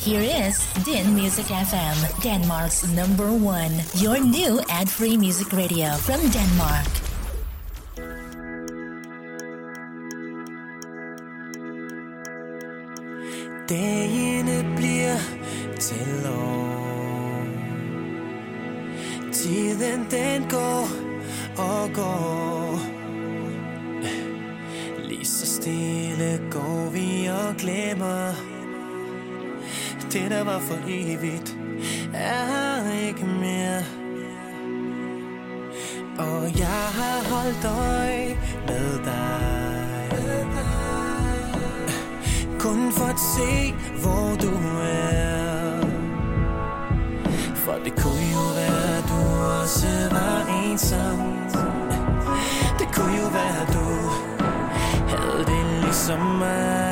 Here is Din Music FM, Denmark's number one. Your new ad free music radio from Denmark. Dagene bliver til år Tiden den går og går Lige så stille går vi og glemmer Det der var for evigt er ikke mere. Og jeg har holdt øje med dig. Kun for at se, hvor du er. For det kunne jo være, at du også var ensom. Det kunne jo være, at du havde det ligesom mig.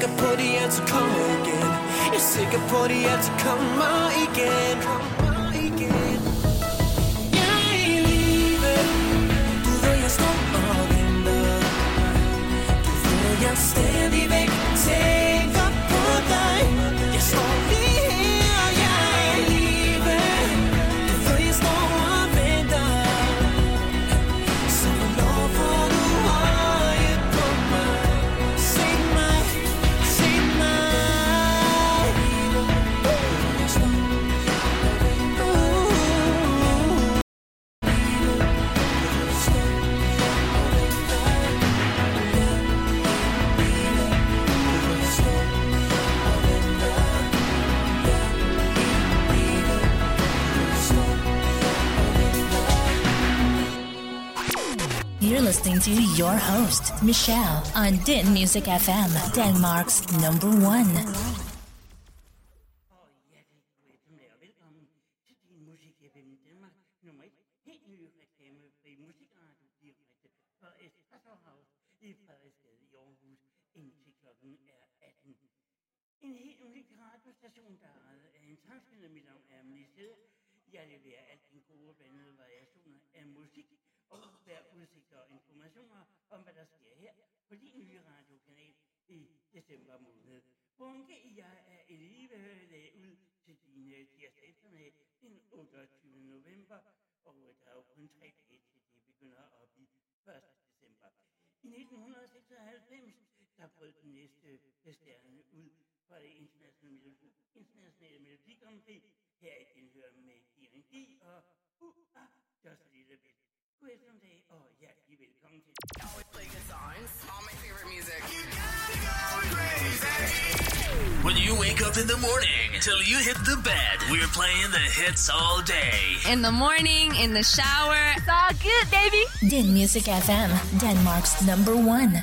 Sikker på, de altid kommer igen. Jeg er sikker på, de altid kommer igen. Kommer igen. Jeg er i live. Du ved, jeg står og venter. Du ved, jeg stadig your host, Michelle, on Din Music FM, Denmark's number one. December måned. Bunke, jeg er i live lagde ud til dine tirsdag eftermiddag den 28. november, og der er jo kun tre dage til det begynder at blive 1. december. I 1996, der brød den næste stjerne ud fra det internationale, internationale Melodi Grand Prix. Her i hører med D&D og uh, ah, just a little bit. God eftermiddag og hjertelig velkommen til. always play good songs. All my favorite music. When you wake up in the morning till you hit the bed, we're playing the hits all day. In the morning, in the shower. It's all good, baby. Din Music FM, Denmark's number one.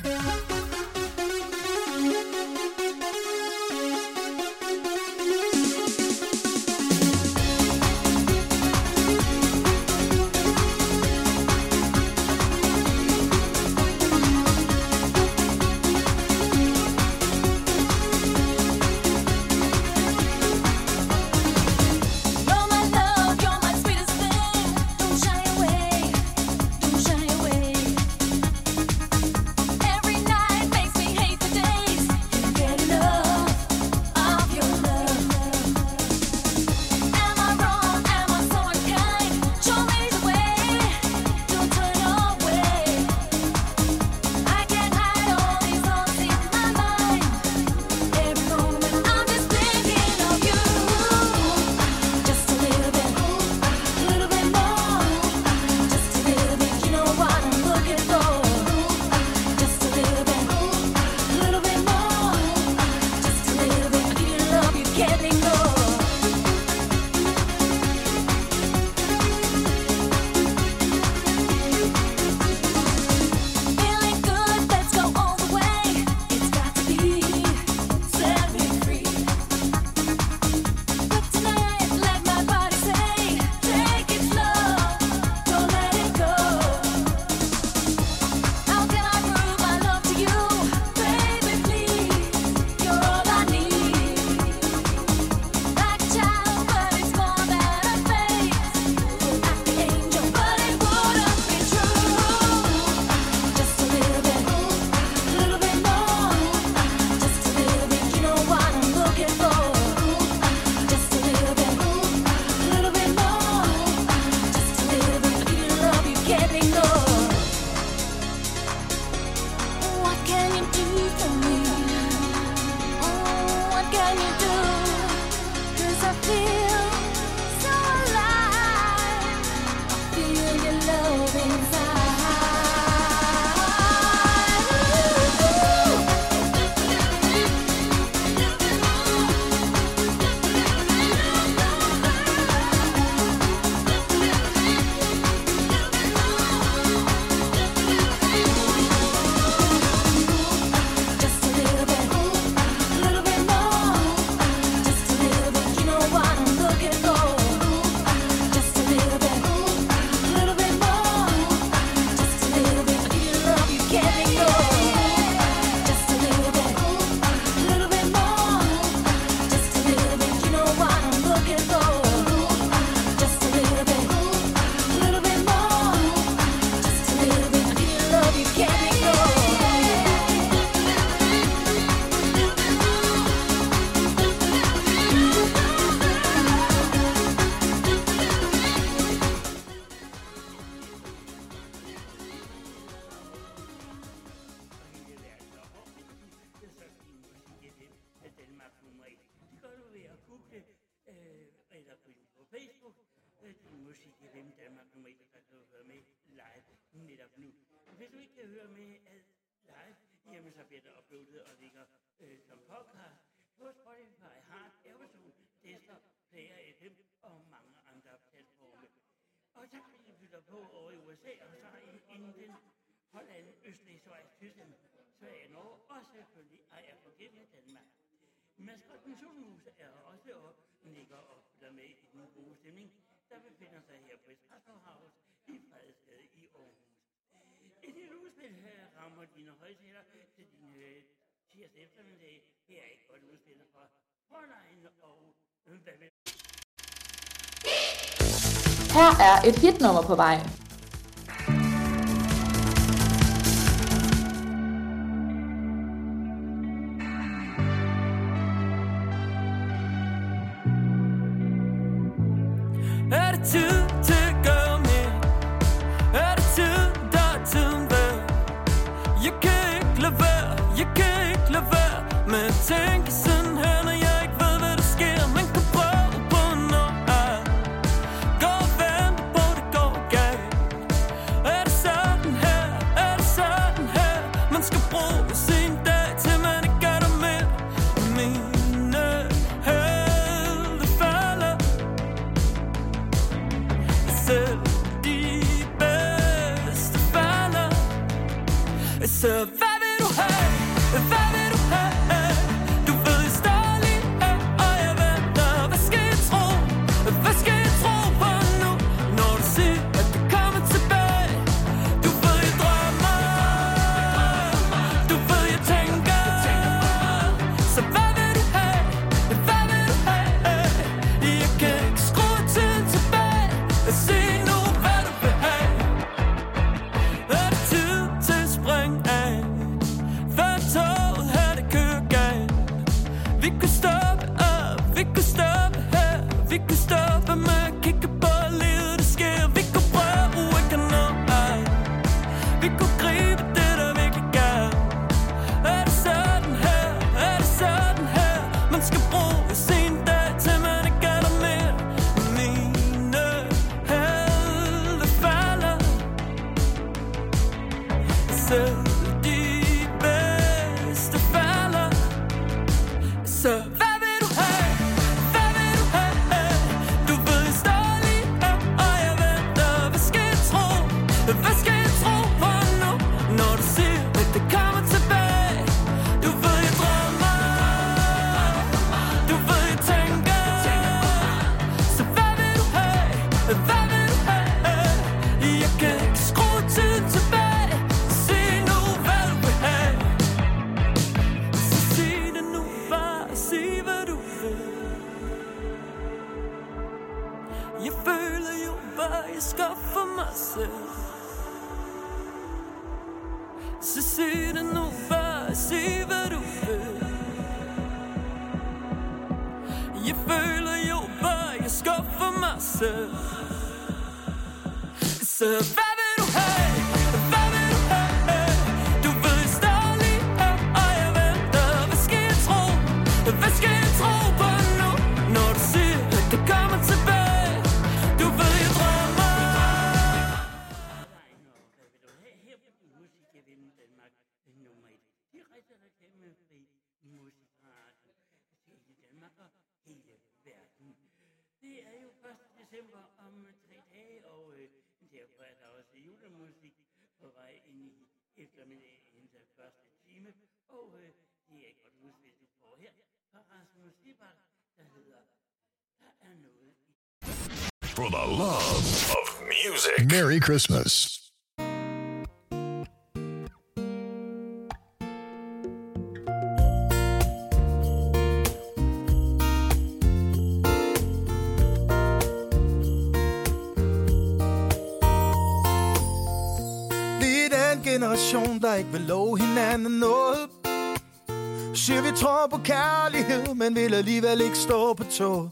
Pensionhuset er også op, ligger og der med i den gode stemning, der befinder sig her på Espresso i Frederiksgade i Aarhus. Et lille udspil rammer dine højtaler til din øh, tirsdag eftermiddag. Her er et godt udspil fra Fräulein og øh, her er et hitnummer på vej. december og derfor er der også julemusik på vej ind i første time. Og det er godt hvis du får her Rasmus Libak, der hedder Der er noget i... For the love of music. Merry Christmas. ikke vil love hinanden noget. Siger vi tror på kærlighed, men vil alligevel ikke stå på tå.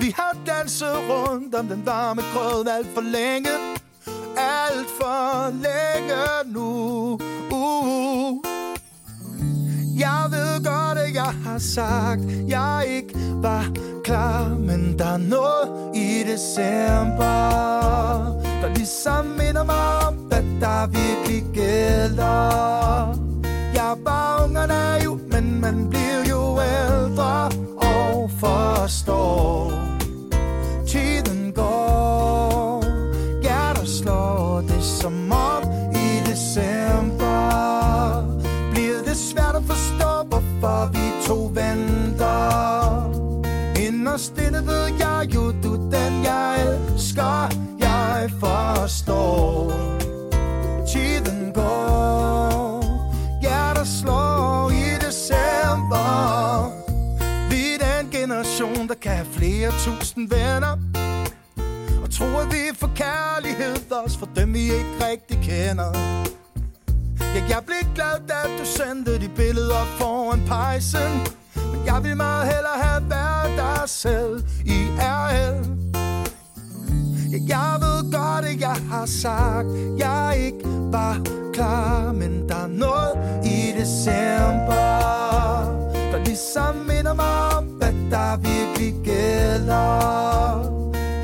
Vi har danset rundt om den varme grød alt for længe. Alt for længe nu. Uh. Jeg ved godt, at jeg har sagt, jeg ikke var klar Men der er noget i december, der ligesom minder mig om der virkelig gælder. Jeg var ung og naiv, men man bliver jo ældre og forstår Tiden går, hjerter slår det som om i december. Bliver det svært at forstå, hvorfor vi to venter? Inderst inde ved jeg jo, du den jeg elsker Jeg forstår. Tiden går. Hjerter slår i december. Vi er den generation, der kan have flere tusind venner. Og tror, at vi får kærlighed Også for dem, vi ikke rigtig kender. Ja, jeg blev glad, da du sendte de billeder foran pejsen. Men jeg vil meget hellere have været dig selv i RL Ja, jeg ved godt, at jeg har sagt Jeg ikke var klar Men der er noget i december Der ligesom minder mig om Hvad der virkelig gælder.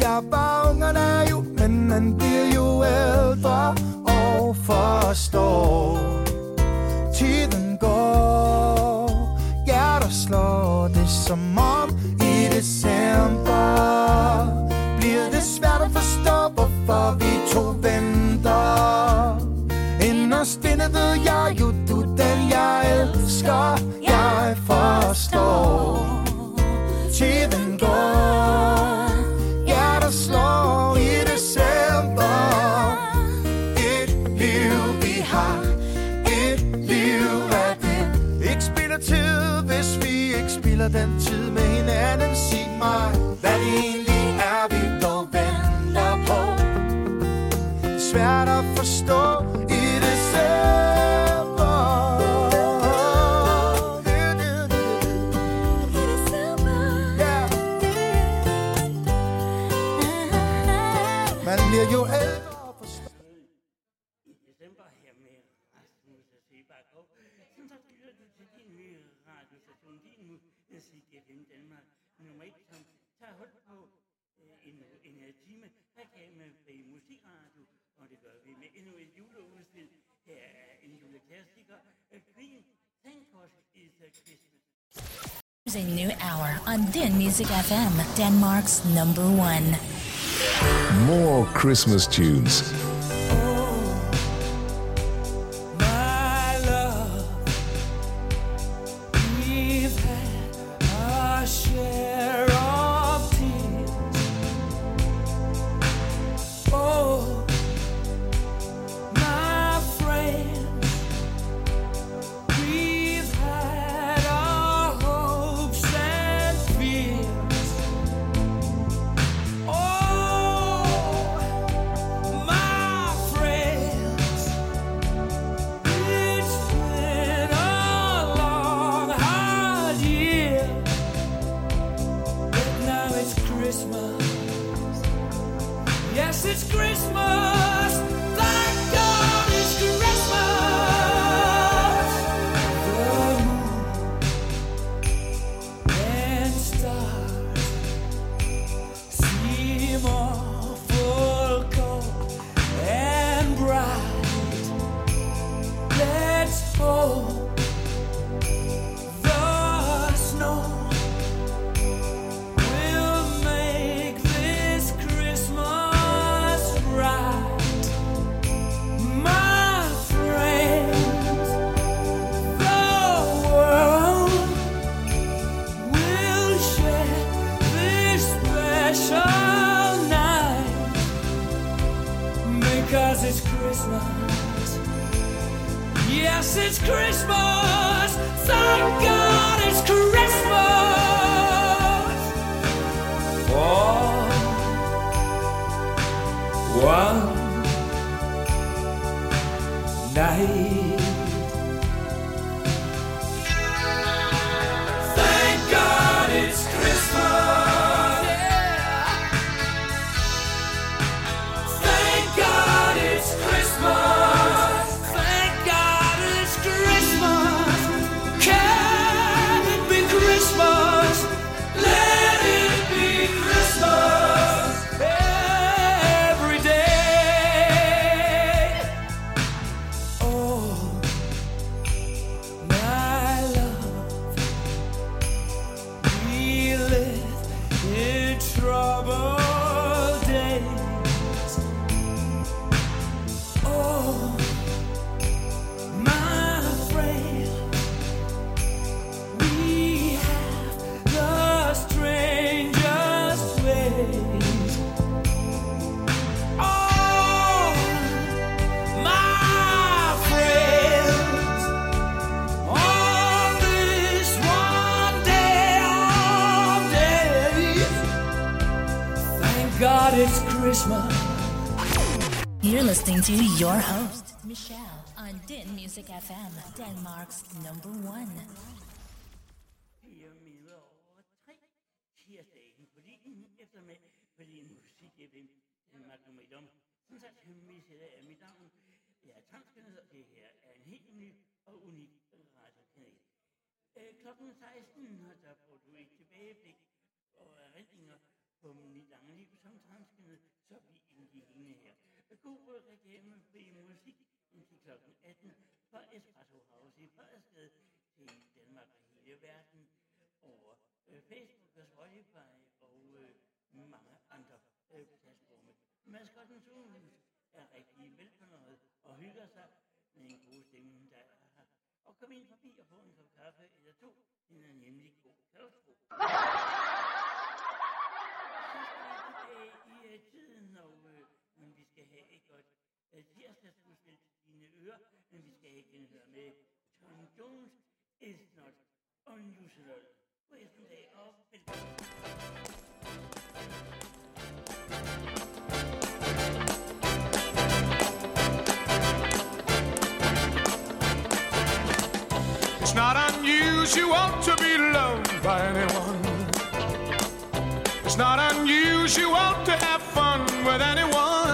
Jeg var bare ung og naiv Men man bliver jo ældre Og forstår. Tiden går Hjerter slår det som om i december det forstå, hvorfor vi to venter. Inderst inde ved jeg jo, du den jeg elsker. Jeg forstår Tiden går. Hjertet slår i december. Et liv vi har Et liv er det. Ikke spiller tid, hvis vi ikke spiller den tid med hinanden. Sig mig, hvad det egentlig svært at forstå There's a new hour on Din Music FM, Denmark's number one. More Christmas tunes. My to your host, Michelle, on Din Music FM, Denmark's number one. Fra Espresso House i Frederiksgade til Danmark og hele verden over øh, Facebook og Spotify og øh, mange andre øh, platforme. Maskotten hus er rigtig velfornøjet og hygger sig med en god stemning, der er her. Og kom ind forbi og få en kop kaffe eller to. Den er nemlig god. Kan du tro? i øh, tiden, og øh, men vi skal have et godt øh, tirsdagsudspil til dine ører, is not unusual. Og velkommen. It's not unusual to be loved by anyone. It's not unusual to have fun with anyone.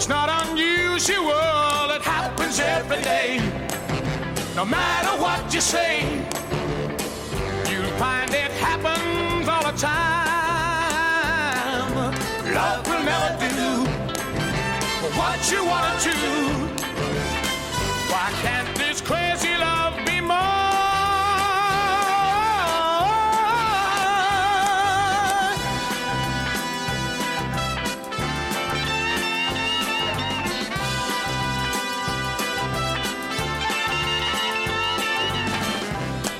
it's not unusual, it happens every day. No matter what you say, you'll find it happens all the time. Love will never do what you wanna do. Why can't this crazy love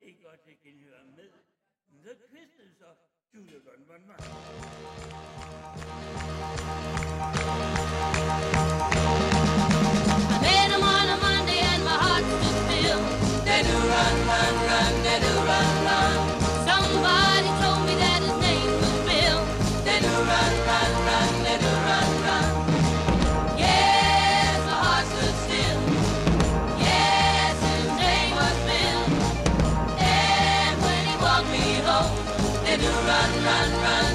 hvert fald et godt øh, genhør med The Crystals og Julia run, run, run.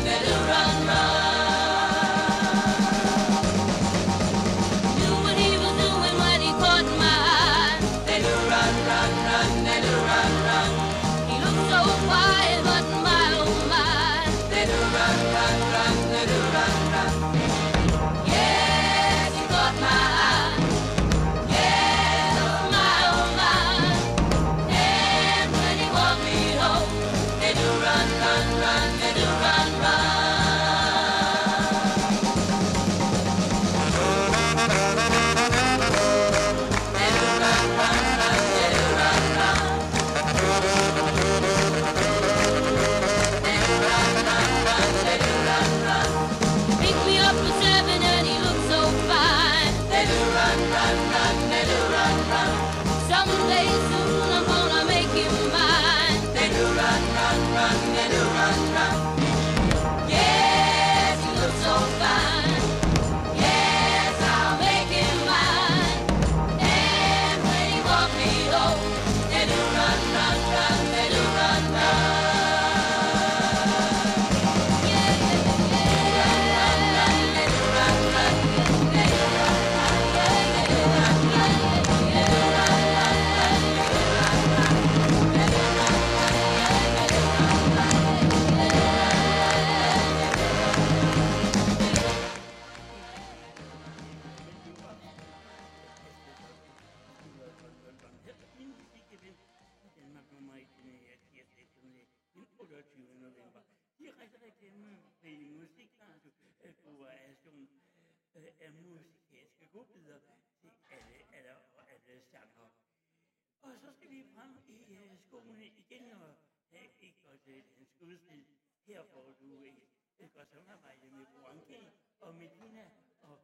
her får du et, godt samarbejde med Bronke og Medina og.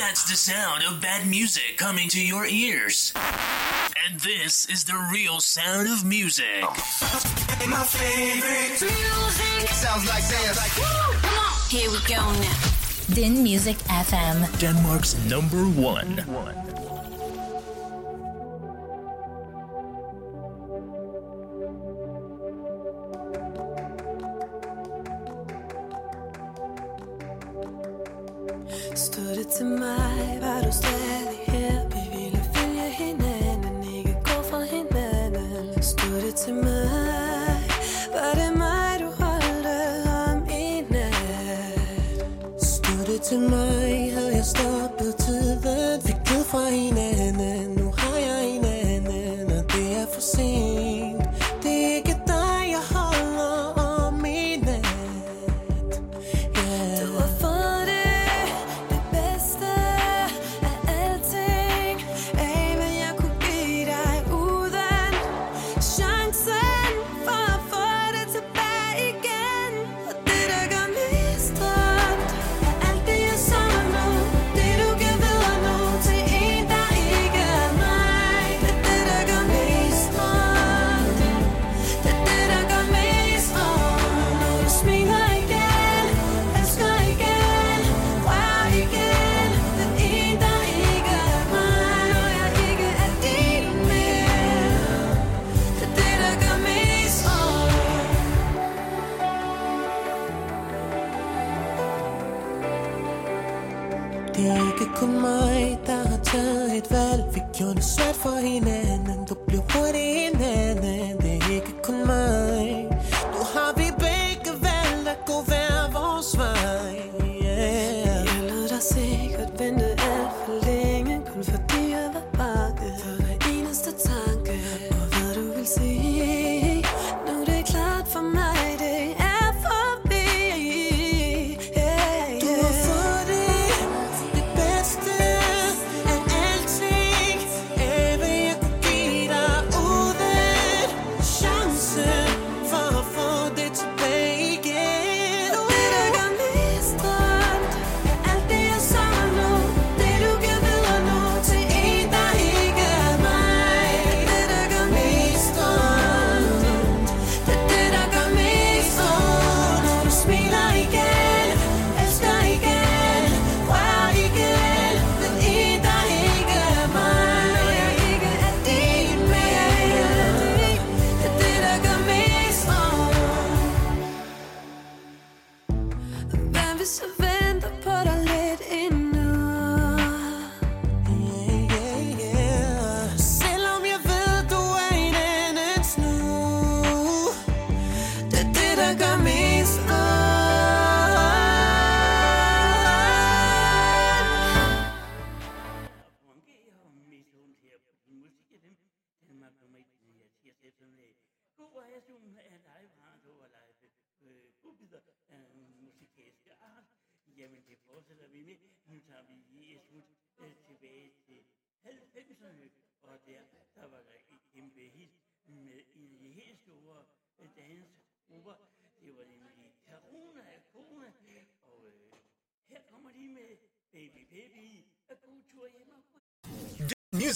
That's the sound of bad music coming to your ears. And this is the real sound of music. My favorite music sounds like this. Come on. Here we go now. Din Music FM, Denmark's number one. one.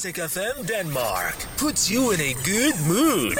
Classic FM Denmark puts you in a good mood.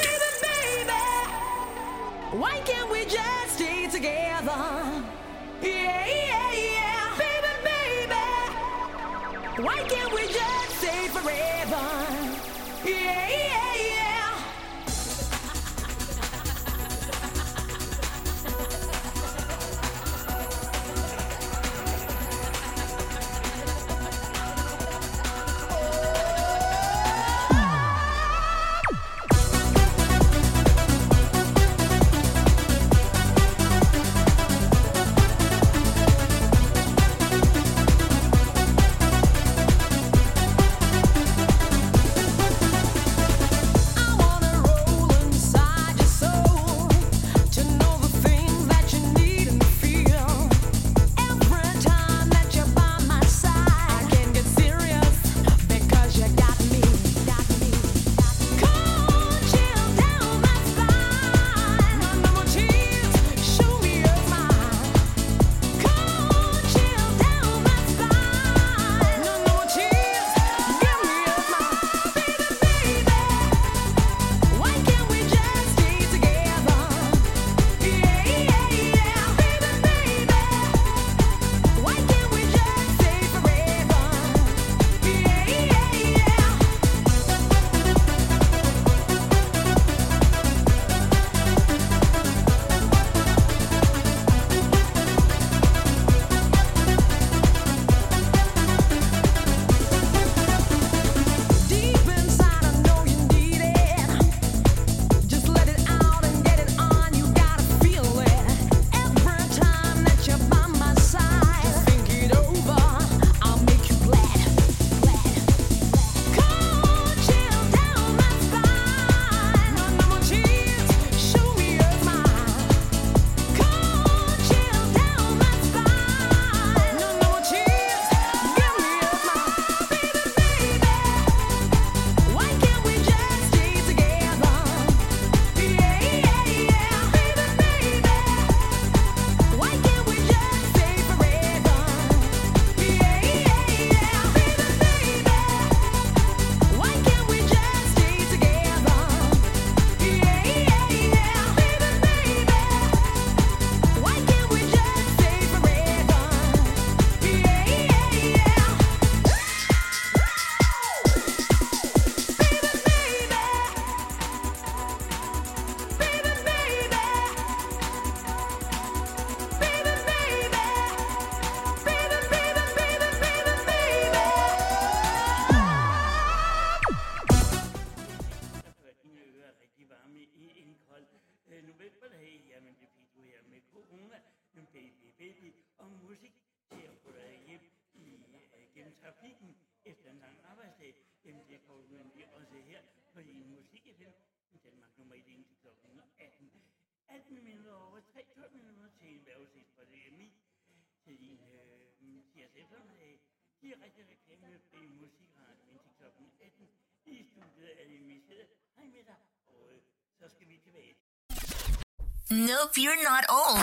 Nope, you're not old.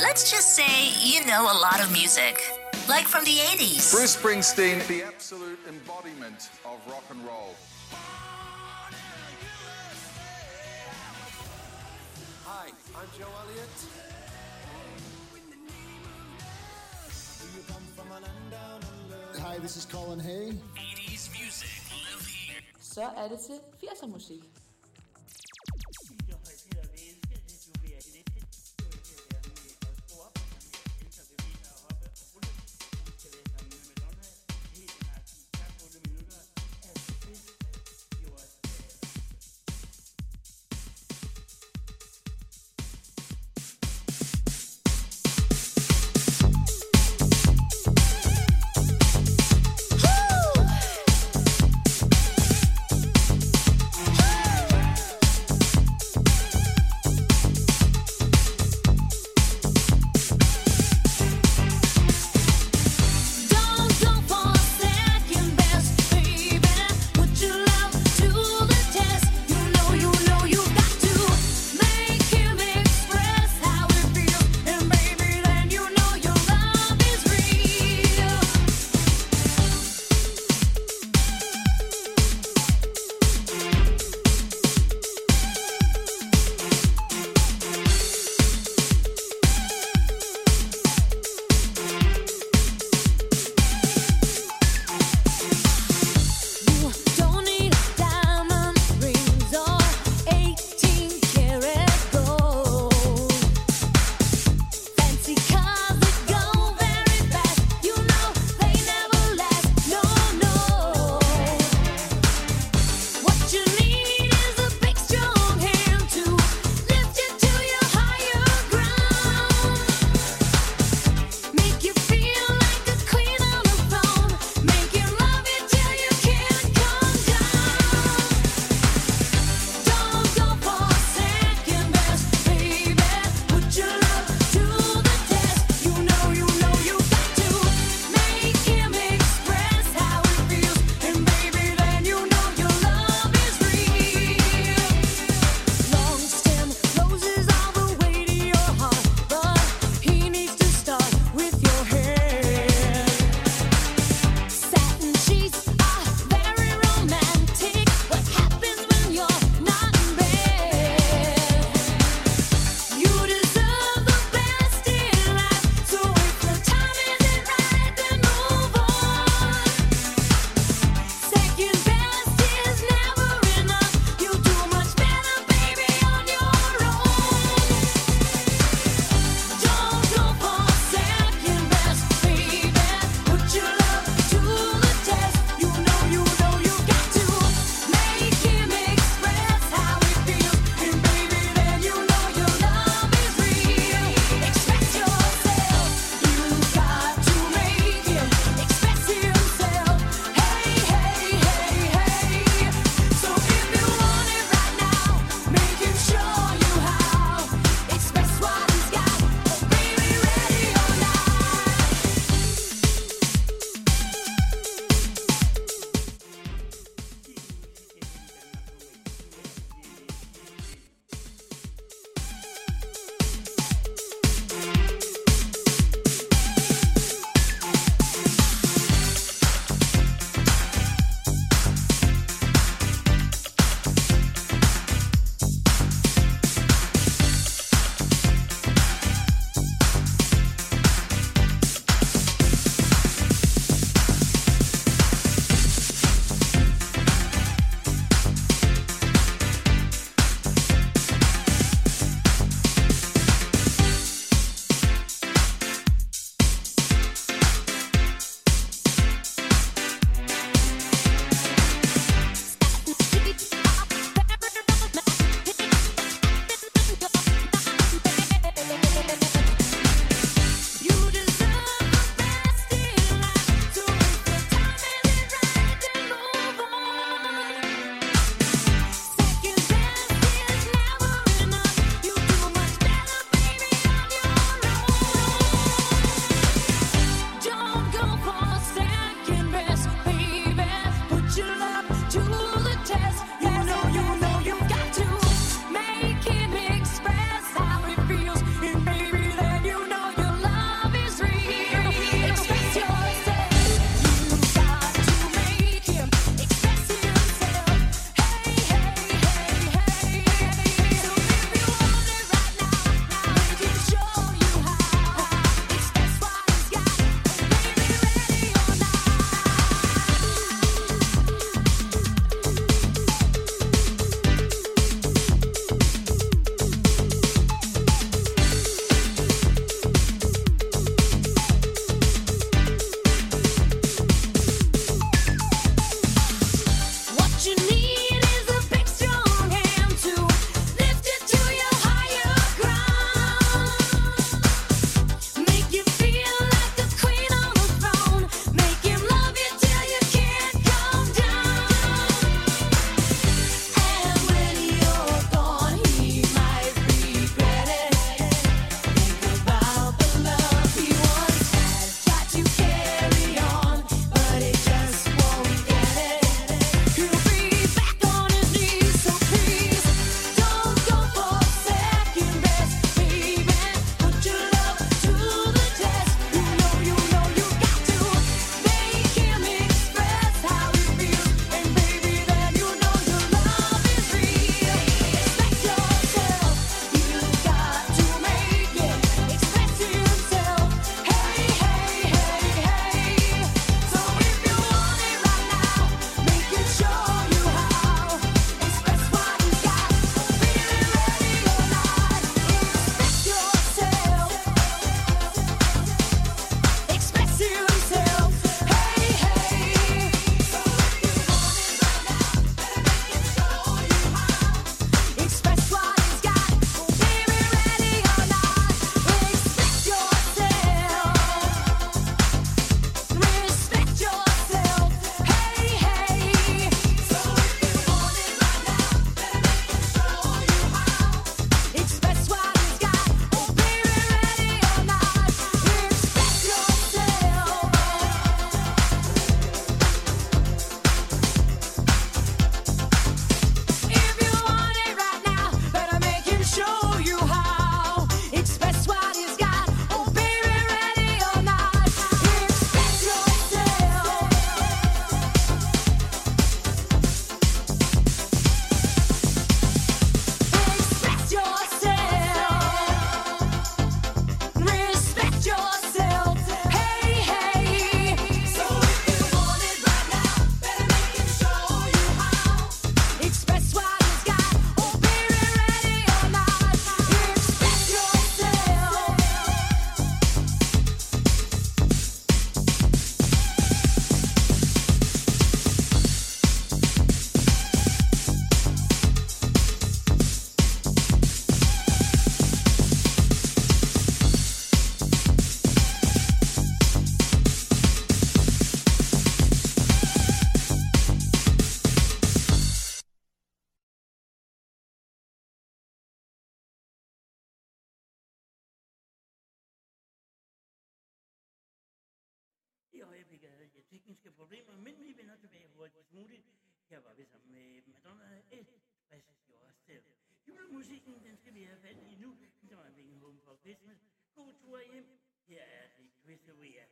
Let's just say you know a lot of music. Like from the 80s. Bruce Springsteen, the absolute embodiment of rock and roll. Hi, I'm Joe Elliott. Hi, this is Colin Hay. 80s music live here. Så er det til 80'er musik.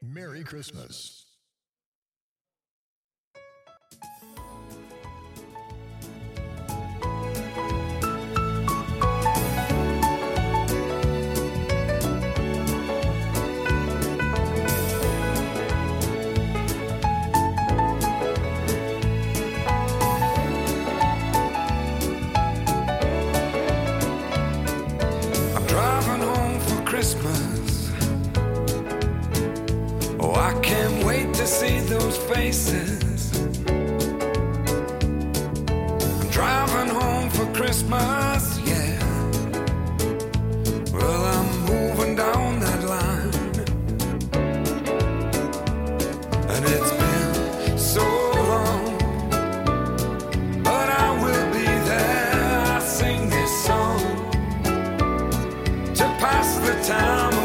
Merry Christmas. past the time.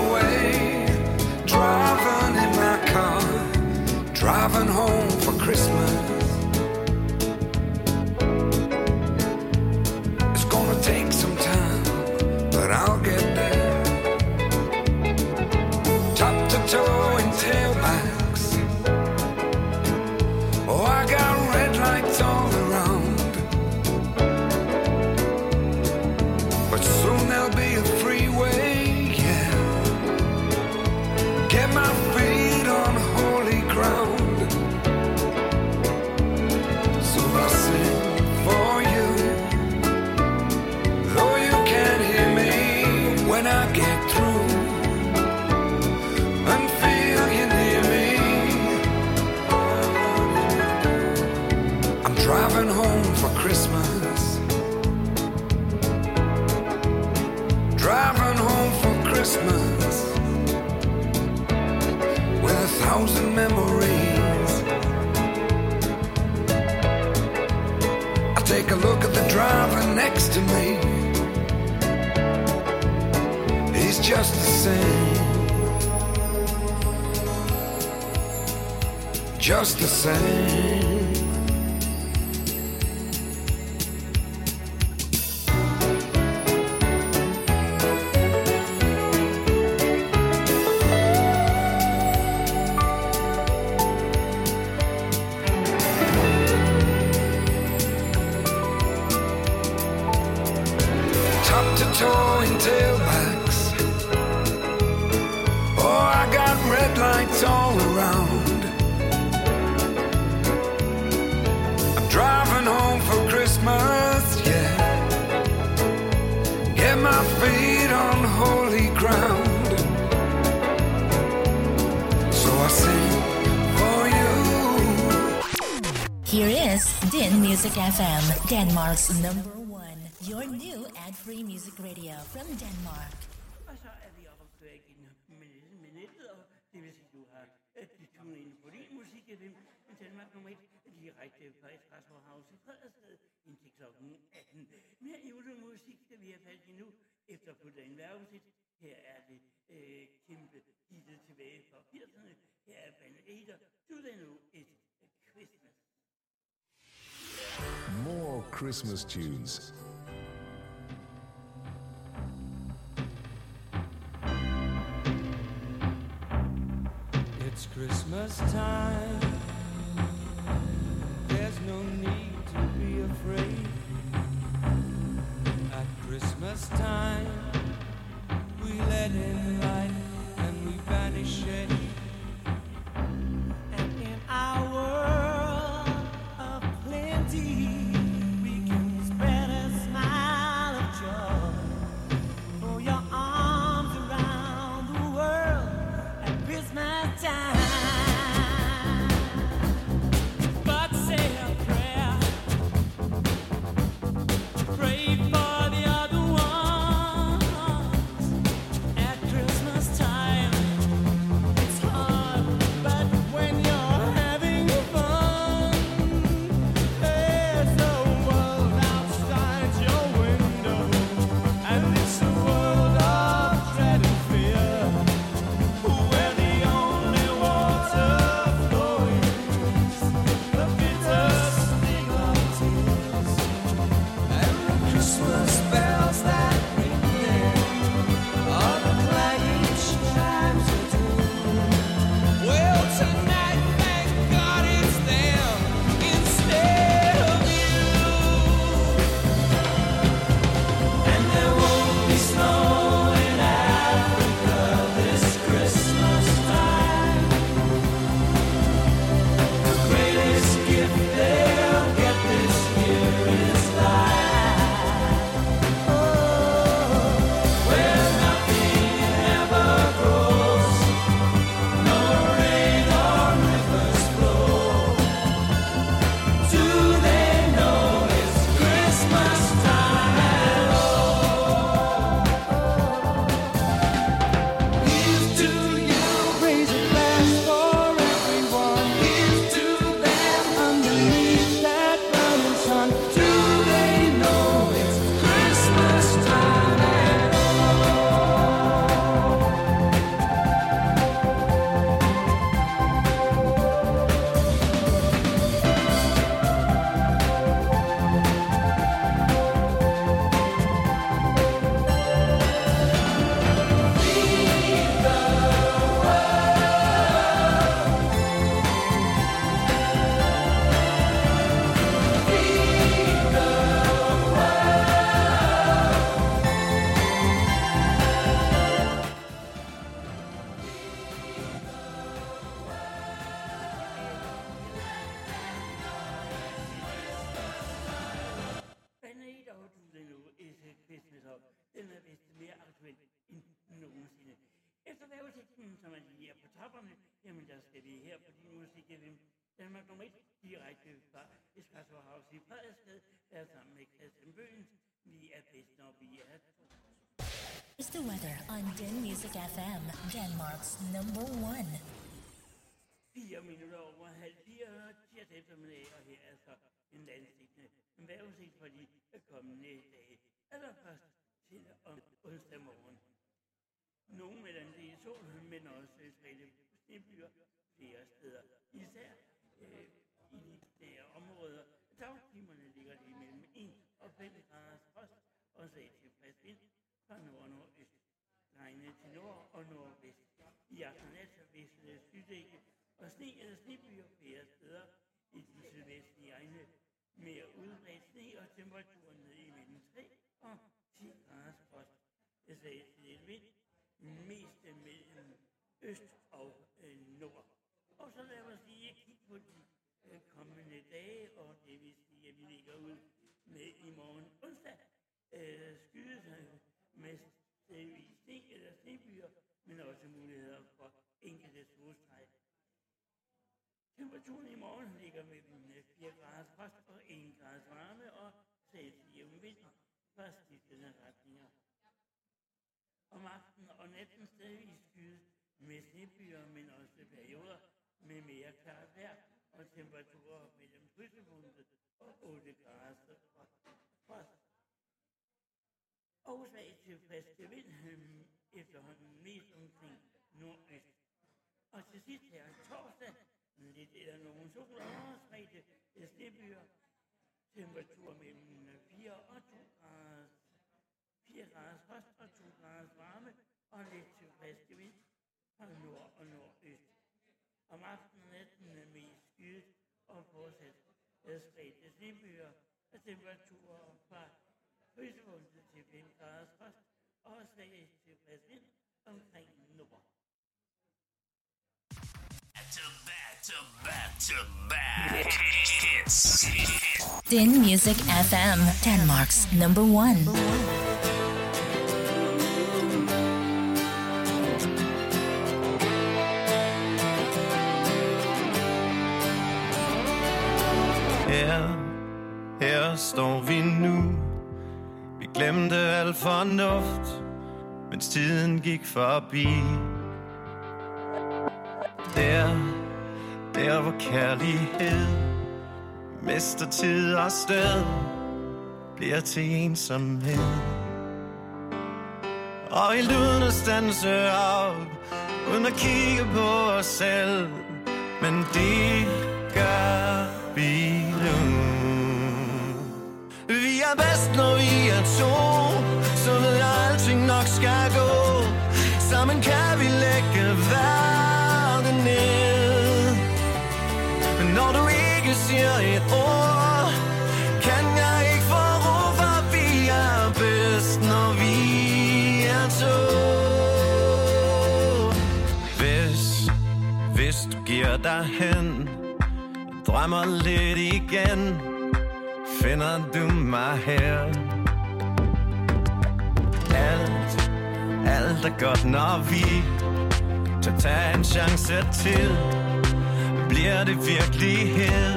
to me. He's just the same. Just the same. Music FM, Denmark's number one. Your new ad-free music radio from Denmark. 1 Christmas tunes. It's Christmas time. There's no need to be afraid. At Christmas time, we let in light and we banish it. And in our It's the weather on Den Music FM, Denmark's number one. 4 minutter over halv fire eftermiddag, og her er så en vejrudsigt for de kommende dage. Allerførst til om onsdag morgen. Nogle med den sol, men også spredte snebyer flere steder. Især øh, i de nære områder. Dagtimerne ligger de mellem 1 og 5 graders frost, og fra nord og. Nord og nordvest. I aften og nat vestlige sydække og sne eller snebyer flere steder i de sydvestlige egne. Mere udbredt sne og temperaturen ned i mellem 3 og 10 graders frost. Jeg sagde til lidt vind, mest mellem øst og øh, nord. Og så lad mig sige, at kigge på de øh, kommende dage, og det vil sige, at vi ligger ud med i morgen onsdag. Øh, skyde sig med stedvis øh, sne eller snebyer, men også muligheder for enkelte solstræk. Temperaturen i morgen ligger mellem øh, 4 grader frost og 1 graders varme og celsius vind fra skiftende retninger. Om aftenen og natten stadigvis skyde med snebyer, men også perioder med mere klart vejr og temperaturer mellem krydsepunktet og 8 grader frost. Årsag til friske vind øh, efterhånden mest omkring nordøst. Og til sidst her torsdag, lidt eller nogen sol og spredte snebyer, temperatur mellem 4 og 2 grader 4 grader frost og 2 grader varme og lidt til friske vind fra nord og nordøst. Om aftenen natten er mest skyet og fortsat spredte snebyer og temperaturer fra frysepunktet til 5 graders frost og svag til frisk vind omkring nord. To back to back to back. Hits. Den Music FM, Denmark's number one. Her, her står vi nu Vi glemte al fornuft Mens tiden gik forbi. Der, der hvor kærlighed Mister tid og sted Bliver til ensomhed. Og helt uden at stanse op Uden at kigge på os selv Men det gør vi er bedst, når vi er to. Så ved jeg, alting nok skal gå. Sammen kan vi lægge verden ned. Men når du ikke siger et ord Kan jeg ikke få ro For vi er bedst, når vi er to. Hvis, hvis du giver dig hen Drømmer lidt igen Finder du mig her. Alt, alt er godt når vi Tør tage en chance til. Bliver det virkelighed?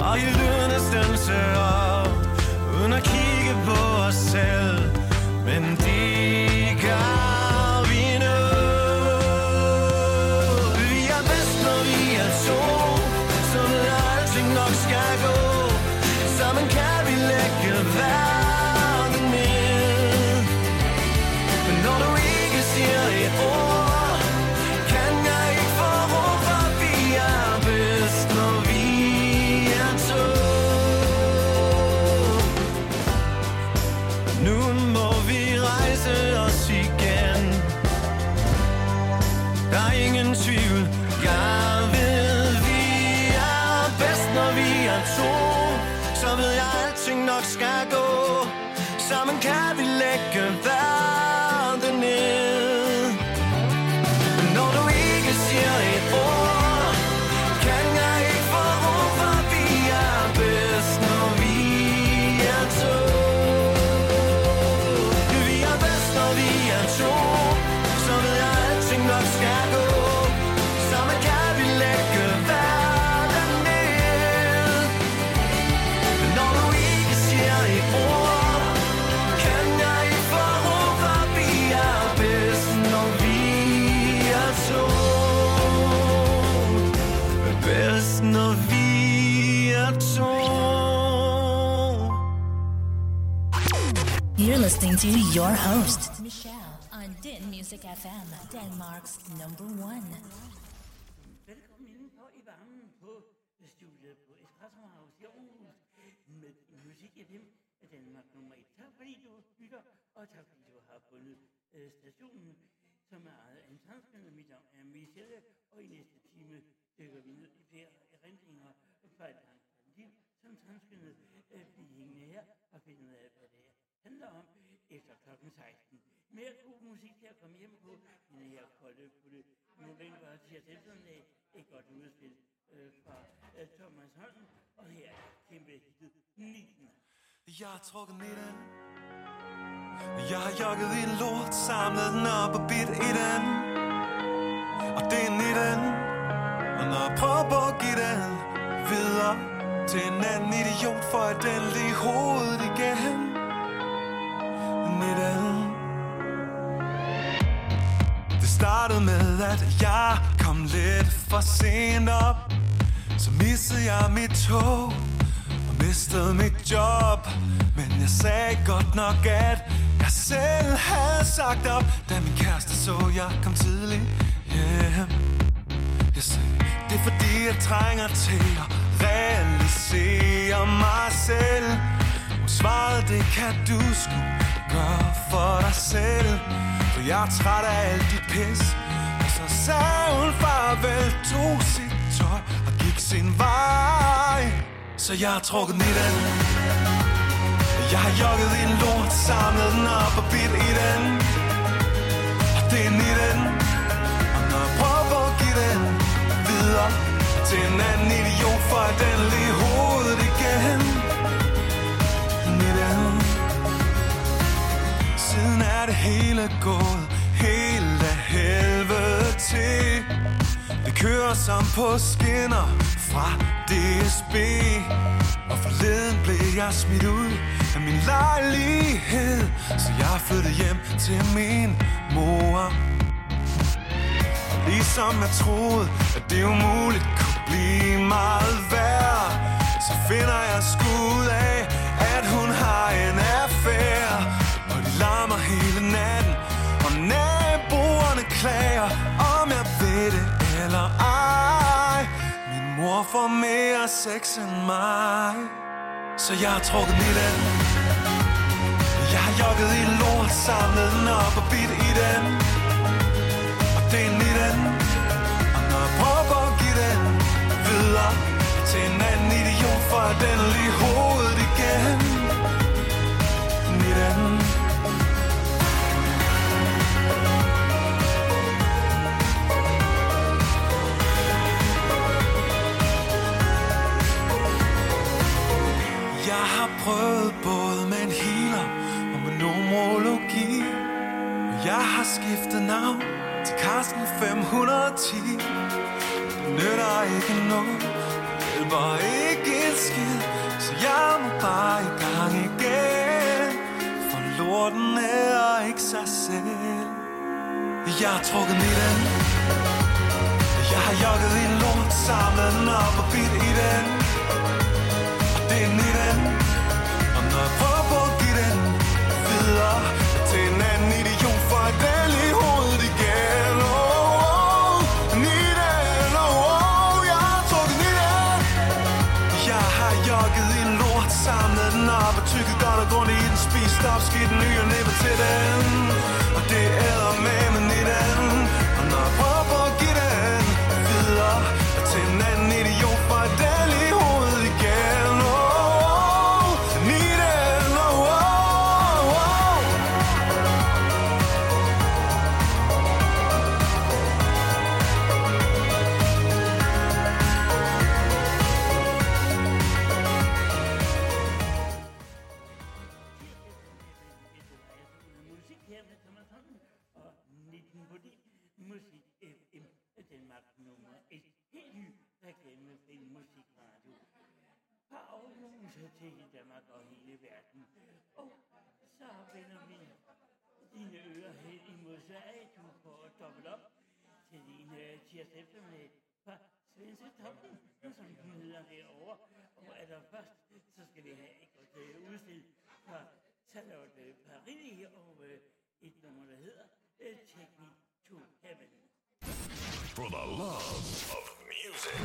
Og i lydende af op Uden at kigge på os selv. Men det your host, Michelle, on Din Music FM, Denmark's number one. Jeg har trukket midten. Jeg har jogget i en lort Samlet den op og bidt i den. Og det er 19 Og når jeg prøver på at give den Videre til en anden idiot For at den lige hovedet igen. 19 Det startede med at jeg kom lidt for sent op. Så missede jeg mit tog og mistede mit job Men jeg sagde godt nok, at jeg selv havde sagt op Da min kæreste så, jeg kom tidligt hjem. Jeg sagde, det er fordi jeg trænger til at realisere mig selv. Hun svarede, det kan du sgu gøre for dig selv For jeg er træt af alt dit pis. Og så sagde hun farvel, tog sit tøj og gik sin vej. Så jeg har trukket i den Jeg har jogget i en lort, samlet den op og bidt i den. Og det er 19 Og når jeg prøver at give den videre Til en anden idiot, for at den lige hovedet igen. 19 Siden er det hele gået helt af helvede til. Det kører som på skinner fra DSB Og forleden blev jeg smidt ud af min lejlighed. Så jeg flyttede hjem til min mor. Og ligesom jeg troede, at det umuligt kunne blive meget værre Så finder jeg skud af, at hun har en affære. Og de larmer hele natten Og naboerne klager. Mor får mere sex end mig. Så jeg har trukket i den Jeg har jogget i lort Samlet den op og bidt i den. Og det er 19 Og når jeg prøver at give den videre Til en anden idiot For den lige hoved har prøvet både med en healer og med numerologi Og jeg har skiftet navn til Carsten 510 Det nytter ikke noget, det hjælper ikke et skid Så jeg må bare i gang igen. For lorten er ikke sig selv. Jeg har trukket mit den. Jeg har jogget i lort, sammen den op og bidt i den. Det er 19 og prøver på at give den videre Til en anden idiot For at vælge i hovedet igen. Oh, oh, 19, oh, oh, Jeg har trukket 19 Jeg har jogget i en lort Samlet den op og tykket godt og grundigt i den Spist op, skidt den nye og næppe til den. for the love of music.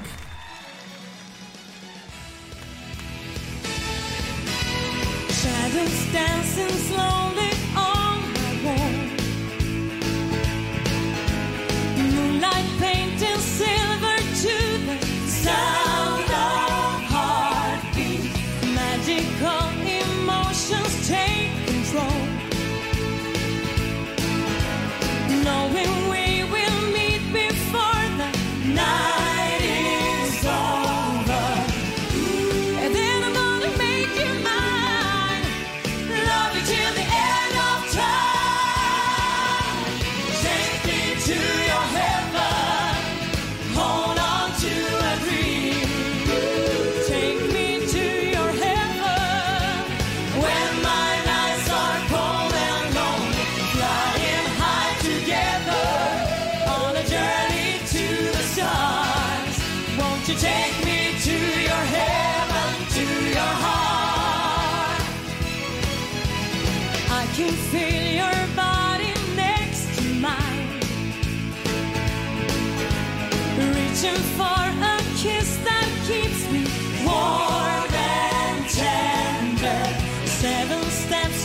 Shadows dancing slowly on my wall. Moonlight painting. night.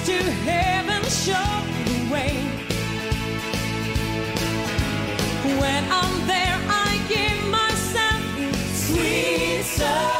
to heaven, show the way. When I'm there, I give myself sweet soul.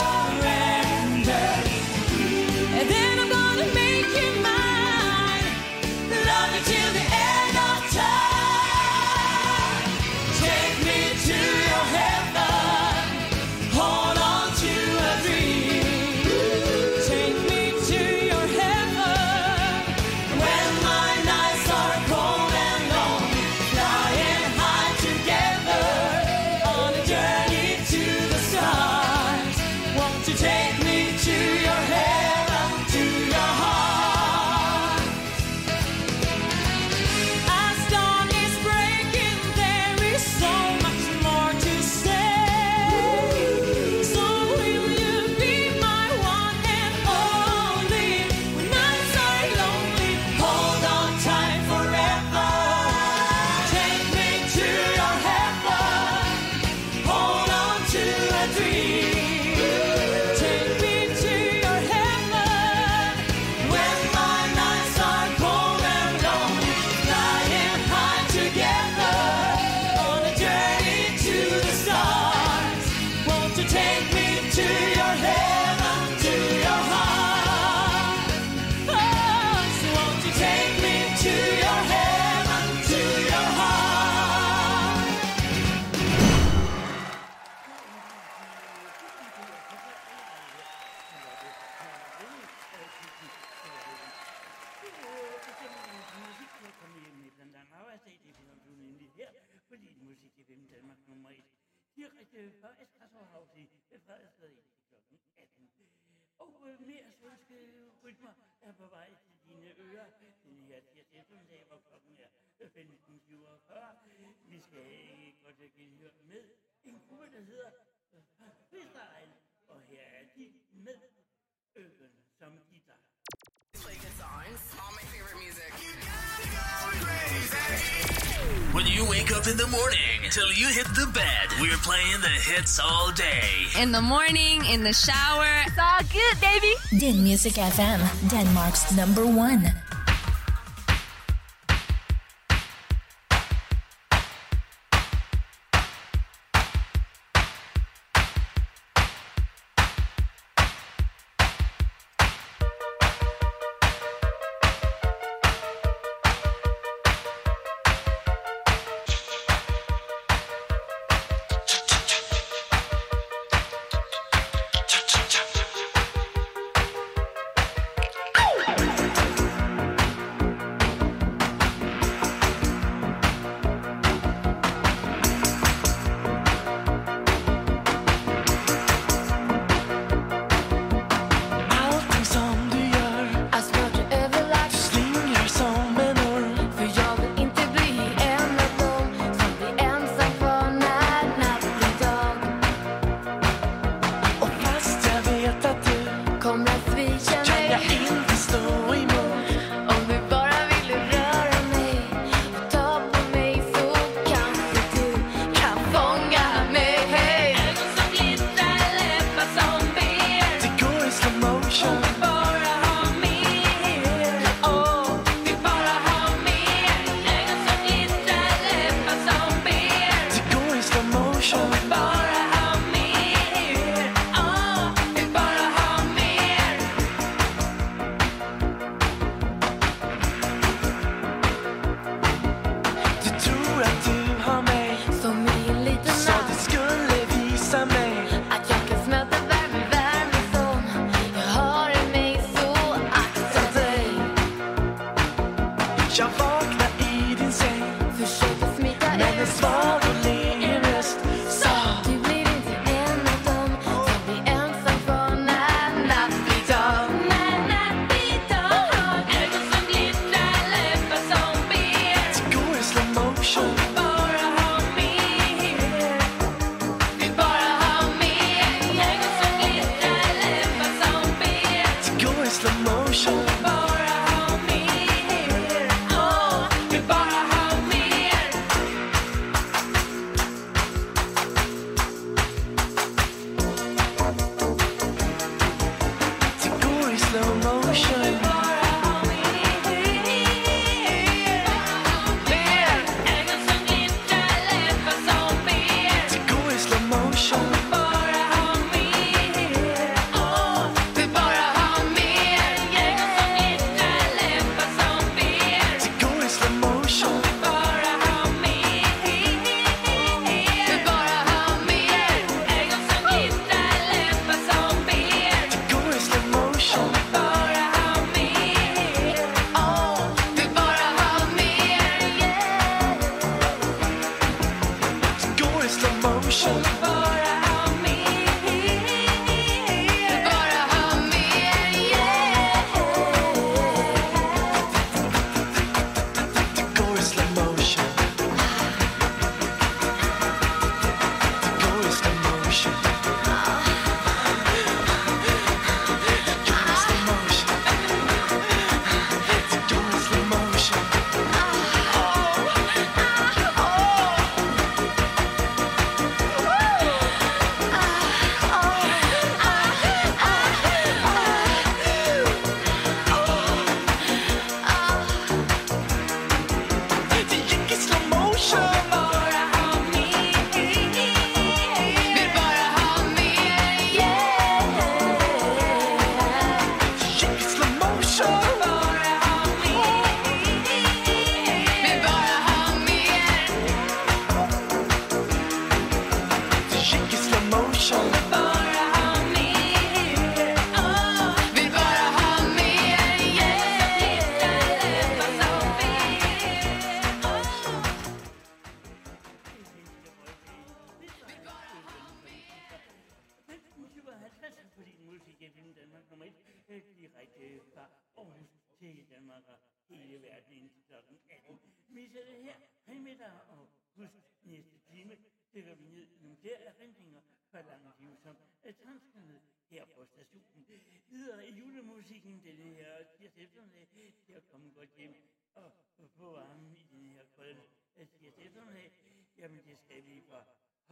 in the morning till you hit the bed. We're playing the hits all day. In the morning, in the shower. It's all good, baby. Din Music FM, Denmark's number one.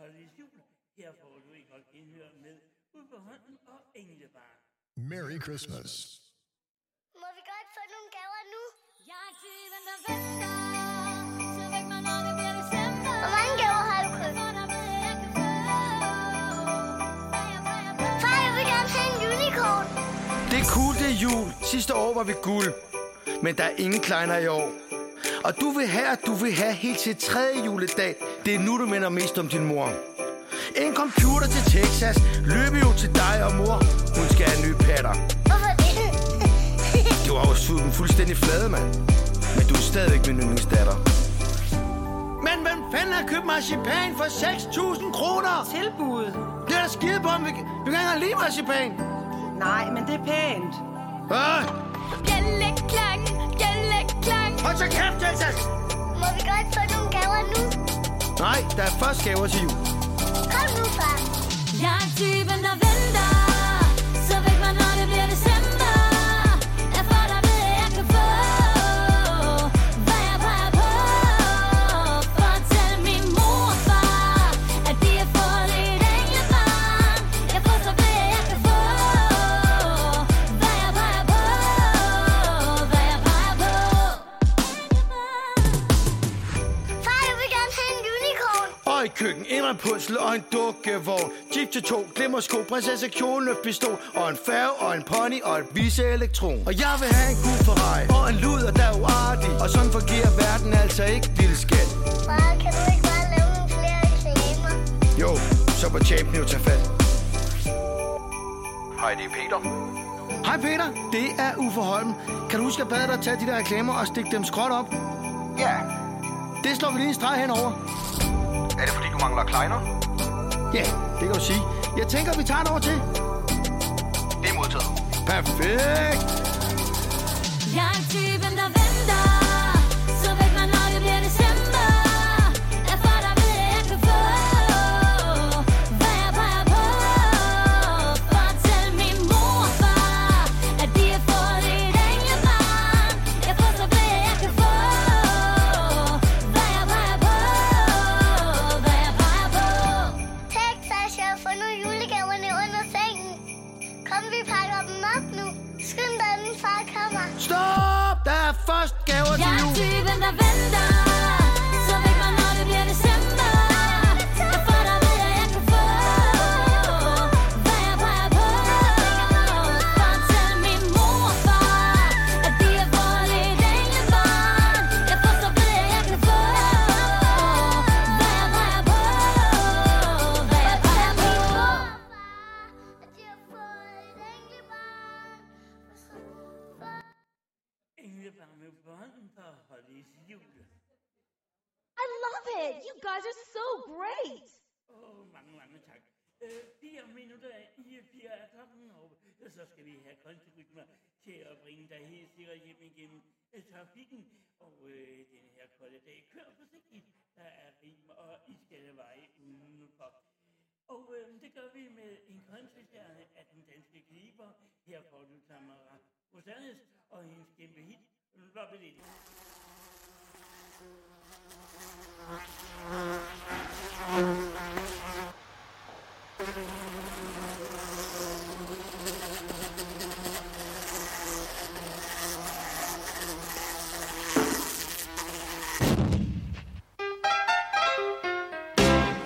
Holdes Jul. Her får du ikke godt indhør med ud på hånden og englebarn. Merry Christmas. Må vi godt få nogle gaver nu? Jeg er tyven, der venter, så væk mig, når det bliver december. Hvor mange gaver har du købt? Far, jeg vil gerne have en unicorn. Det er cool, det er jul. Sidste år var vi guld. Men der er ingen kleiner i år. Og du vil have, at du vil have helt til tredje juledag. Det er nu, du minder mest om din mor. En computer til Texas løber jo til dig og mor. Hun skal have en ny patter. Hvorfor det? Du har jo suget den fuldstændig flade, mand. Men du er stadigvæk min yndlingsdatter. Men hvem fanden har købt marcipan for 6.000 kroner? Tilbud. Det er da skide på, om vi, vi kan ikke lide marcipan. Nej, men det er pænt. Øh, Bjælleklang, bjælleklang. hold så kæft, Texas! Må vi godt få nogle gaver nu? Nej, der er først gaver til jul. Kom nu, far. Jeg er typen, der Og i køkken, en puzzle og en dukkevogn. Jeep til to, glimmersko, prinsesse kjole, pistol. Og en færge og en pony og et vise elektron. Og jeg vil have en god Ferrari og en luder, der er uartig. Og sådan fungerer verden altså ikke, lille skat. Far, kan du ikke bare lave nogle flere reklamer? Jo, så må champion jo tage fat. Hej, det er Peter. Hej Peter, det er Uffe Holm. Kan du huske at bade dig at tage de der reklamer og stikke dem skråt op? Ja. Det slår vi lige en streg henover. Er det fordi, du mangler kleiner? Ja, det kan du sige. Jeg tænker, vi tager et over til. Det er modtaget. Perfekt. Jeg guys are so great. Åh, oh, mange, mange tak. Øh, her minutter i fire er klokken, og så skal vi have kontirytmer til at bringe dig helt sikkert hjem igennem øh, trafikken. Og øh, den her kolde dag, kør forsigtigt. Der er rim og iskalde veje udenfor. Og øh, det gør vi med en countrystjerne af den danske griber. Her får du Tamara Rosanes og hendes kæmpe hit, Rub It det?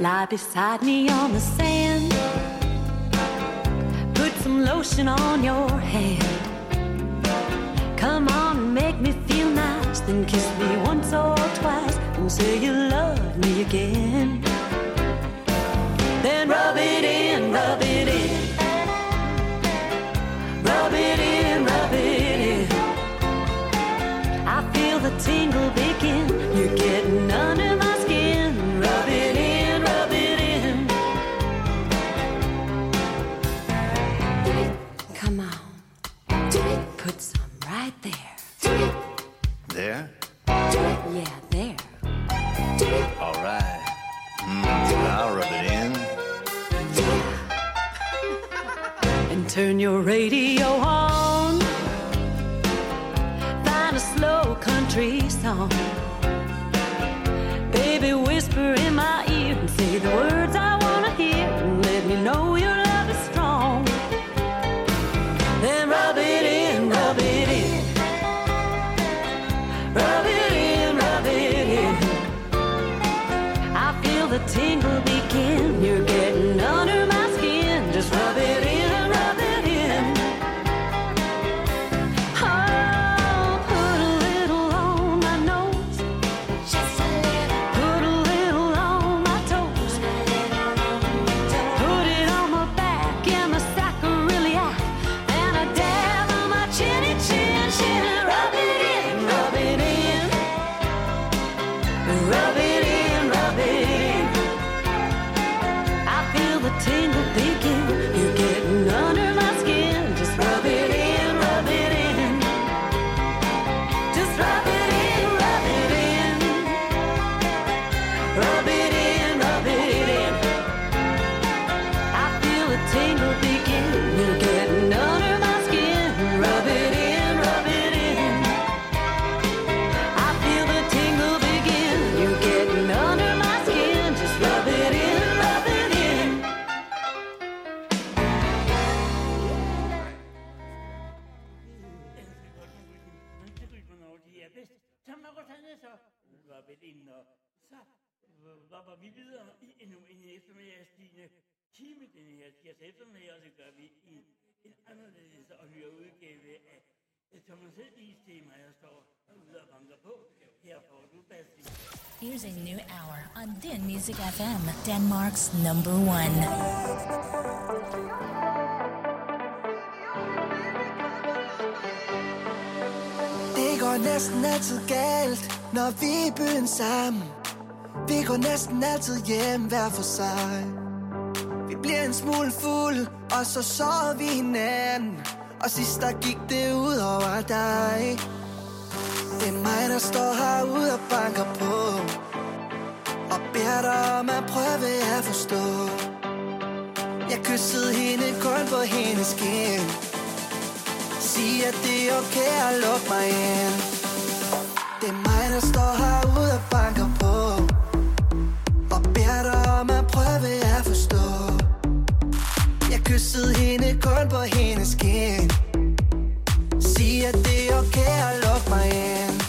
Lie beside me on the sand. Put some lotion on your hand. Come on make me Then kiss me once or twice. And say you love me again. Then rub it in, rub it in. Rub it in, rub it in. I feel the tingle begin. You're getting under my your radio on. Find a slow country song. Baby, whisper in my ear and say the words Tema, jeg står ude og banker på. Her får du Basti. Here's a new hour on Din Music FM, Denmark's number one. Det går næsten altid galt, når vi er i byen sammen. Vi går næsten altid hjem hver for sig. Vi bliver en smule fuld, og så sover vi hinanden. Og sidst der gik det ud over dig. Det er mig, der står herude og banker på. Og beder dig om at prøve at forstå. Jeg kyssede hende kun på hendes skin Sig, at det er okay at lukke mig ind. Det er mig, der står herude og banker kysset kyssede hende kun på hendes kind. Sig, at det er okay at lukke mig ind.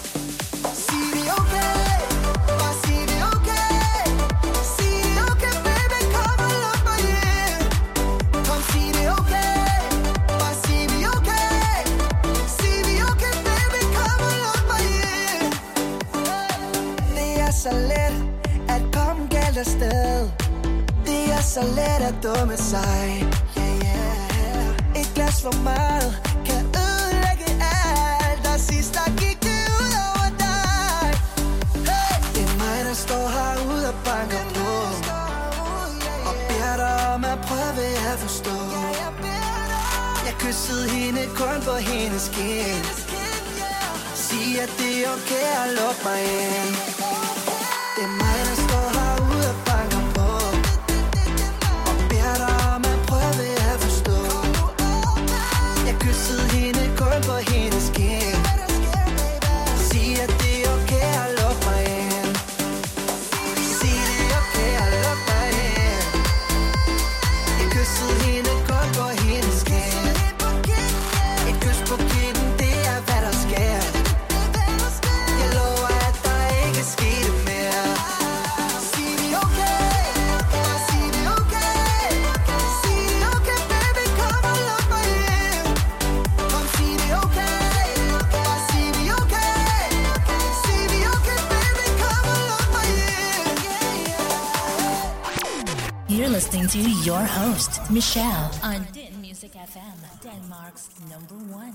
Sig det er okay. Bare sig det er okay. Sig det er okay, baby. Kom og luk mig ind. Kom, sig det er okay. Bare sig vi er okay. Sig vi er okay, baby. Kom og luk mig ind. Det er så let at komme galt afsted. Det er så let at dumme sig så meget. Kan ødelægge alt Og sidst der gik det ud over dig. Hey! Det er mig, der står herude og banker på. Og beder dig om at prøve at forstå. Jeg kyssede hende kun på hendes kind Sig at det er okay at lukke mig ind. Det er mig your heat is skin. listening to your host, Michelle, on Din Music FM, Denmark's number one.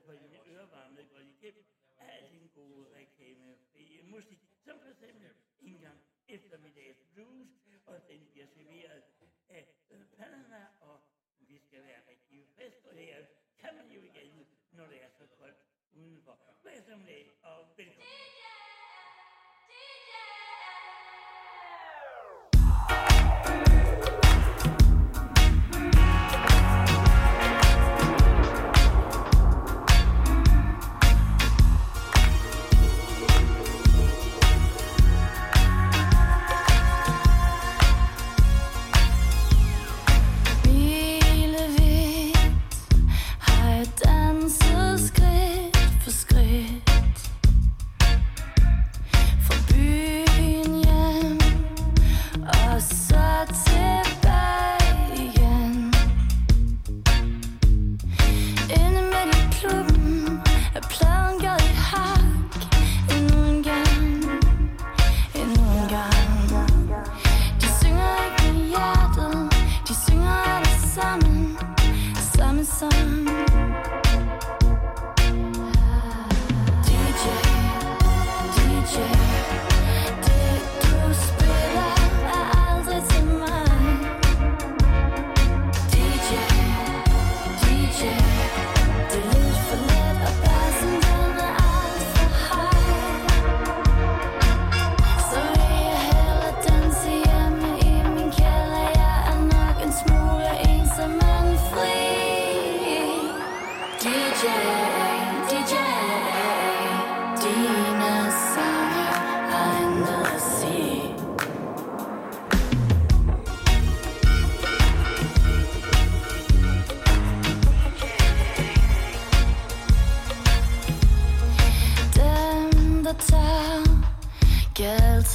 for I ørevarme går igennem al den gode reklame musik, som for eksempel engang eftermiddags blues, og den bliver serveret af øh, Panama, og vi skal være rigtig friske, og her kan man jo ikke når det er så koldt udenfor. Hvad som og velkommen. unsung.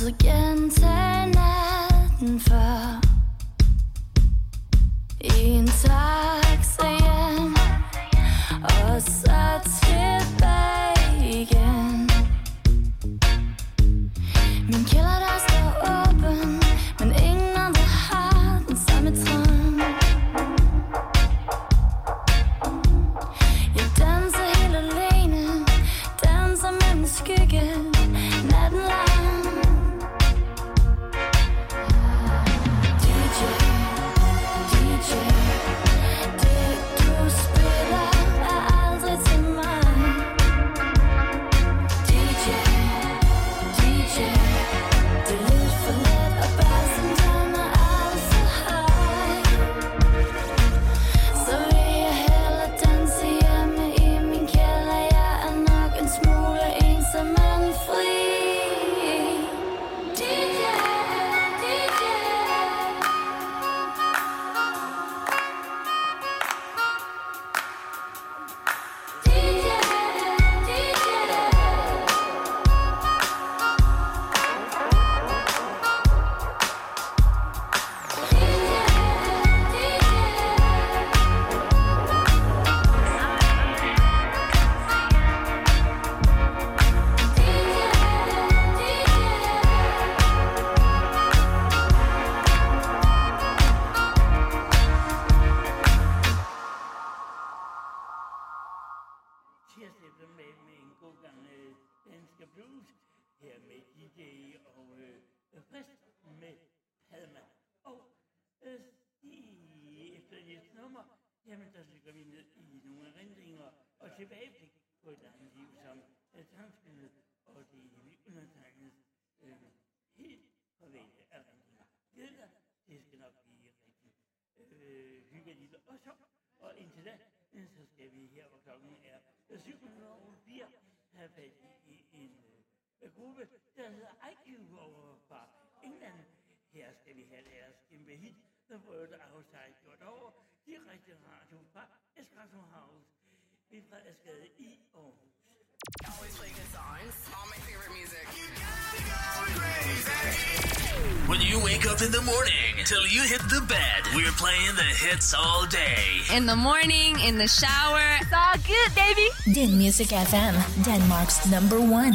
Again. Og så. Og indtil da, øh, så skal vi her, hvor klokken er øh, 704, have fat i en øh, øh, gruppe, der hedder IQ over fra England. Her skal vi have deres kæmpe hit, The World Outside Your Door, direkte radio fra Espresso House ved Frederiksgade i Aarhus. I Always play good songs. All my favorite music. You gotta go crazy! When you wake up in the morning till you hit the bed, we're playing the hits all day. In the morning, in the shower. It's all good, baby. Din Music FM, Denmark's number one.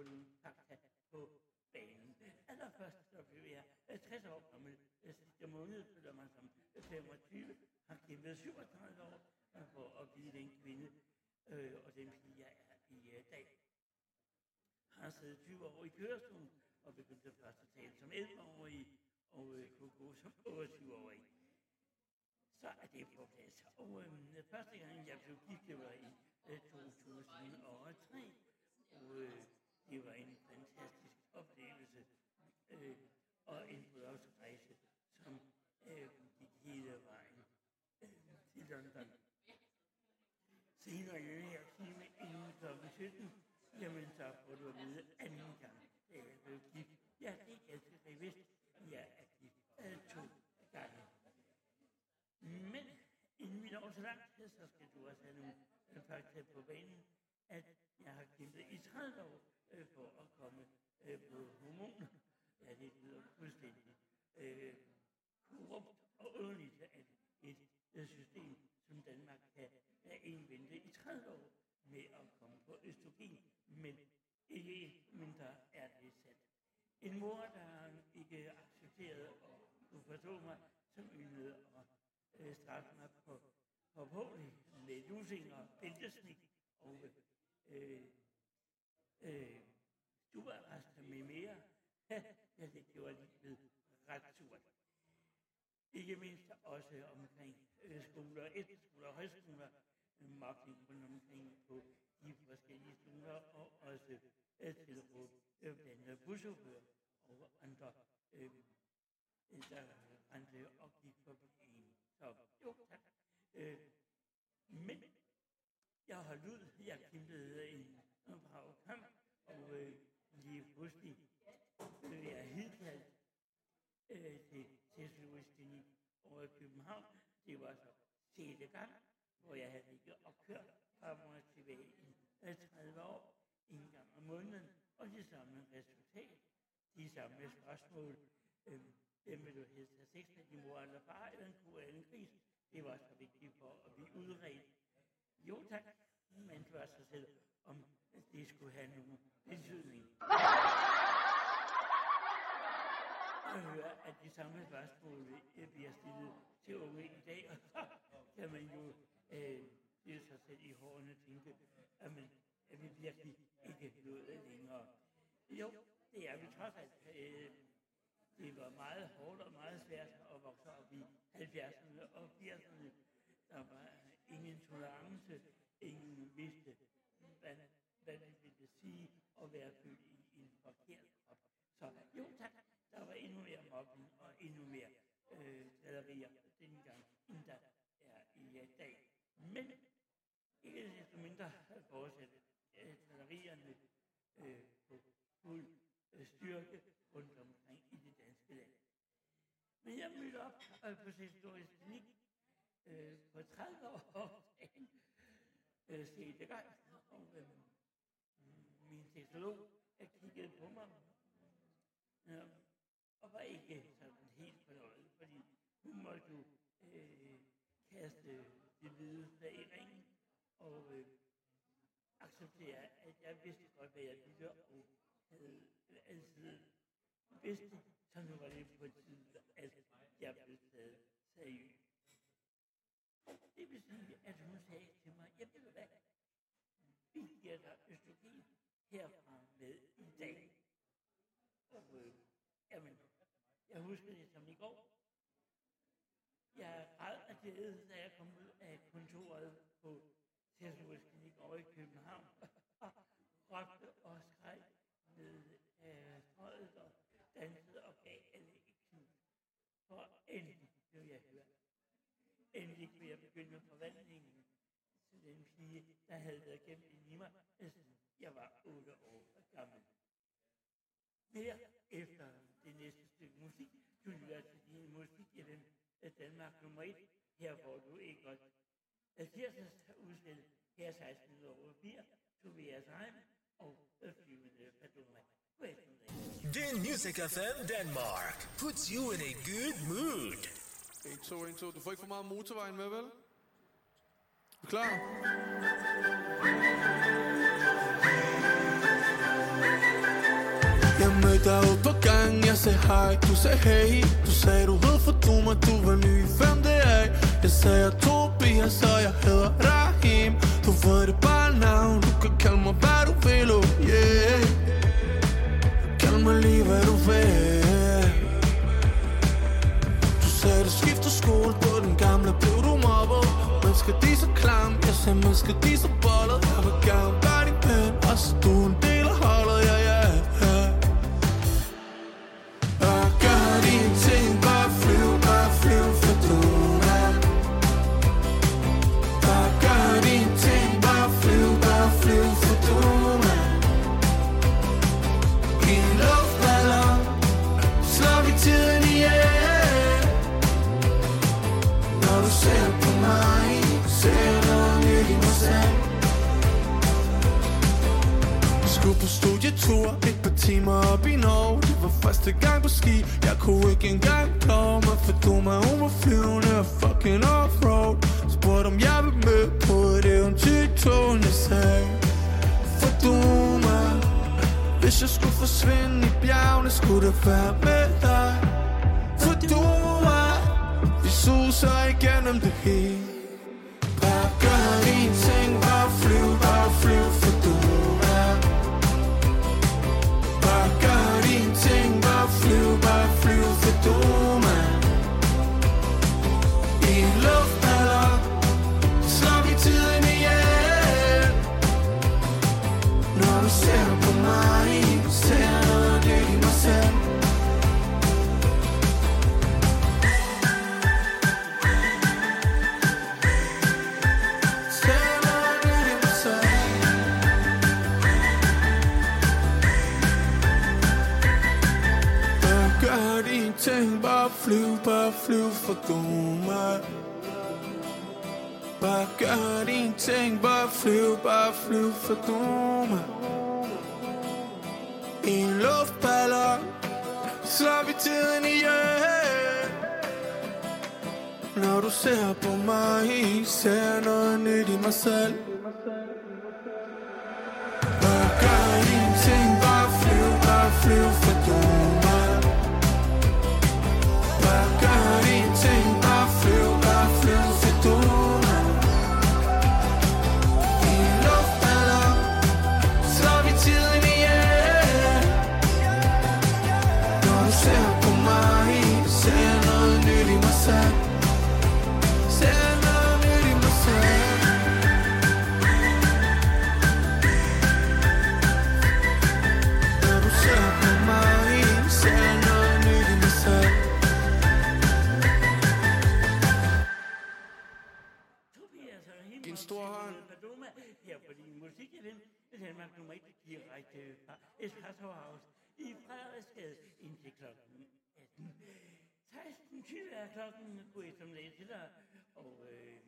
Lige på banen. Allerførst så blev jeg øh, 60 år gammel. Øh, sidste måned føler man som øh, 25, har kæmpet 37 år for at blive den kvinde øh, og den pige, jeg er i øh, dag. Har siddet 20 år i kørestolen og begyndte først at tale som 11-årig, og øh, kunne gå som 28-årig. Så er det på plads. Og øh, første gang, jeg blev gift, det var i øh, 2003, og øh, det var en fantastisk oplevelse, øh, og en bryllupsrejse, som øh, gik hele vejen øh, til London. Senere i den her time inden kl. 17, jamen så får du at vide anden gang, da jeg blev gift. Ja, det er ganske bevidst. Jeg er gift øh, to gange. Men inden vi når så langt, så skal du også have nogle fakta på banen, at jeg har kæmpet i 30 år øh, for at komme øh, på hormoner. Ja, det lyder fuldstændig øh, korrupt og underligt, at et, et system som Danmark kan have vente i 30 år med at komme på østrogen, men ikke mindre er det sandt. En mor, der ikke accepterede og kunne forstå mig, som yndede at øh, straffe mig på forhåbentlig med lusing og bæltesnik og øh, øh, stuerrester med mere. ja, det gjorde livet ret surt. Ikke mindst også omkring øh, skoler, efterskoler, og højskoler, øh, mobning rundt omkring på de forskellige skoler, og også øh, tilråb øh, blandt buschauffører og andre, øh, der rendte og gik på en. Så jo, tak. Øh, men jeg holdt ud, jeg kæmpede en og øh, lige pludselig blev jeg hidkaldt øh, til Teslowis klinik over i København. Det var så sjette gang, hvor jeg havde ligget og kørt frem og tilbage i 30 år, en gang om måneden, og det samme resultat, de samme spørgsmål. Øh, hvem vil du helst have sex med, din mor eller far, eller en kur eller en gris? Det var så vigtigt for at blive udredt. Jo tak, man spørger sig selv, om det skulle have nogen betydning. Jeg hører, at de samme spørgsmål øh, bliver stillet til unge i dag, og så kan man jo øh, stille sig selv i hårene og tænke, at man er vi virkelig ikke nået længere. Jo, det er vi trods alt. Øh, det var meget hårdt og meget svært at vokse op i 70'erne og 80'erne. Der var ingen tolerance, ingen vidste, hvad, hvad det ville sige at være født i en forkert krop. Så jo tak, der var endnu mere mobbing og endnu mere øh, drillerier dengang, end der er i dag. Men ikke desto mindre fortsætte øh, drillerierne øh, på fuld øh, styrke rundt omkring i det danske land. Men jeg mødte op øh, på historisk klinik øh, på 30 år øh, sjette gang, og øh, seksolog der kiggede på mig, øh, og var ikke sådan helt fornøjet, fordi hun måtte jo øh, kaste det hvide flag i ringen, og øh, acceptere, at jeg vidste godt, hvad jeg ville, og havde altid vidst det, så nu var det på tide, at jeg blev taget seriøst. Det vil sige, at hun sagde til mig, jeg ved hvad, vi giver dig østrogen herfra med i dag. Og øh, jamen, jeg husker det som i går. Jeg græd af glæde, da jeg kom ud af kontoret på Teslowis klinik over i København. og råbte og skreg ned af strøget og dansede og gav alle et knus. For endelig blev jeg hørt. Endelig kunne jeg begynde forvandlingen til den pige, der havde været gennem i mig, siden jeg var 8 år gammel. Mere efter det næste stykke musik, du lytter til din musik i den Danmark nummer 1. Her får du ikke godt tirsdags udspil. Her 16 år bier, Tobias Heim og flyvende Paduma. God. Din Music FM Denmark puts you in a good mood. 1, 2, 1, 2. Du får ikke for meget motorvejen med, vel? Er klar? Mødte dig ud på gangen, jeg sagde hej, du sagde hey. Du sagde du hed for du mig, du var ny, hvem det er? Jeg sagde jeg Tobias, og jeg hedder Rahim. Du ved det bare navn, du kan kalde mig hvad du vil, oh yeah. Kald mig lige hvad Du vil. Du sagde, du skifter skole på den gamle, blev du mobbet oh. Mennesker, de så klam, jeg sagde, mennesker, de så bollet Jeg vil gerne være din ven, og så du en del af holdet, ja, ja, ja. Tur et par timer op i Norge. Det var første gang på ski. Jeg kunne ikke engang klare mig For du mig, hun var flyvende og fucking offroad. Spurgte om jeg ville med på et eventyr i sagde For du mig. Hvis jeg skulle forsvinde i bjergene Skulle det være med dig. For du er Vi suser igennem det hele. Flyv, bare flyv For du mig Bare gør din ting Bare flyv, bare flyv For du mig I en luftballon Slår vi tiden ihjel Når du ser på mig Ser noget nyt i mig selv. I nummer 1 direkte fra Espresso House i Frederiksgade indtil klokken 18. 16.20 er klokken god eftermiddag til dig, og øh,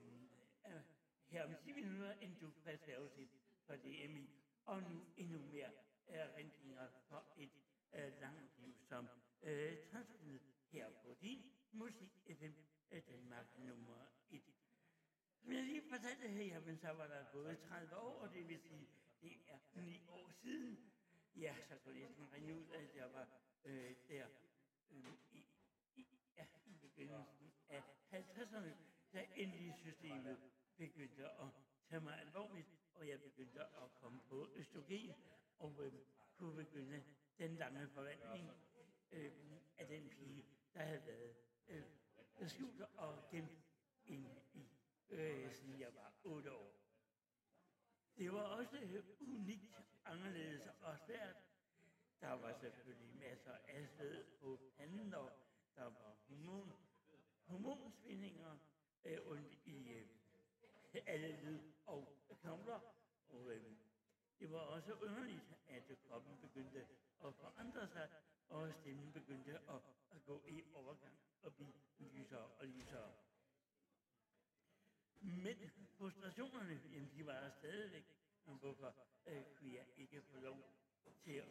her om 10 minutter en du reservesigt for DMI, og nu endnu mere erindringer for et øh, langt liv som øh, transkønnet her på din musik FM øh, Danmark nummer 1. Som jeg lige fortalte her, jamen, så var der gået 30 år, og det vil sige, ni år siden. Ja, så kunne jeg sådan regne ud, at jeg var øh, der øh, i, i, ja, i begyndelsen af 50'erne, da endelig systemet begyndte at tage mig alvorligt, og jeg begyndte at komme på østrogen, og øh, kunne begynde den lange forvandling øh, af den pige, der havde været øh, skjult og gemt inde i øh, siden jeg var otte år. Det var også øh, unikt, anderledes og svært. Der var selvfølgelig masser af sved på panden, og der var hormon, hormonsvindinger øh, ondt i øh, alle led og knogler. Og øh, det var også underligt, at kroppen begyndte at forandre sig, og stemmen begyndte at, at gå i overgang og blive lysere og lysere. Men frustrationerne, jamen, de var der stadigvæk. Men hvorfor øh, kunne jeg ikke få lov til at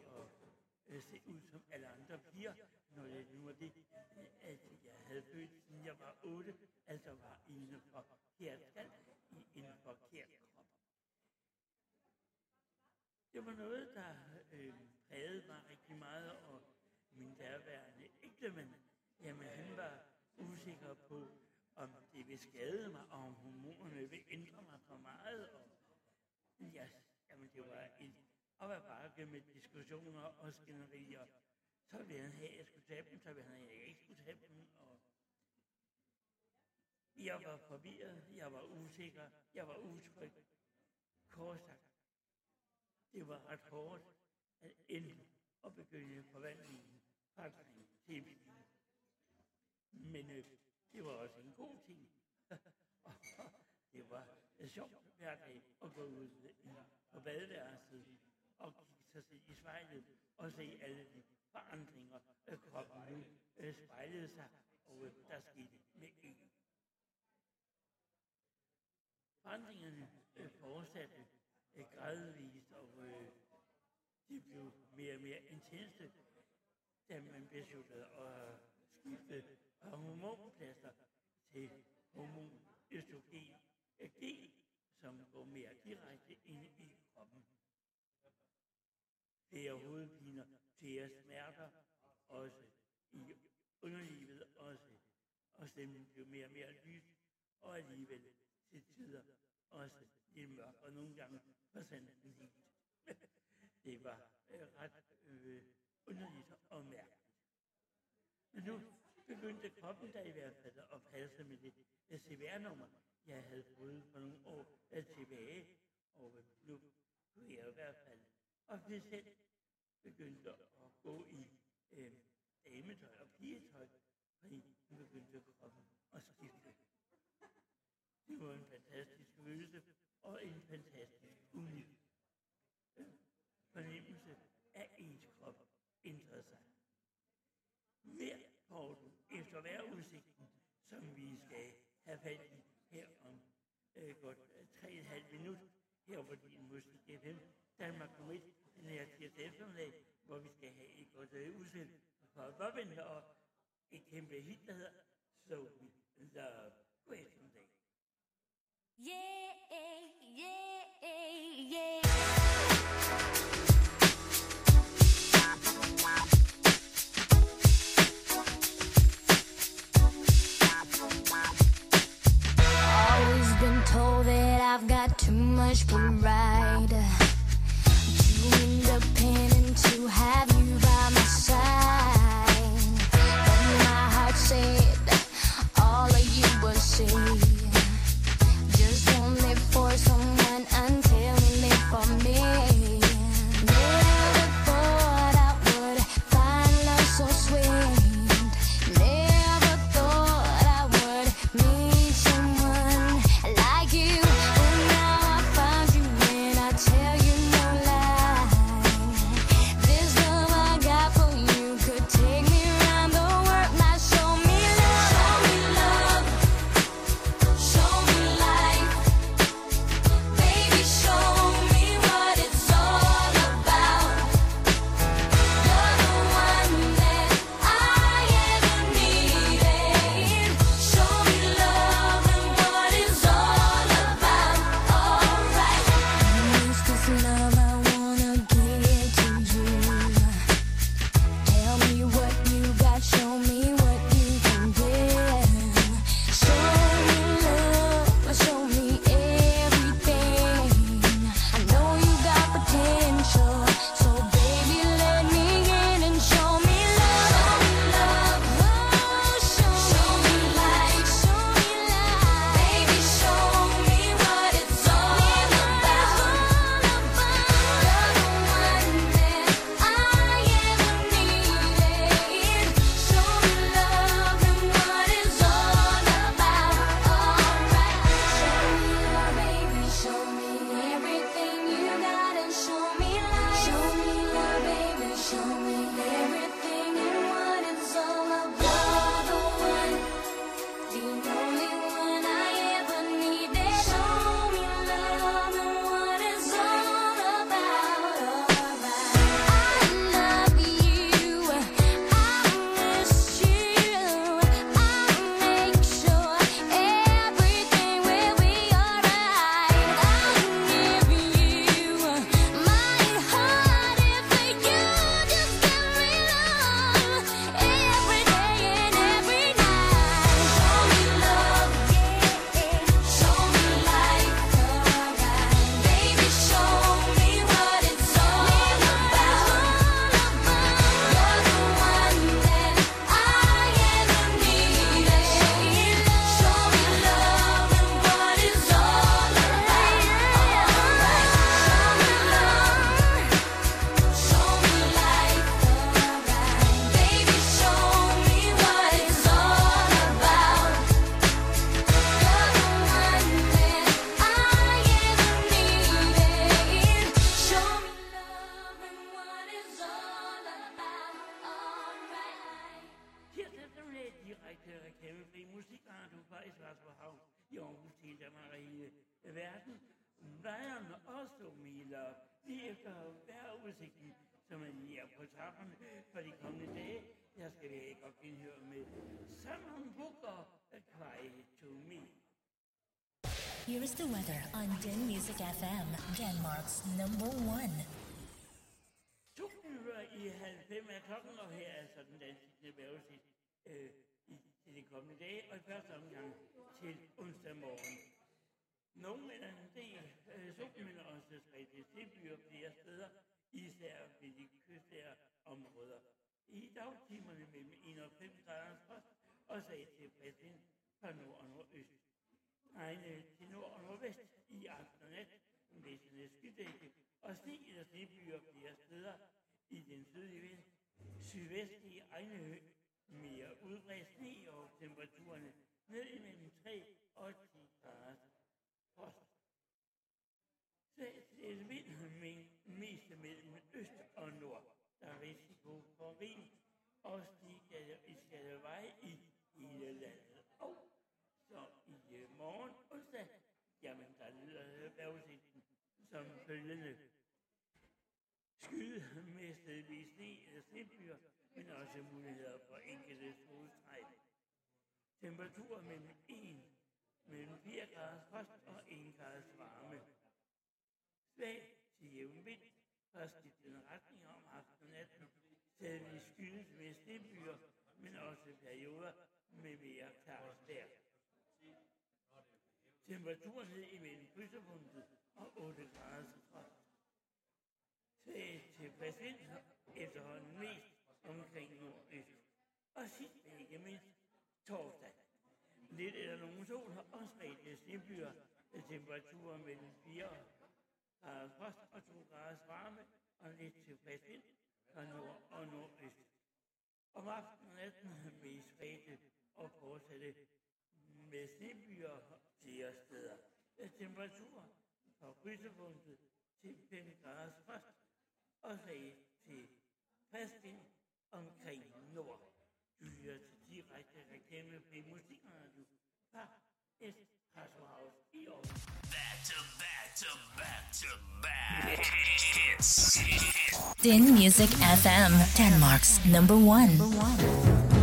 øh, se ud som alle andre piger, når det nu var det, øh, at jeg havde født, siden jeg var 8, altså var i en forkert skal, i en forkert krop. Det var noget, der øh, prægede mig rigtig meget, og min derværende ægtemand, jamen han var usikker på, om det vil skade mig, og om hormonerne vil ændre mig for meget. Og ja, jamen det var en op ad bakke med diskussioner og skænderier. så ville han have, at jeg skulle tage dem, så ville han have, at jeg ikke skulle tage dem, og jeg var forvirret, jeg var usikker, jeg var utryg. Kort sagt, det var ret hårdt at ende og begynde forvandlingen fra dreng til pige. Men øh, det var også en god ting. det var sjovt hver dag at gå ud på badeværelset og kigge sig selv i spejlet og se alle de forandringer, øh, kroppen nu øh, spejlede sig, og øh, der skete med en. Forandringerne øh, fortsatte øh, gradvist, og øh, de blev mere og mere intense, da man besluttede at skifte fra hormonplaster til hormon østrogen G, som går mere direkte ind i kroppen. Flere hovedpiner, flere smerter, også i underlivet også, og stemmen blev mere og mere lys, og alligevel til tider også lidt mørk, og nogle gange forsvandt den helt. det var øh, ret øh, underligt og mærkeligt. Men nu begyndte kroppen da i hvert fald at passe med det CVR-nummer, jeg havde fået for nogle år tilbage, og nu kunne jeg i hvert fald officielt begyndte at gå i øh, dametøj og pigetøj, fordi nu begyndte kroppen at skifte. Det var en fantastisk følelse og en fantastisk unik øh, fornemmelse af ens krop ændrede sig. Hver Poul, efter vejrudsigten, som vi skal have fat i her om øh, godt øh, tre og en halv minut, her på din musik FM, Danmark nummer 1, den her tirsdag eftermiddag, hvor vi skal have et godt øh, udsend fra Robin og et kæmpe hit, der hedder So We Love. God eftermiddag. Yeah, yeah, yeah. Told that I've got too much pride. Too independent to have you by my side. But my heart said all of you was safe. Just live for someone until we live verden. Here is the weather on Den Music FM, Denmark's number one. To uger i halv fem er klokken, og her er så den danske vejrudsigt øh, i, til de kommende dage, og i første omgang til onsdag morgen. Nogle eller en del øh, sol, men også spredte tilbyer flere steder, især ved de kystnære områder. I dagtimerne mellem 1 og 5 grader frost, og sag til frisk fra nord og nordøst. Regne nord og nordvest i aften og nat, væsentligt skydække, og sne eller snebyer flere steder i den sydlige vind. Sydvestlige egne mere udbredt sne og temperaturerne ned imellem 3 og 10 grader frost. Svagt vind med mest mellem øst og nord. Der er risiko for rim og stigende i skadevej i hele landet. Og så i øh, morgen jamen der lyder vejrudsigten som følgende. Skyde med stedvis sne øh, eller snebyer, men også muligheder for enkelte solstræk. Temperaturer mellem 1 mellem 4 graders frost og 1 graders varme. Svag til jævn vind, først i den retning om aftenen og natten, stadig skydes med snebyer, men også perioder med mere klart vejr. Temperaturen ned imellem krydserpunktet og 8 grader til frost. Svag til præsident efterhånden mest omkring nordøst. Og sidst men ikke mindst torsdag. Lidt eller nogen sol har og spredte snebyer med temperaturer mellem 4 grader frost og 2 graders varme og lidt til frisk fra nord og nordøst. Om aftenen og natten med spredte og fortsatte med snebyer flere steder. Med temperaturer fra krydserpunktet til 5 graders frost og sag til frisk vind omkring nord. Du lytter til direkte reklame på Musikradio fra et House i år. Back to back to back to back. Hits. Den Music FM, Denmark's number one. when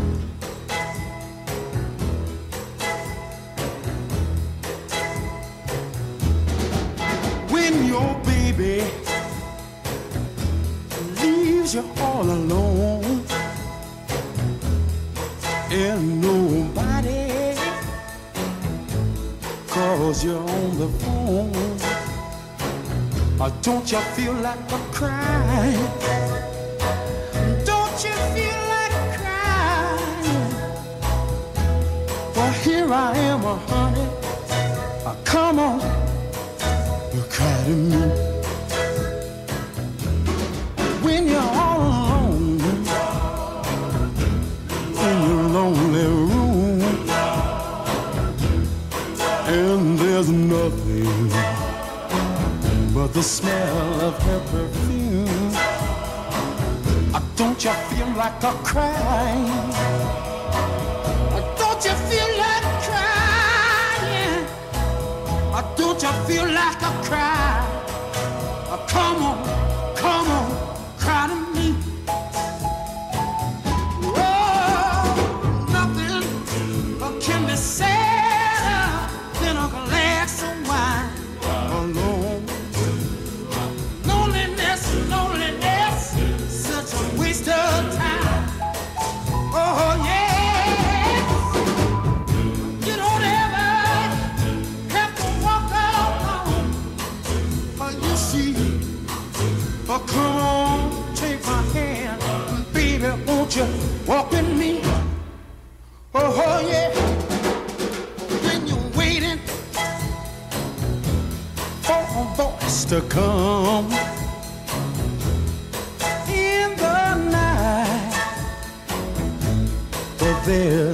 baby. Leaves you all alone. And nobody calls you on the phone. Or don't you feel like a crying don't you feel like crying well here I am honey. Uh, come on. Cry to me lonely room. And there's nothing but the smell of her perfume. Uh, don't you feel like a Uh, don't you feel like crying? Uh, don't you feel like a cry? Uh, come on come on cry to me won't you walk with me? Oh, oh yeah. When you're waiting for a voice to come in the night, but there's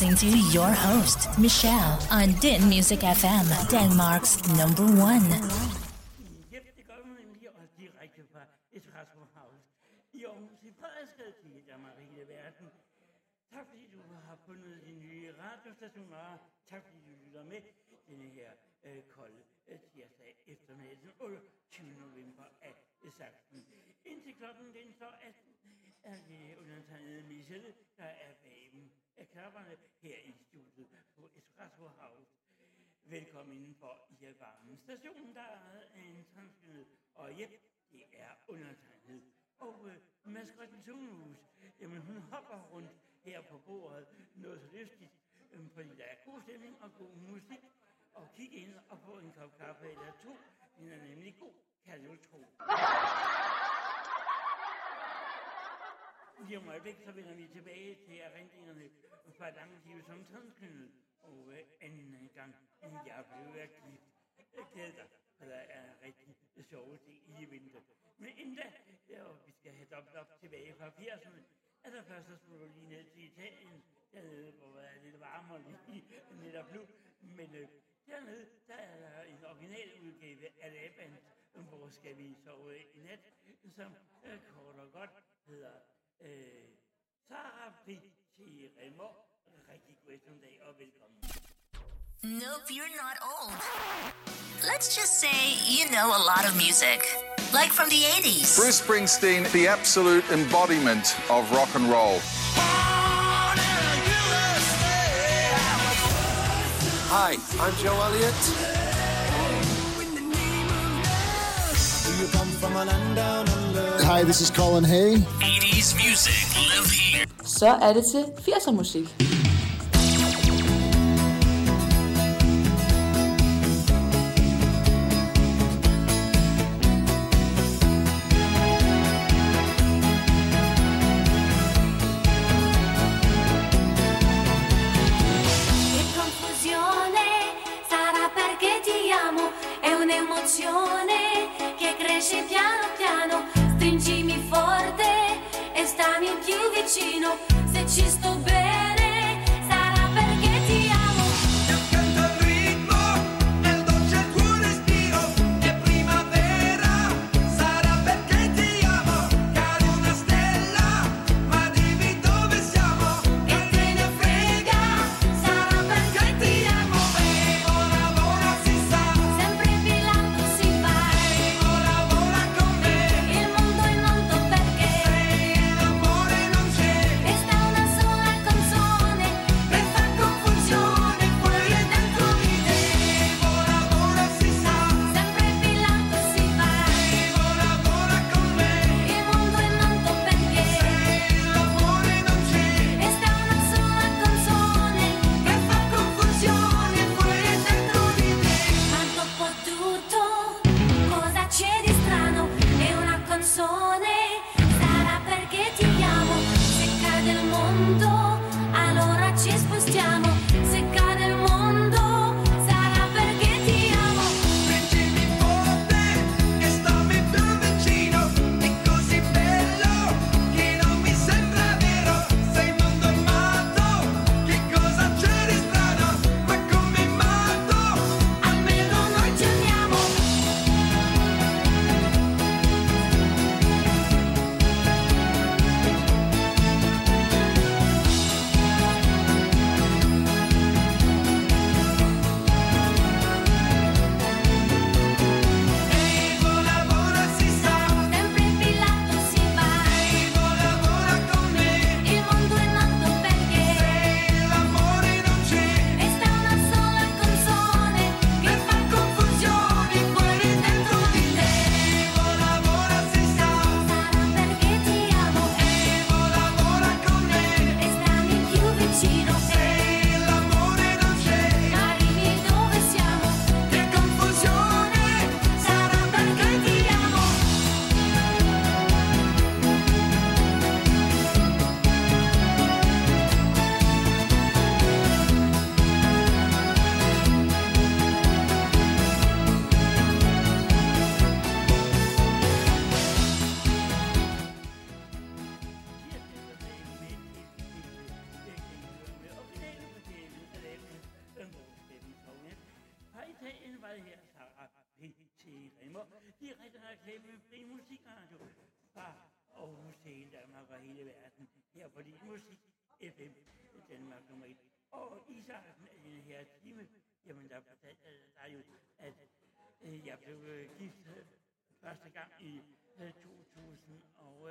listening to your host, Michelle, on Din Music FM, Denmark's number one. Yep, det gør man nemlig, og direkte fra Espresso House i Aarhus i Frederiksgade til Danmark og hele verden. Tak fordi du har fundet din nye radiostation, og tak fordi du lytter med denne her kolde tirsdag eftermiddag den 28. november af 16. Indtil klokken den så 18 er det undertegnede Michelle, der er bag af Stationen, der er en transkønnet, og ja, det er undertegnet. Og øh, maskotten Tunehus, jamen hun hopper rundt her på bordet, noget så lystigt, øh, fordi der er god stemning og god musik. Og kig ind og få en kop kaffe eller to, den er nemlig god, kan du tro. Lige om øjeblik, så vender vi tilbage til erindringerne fra et langt liv som transkønnet. Og øh, anden gang, jeg blev gift. Glæd dig, for der er rigtig sjove ting i vinter. Men inden da, ja, og vi skal have dobbelt op tilbage fra 80'erne, er der først så skulle du lige ned til Italien, dernede, hvor det er lidt varmere lige netop nu. Men øh, dernede, der er der en original udgave af Laban, hvor skal vi sove i nat, som øh, kort og godt hedder øh, Sara Fri Remo. Rigtig god eftermiddag og velkommen. Nope, you're not old. Let's just say you know a lot of music, like from the 80s. Bruce Springsteen, the absolute embodiment of rock and roll. Hi, I'm Joe Elliott. Do you come from a land down under? Hi, this is Colin Hay. 80s music live here. Så er det til 80'er musik.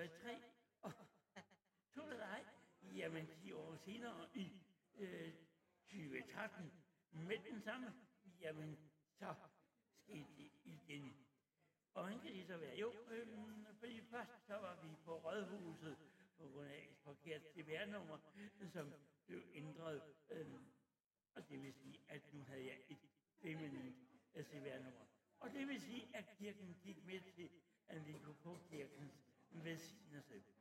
2003. Og tog det dig, jamen 10 år senere i øh, 2013, med den samme, jamen så skete det igen. Og hvordan kan det så være? Jo, øh, fordi først så var vi på Rådhuset på grund af et forkert CPR-nummer, som blev ændret. Øh, og det vil sige, at nu havde jeg et feminint CPR-nummer. Og det vil sige, at kirken gik med til, at vi kunne få kirkens velsignelse.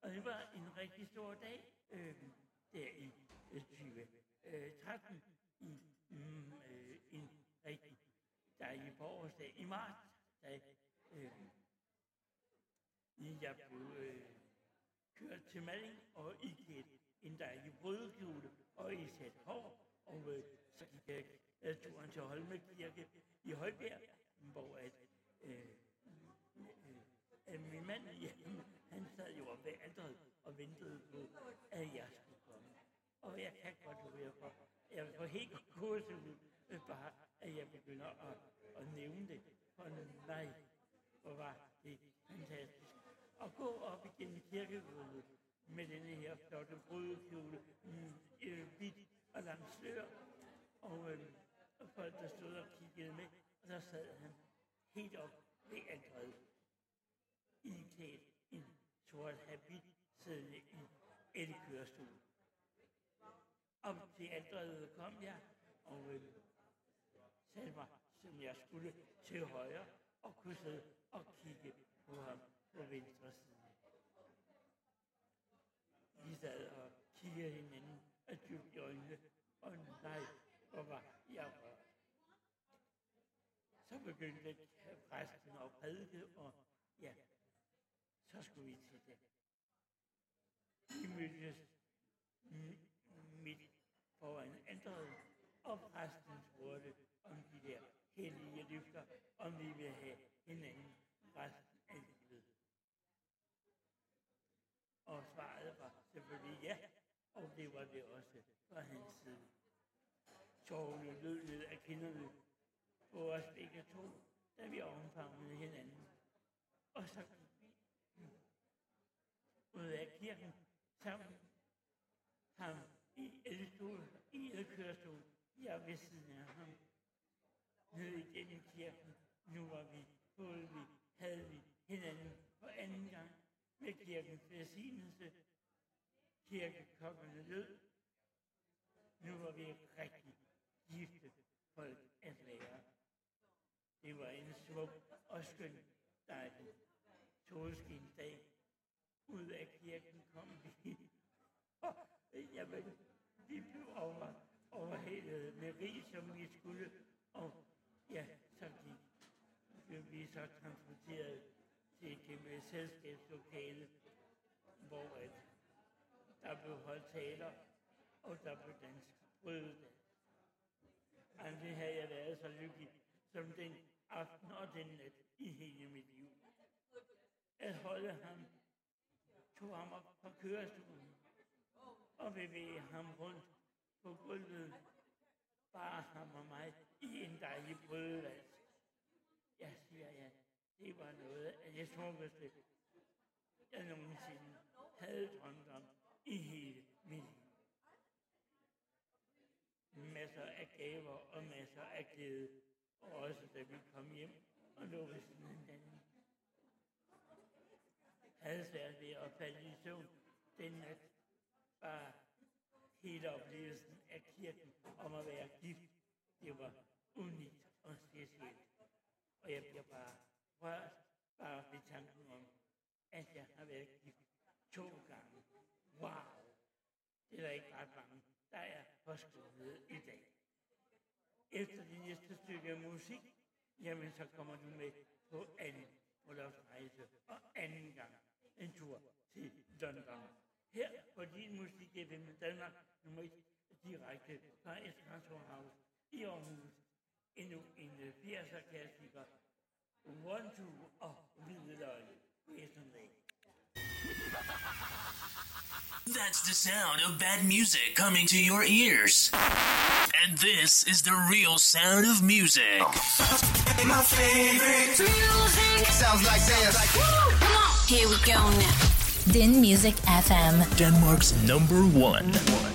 Og det var en rigtig stor dag, øh, der i øh, 2013, i mm, øh, en rigtig dejlig forårsdag i marts, da øh, jeg blev øh, kørt til Malling og iklædt en dejlig brødkjole og i sat hår, og øh, så gik jeg øh, turen til Holme Kirke i Højbjerg, hvor at, øh, at min mand, hjemme, han sad jo oppe ved alderet og ventede på, at jeg skulle komme. Og jeg kan godt høre for, jeg får helt kurset ud, øh, bare at jeg begynder at, at nævne det. For nej, hvor var det fantastisk. At gå op igennem kirkegulvet med denne her flotte brudekjole, mm, øh, hvidt og langt slør, og, øh, og folk, der stod og kiggede med, og der sad han helt op ved alderet, iklædt en sort habit, siddende i et kørestol. Op til alderet kom jeg, og øh, satte mig, som jeg skulle, til højre, og kunne sidde og kigge på ham på venstre side. Vi sad og kiggede hinanden og dybt i øjnene, og nej, hvor var jeg rørt. Så begyndte præsten at prædike, og ja, så skulle vi til det. Vi mødtes m- midt foran ændret, og præsten spurgte om de der hellige løfter, om vi vil have hinanden resten af livet. Og svaret var selvfølgelig ja, og det var det også fra hans side. Tårerne lød ned af kinderne på os begge to, da vi omfavnede hinanden. Og så gik vi ud kirken sammen. Ham i elstol, i elkørestol, jeg ved siden af ham. Ned igennem kirken, nu var vi, både vi, havde vi hinanden for anden gang med kirkens velsignelse. Kirkekokkerne lød. Nu var vi rigtig gifte folk at lære. Det var en smuk og skøn dejlig solskinsdag. Ud af kirken kom vi. Og, jamen, vi blev over, overhældet med rig, som vi skulle. Og ja, så gik blev vi så transporteret til et selskabslokale, hvor at der blev holdt taler, og der blev dansk prøvet. Aldrig havde jeg været så lykkelig som den aften og den nat i hele mit liv. At holde ham, tog ham op fra kørestolen og bevægede ham rundt på gulvet. Bare ham og mig i en dejlig brødvals. Jeg siger ja, det var noget af det smukkeste, jeg nogensinde havde drømt om i hele mit liv. Masser af gaver og masser af glæde, og også da vi kom hjem og lukkede sådan en anden. Havde svært ved at falde i søvn den nat. var hele oplevelsen af kirken om at være gift, det var unikt og specielt. Og jeg bliver bare rørt bare ved tanken om, at jeg har været gift to gange. Wow! Det er der ikke ret mange, der er forskrevet i dag. Efter det næste stykke musik, jamen så kommer du med på anden bryllupsrejse og anden gang en tur til London. Her på din musik FM Danmark nummer 1 direkte fra Espresso House i Aarhus endnu en 80'er klassiker. One, two og Hvideløg. Væsentligt. That's the sound of bad music coming to your ears. And this is the real sound of music. My favorite music sounds like this. Come on. Here we go now. Din Music FM. Denmark's number one. Lige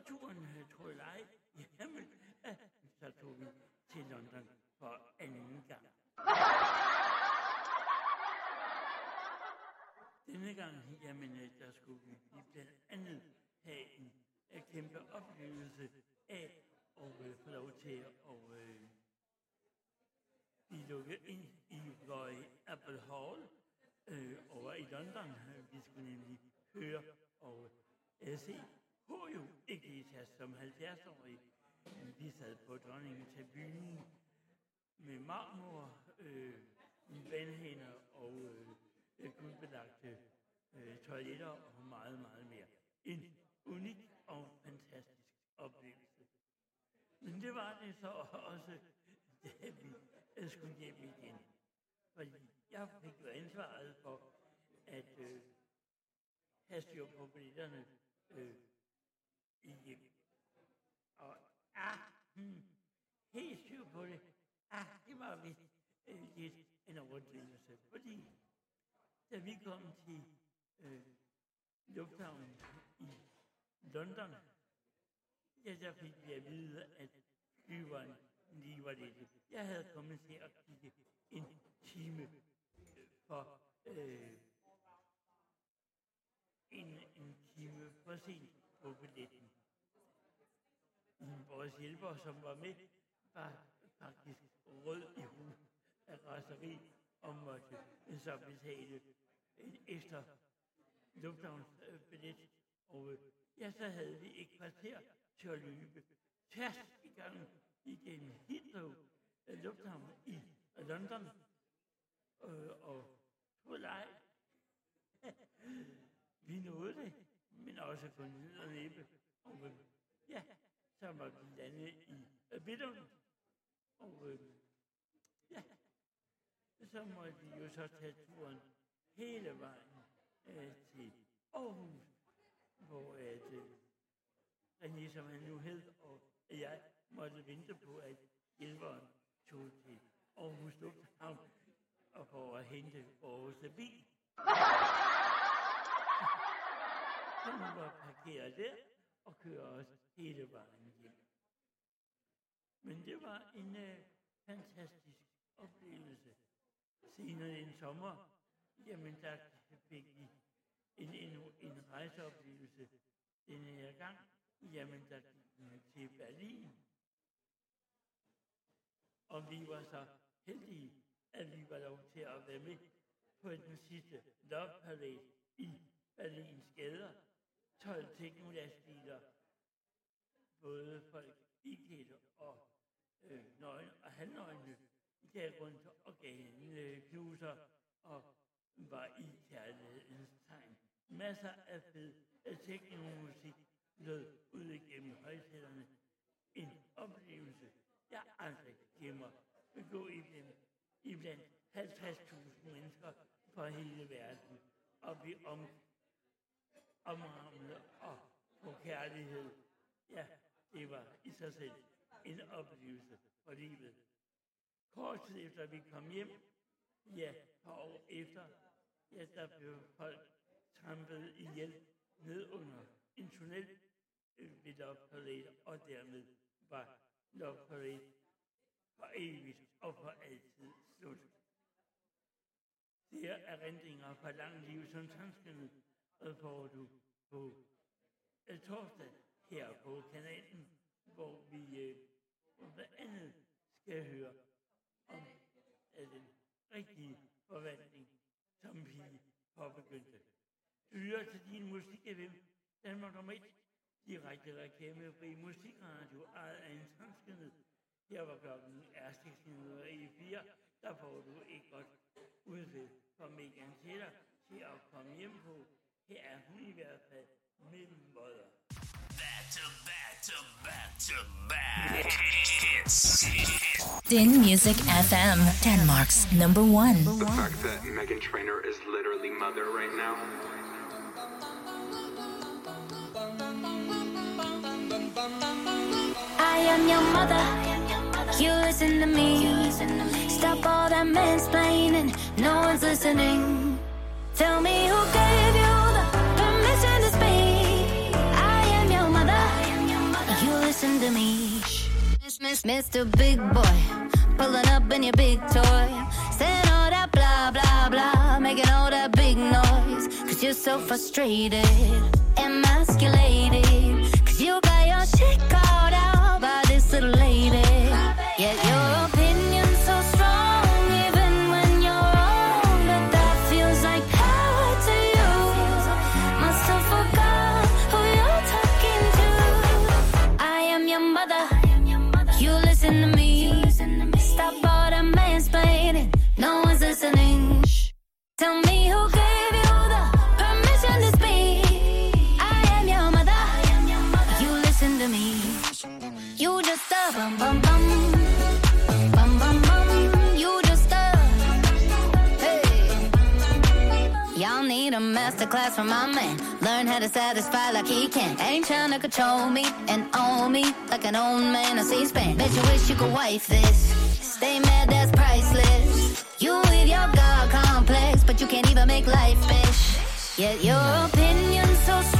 Og turen, øh, tror jeg, jamen, så tog vi til London for anden gang. Denne gang, jamen, der skulle vi blandt andet have en, en kæmpe oplevelse af at øh, få lov til at øh, blive lukket ind i Roy Apple Hall øh, over i London. Vi skulle nemlig høre og øh, se Hojo Iglesias som 70-årig. Vi sad på dronningen til byen med marmor, øh, vandhænder og øh, øh, guldbelagte øh, toiletter og meget, meget mere. En unik og fantastisk oplevelse. Men det var det så også, da vi øh, skulle hjem igen. Fordi jeg fik jo ansvaret for at øh, have styr på billetterne øh, hjem. Og ah, hmm, helt syv på det, ah, det var vist øh, lidt en overdrivelse. Fordi da vi kom til øh, lufthavnen i London, ja, der fik vi at vide, at flyveren lige var lidt. Jeg havde kommet til at kigge en time øh, for øh, en, en time for sent på billetten. Vores hjælper, som var med, var faktisk rød i hovedet af raseri og måtte så betale en ekstra lufthavnsbillet. Og øh, ja, så havde vi et kvarter til at løbe tværs i gangen igennem Heathrow øh, lufthavn i London. Øh, og på leg. vi nåede det, men også kun ned og næppe. Og øh, ja, som var landet i øh, Og øh, ja, så måtte vi jo så tage turen hele vejen øh, til Aarhus, hvor at, øh, René, som han nu hed, og jeg måtte vente på, at hjælperen tog til Aarhus Lufthavn og for at hente vores bil. Så hun var parkeret der og kører os hele vejen. Men det var en øh, fantastisk oplevelse. Senere en sommer, jamen der fik vi en, en, en rejseoplevelse Den her gang. Jamen der gik vi til Berlin. Og vi var så heldige, at vi var lov til at være med på den sidste Love Parade i Berlins gader. 12 teknolastbiler, både folk iklædte og øh, nøgne og halvnøgne, gav rundt og gav knuser og var i kærlighedens tegn. Masser af fed teknomusik lød ud igennem højtalerne. En oplevelse, jeg aldrig glemmer. At gå i blandt 50.000 mennesker fra hele verden og blive om, omrammet og få kærlighed. Ja, det var i sig selv en oplevelse for livet. Kort tid efter vi kom hjem, ja, par år efter, ja, der blev folk trampet ihjel ned under en tunnel ved Love Parade, og dermed var Love Parade for evigt og for altid slut. Det er erindringer fra langt liv som transkønnet, og får du på øh, torsdag her på kanalen, hvor vi øh, blandt andet skal jeg høre om øh, den rigtige forvandling, som vi påbegyndte. Du hører til din musik musikevent, Danmark nummer 1, direkte reklamefri musikradio, ejet af en transkønnet. Her var klokken er 16.04, der får du et godt udfald fra Megan Taylor til at komme hjem på. Her er hun i hvert fald mellem møder. Din Music FM, Denmark's number one. The fact that Megan Trainor is literally mother right now. I am your mother. You listen to me. Stop all that mansplaining. No one's listening. Tell me who gave you. Listen to me. Miss, miss, Mr. Big Boy, pulling up in your big toy, saying all that blah blah blah, making all that big noise. Cause you're so frustrated, emasculated. Cause you got your shit called out by this little lady. Yet your masterclass from my man. Learn how to satisfy like he can. Ain't trying to control me and own me like an old man on C-SPAN. Bet you wish you could wife this. Stay mad, that's priceless. You with your God complex, but you can't even make life, bitch. Yet your opinion's so strong,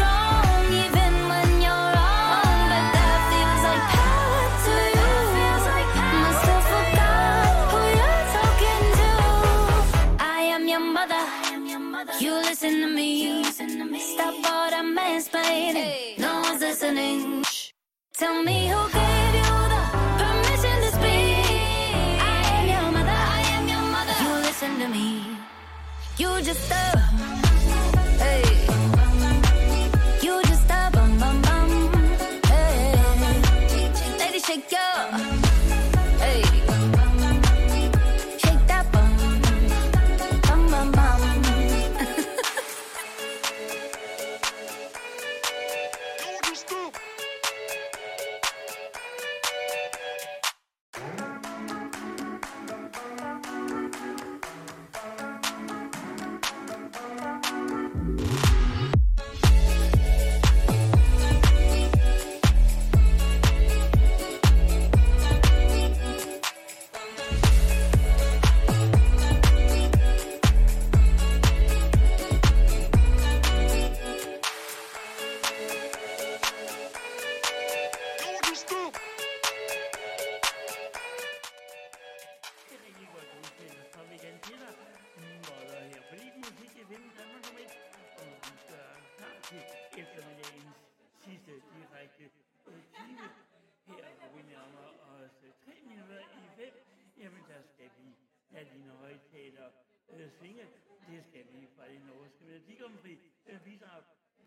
listen to me. Stop all that mansplaining. No one's listening. Shh. Tell me who gave you the permission to speak. I am your mother. I am your mother. You listen to me. You just a.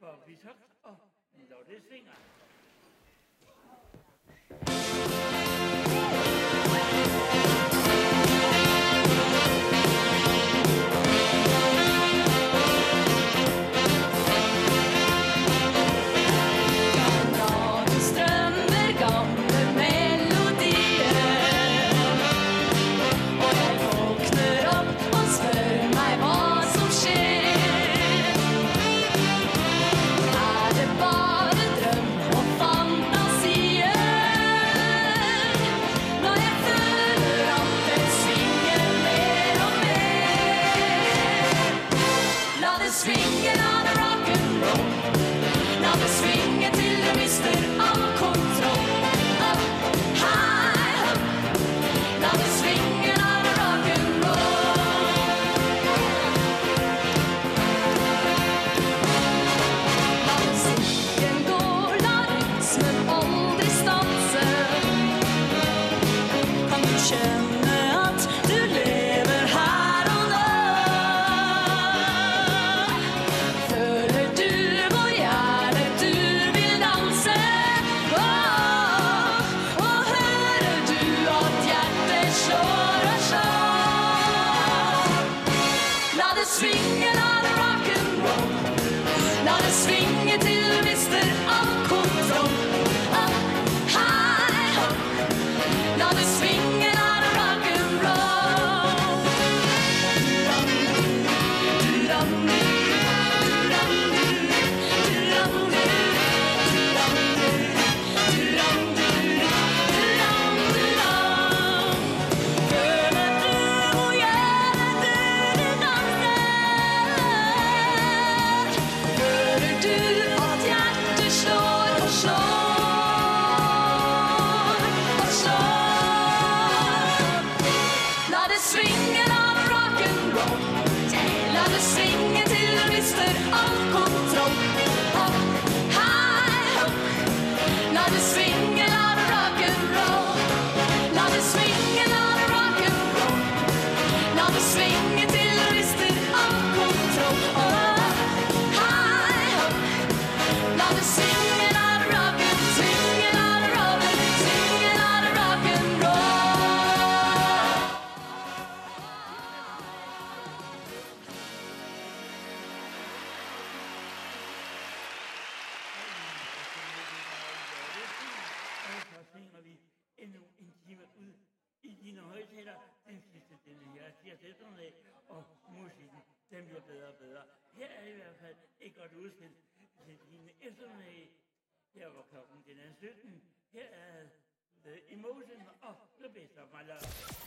bidrag vi så og når det svinger.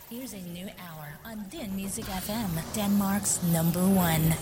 Here's a new hour on Din Music FM, Denmark's number one.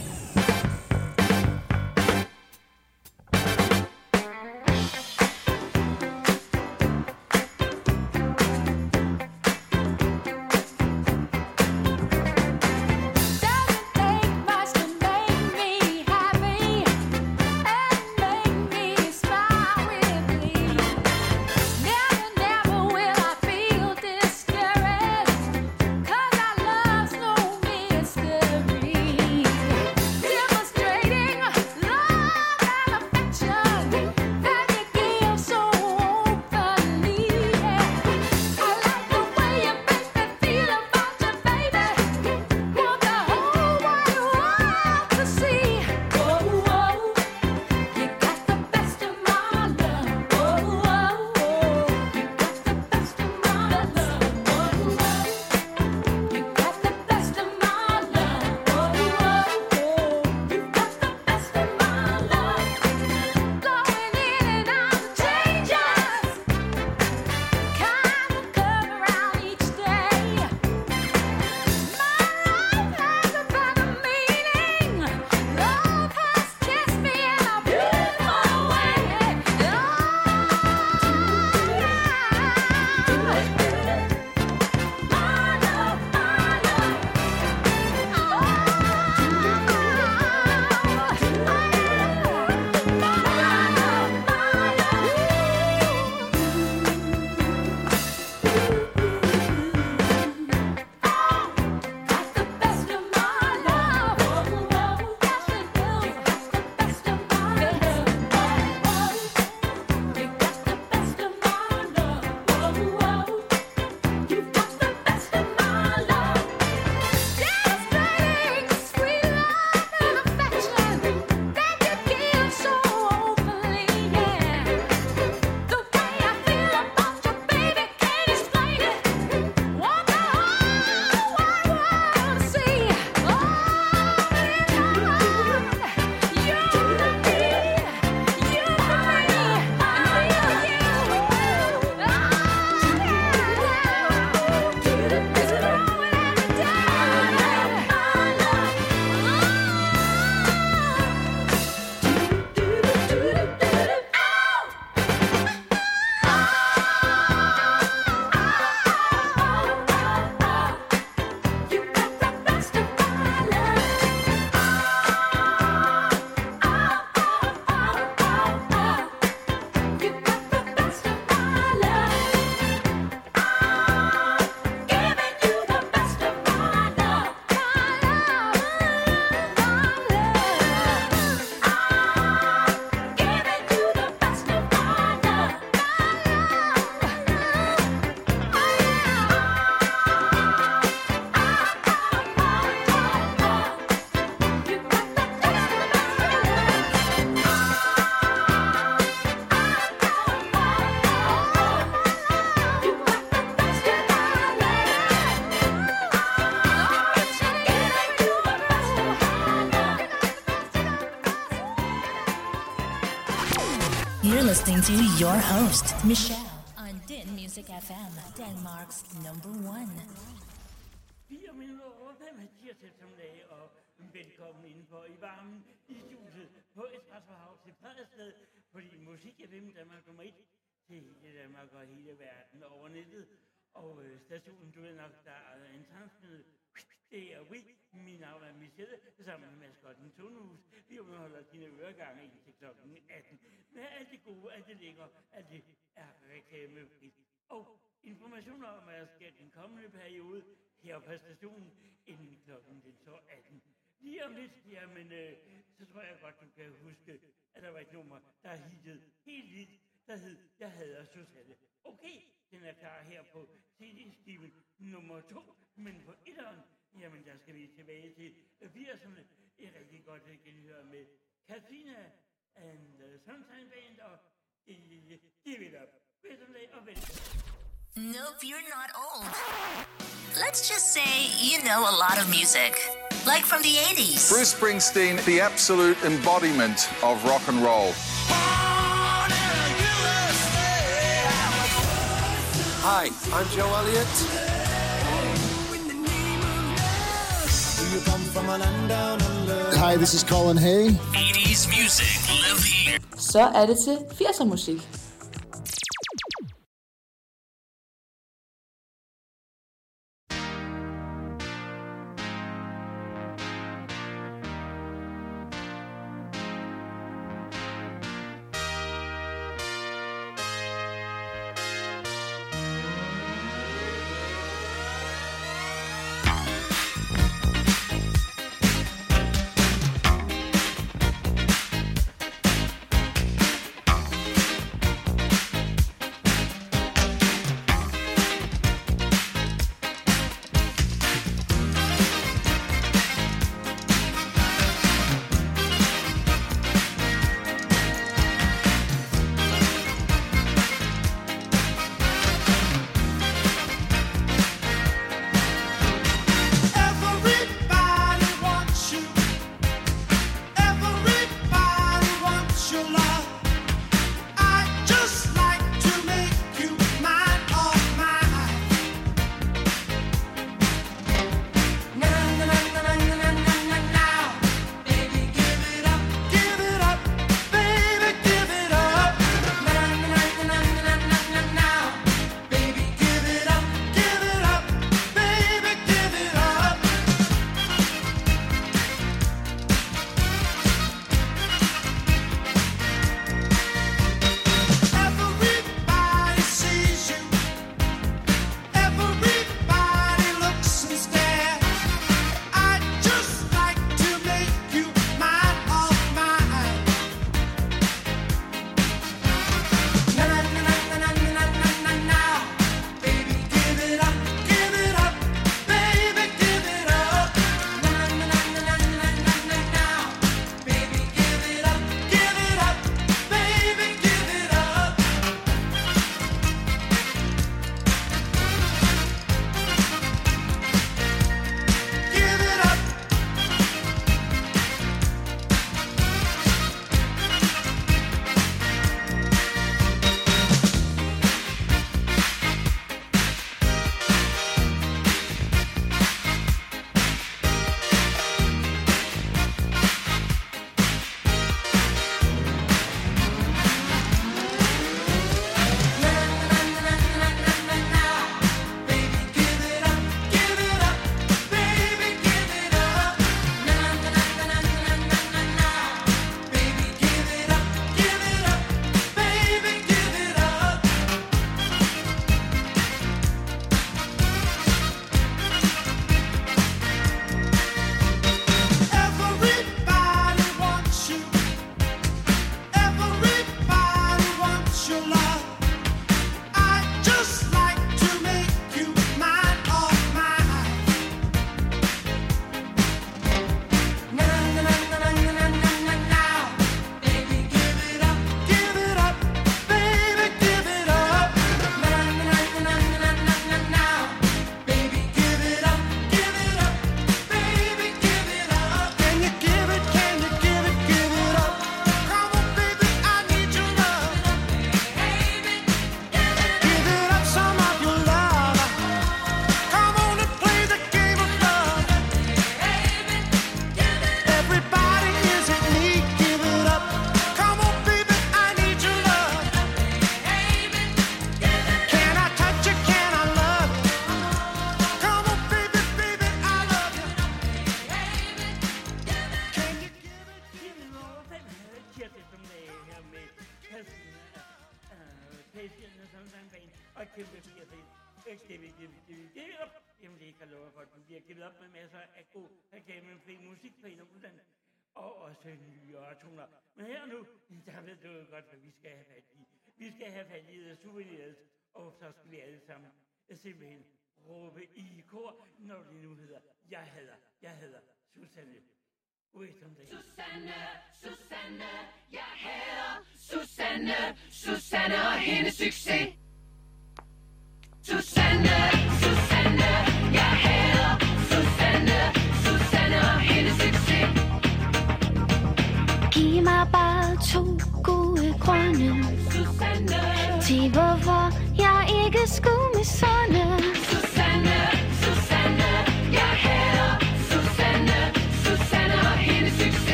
To your host, Michelle, on Din Music FM, Denmark's number one. Er velkommen i varmen i studiet på fordi musik er hvem Danmark nummer et til hele Danmark og hele verden over nettet. Og øh, stationen, du ved nok, der er en det er We. Mit navn er Michelle, sammen med maskotten Tonehus. Vi underholder dine øregange at det ligger, at det er reklamefrit. Og informationer om, at der sker den kommende periode her på stationen, inden klokken den så 18. Lige om lidt, jamen, øh, så tror jeg godt, du kan huske, at der var et nummer, der hittede helt vildt, der hed Jeg hader Susanne. Okay, den er klar her på CD-skiven nummer 2, men på etteren, jamen der skal vi tilbage til 80'erne. Et rigtig godt genhør med Katrina and the Sunshine Band og Give it up. Nope, you're not old. Let's just say you know a lot of music, like from the 80s. Bruce Springsteen, the absolute embodiment of rock and roll. Hi, I'm Joe Elliott. Do you come from a land down Hi, this is Colin Hay. 80's music, live here. Så er det til 80'er musik.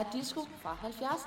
Er disco fra 70'erne.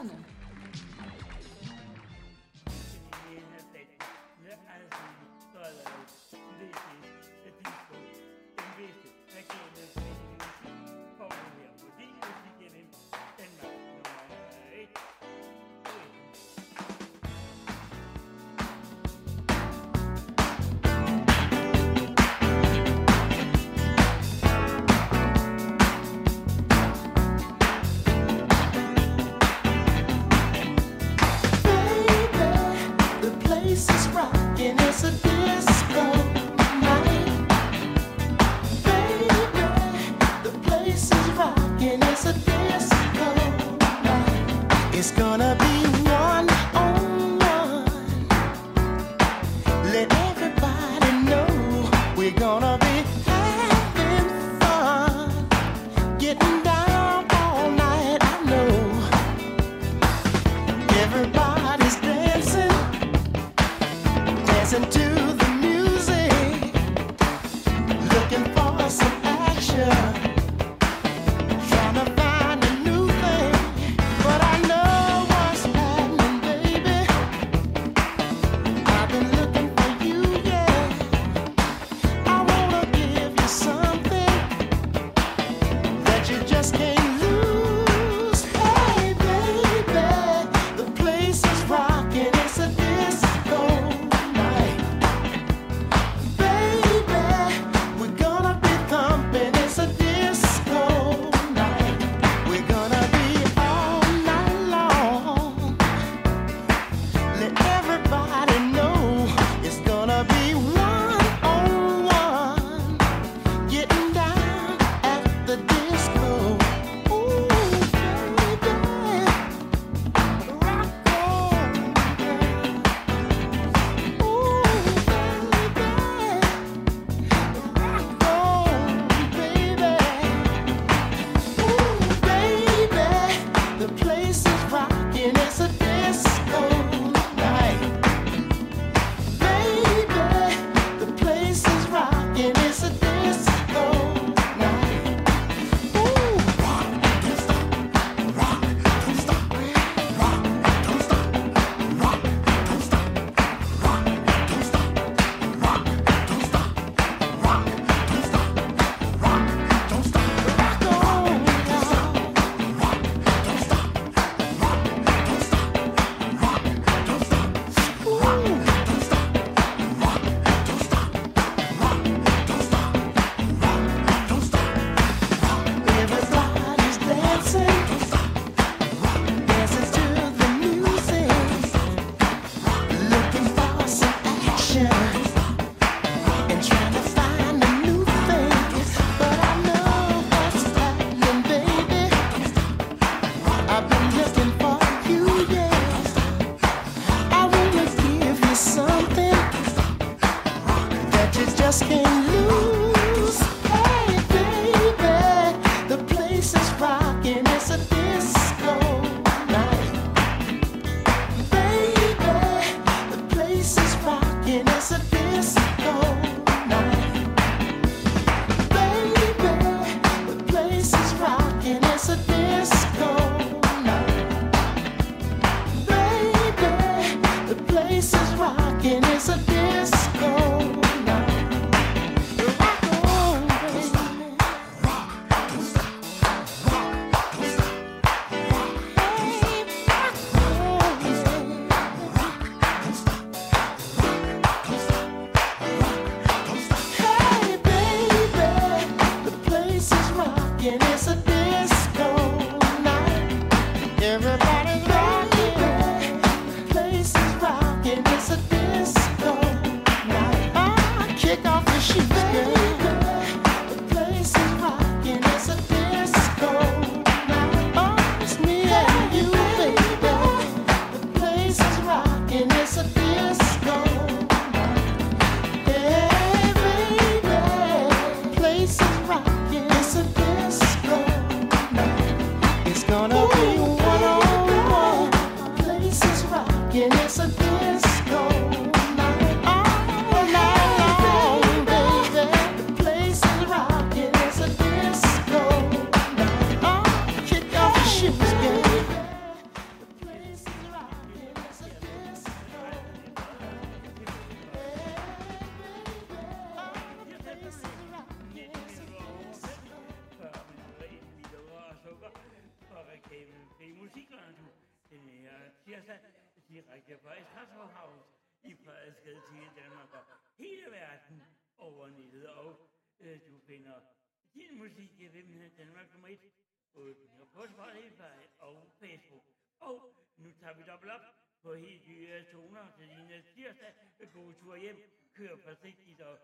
På Spotify og Facebook. Og nu tager vi dobbelt op på helt nye toner til din tirsdag. God tur hjem. Kør forsigtigt og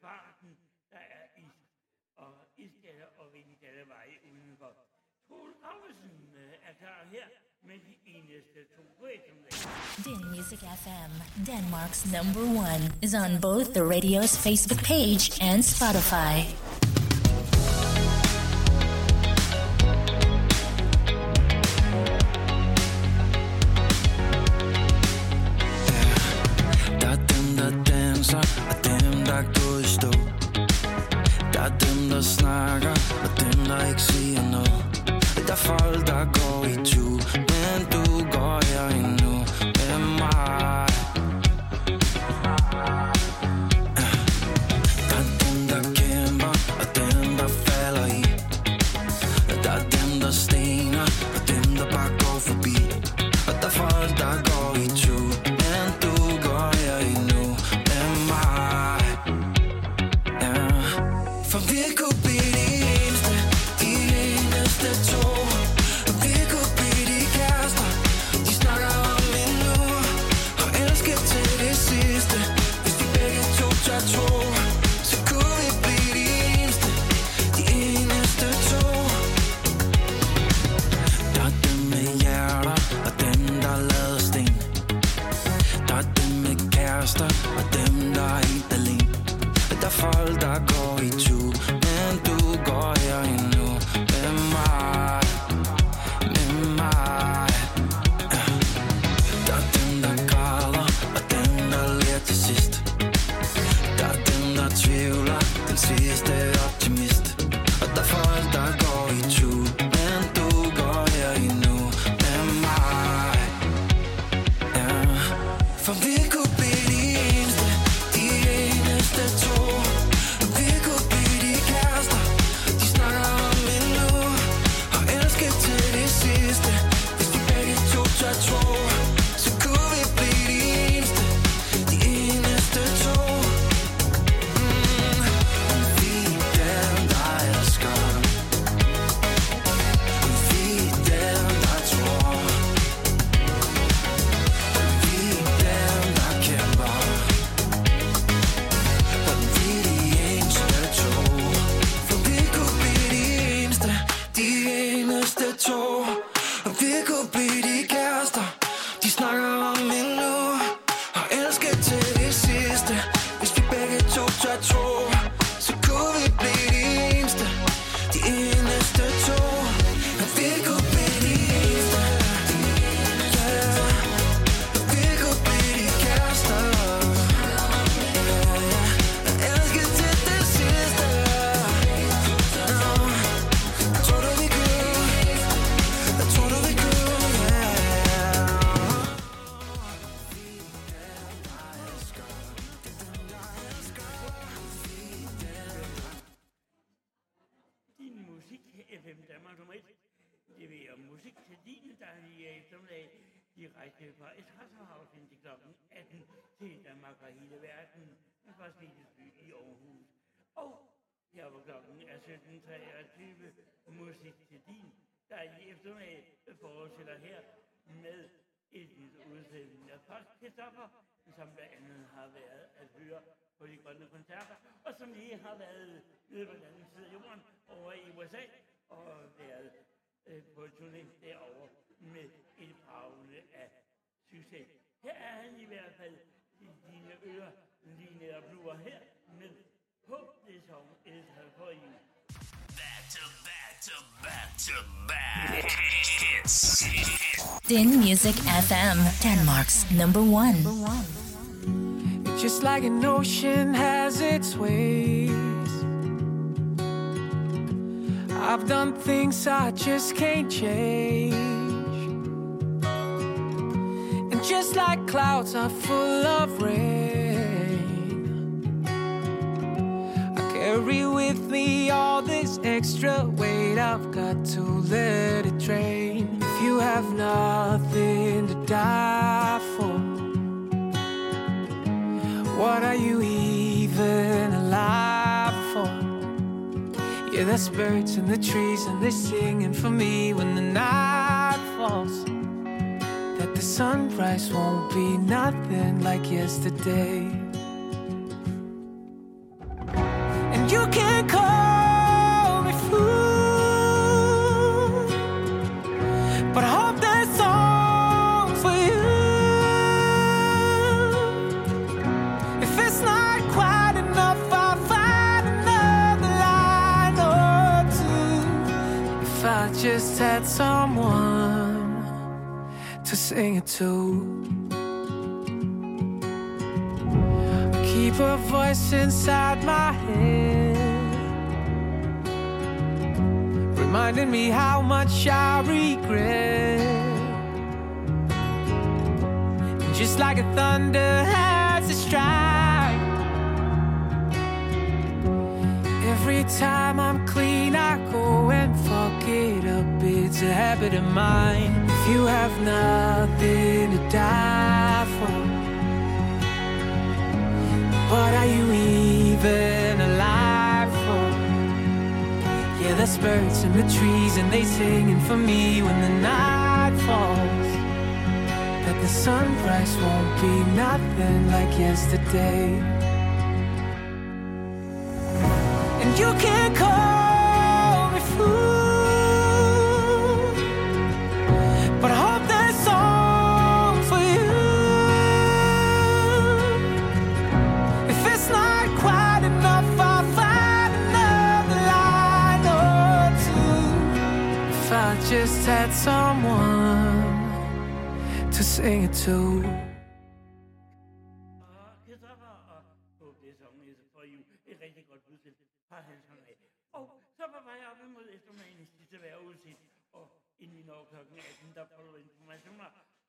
farten. Der er is og og veje udenfor. Troel Gravesen øh, er klar her med de eneste to. Din Music FM, Denmark's number one, is on both the radio's Facebook page and Spotify. Der danser, og dem, der er gået i stå. Der er dem, der snakker, og dem, der ikke siger noget. Der er folk, der går i tu, men du går herinde med Farsvidesby i Aarhus. Og her på klokken er 17.23 musik til din der i eftermiddag fortsætter her med et nyt udsendelse af Post Christoffer, som blandt andet har været at høre på de grønne koncerter, og som lige har været nede på den anden side af jorden over i USA, og været øh, på turné derovre med et bragende af succes. Her er han i hvert fald i dine ører lige netop er nu og her med Hope This Song Is For You. Back to back to back to back. Hits. Din Music FM, Denmark's number one. Just like an ocean has its waves. I've done things I just can't change. And just like clouds are full of rain, carry with me all this extra weight. I've got to let it drain. If you have nothing to die for, what are you even alive for? Yeah, there's birds in the trees and they're singing for me when the night falls. That the sunrise won't be nothing like yesterday. You can call me fool, but I hope there's song for you. If it's not quite enough, I'll find another line or two. If I just had someone to sing it to. Keep a voice inside my head, reminding me how much I regret. Just like a thunder has a strike, every time I'm clean, I go and fuck it up. It's a habit of mine. If you have nothing to die for. What are you even alive? There's birds in the trees and they singing for me when the night falls. That the sunrise won't be nothing like yesterday. And you can call just had 18, der sing it to.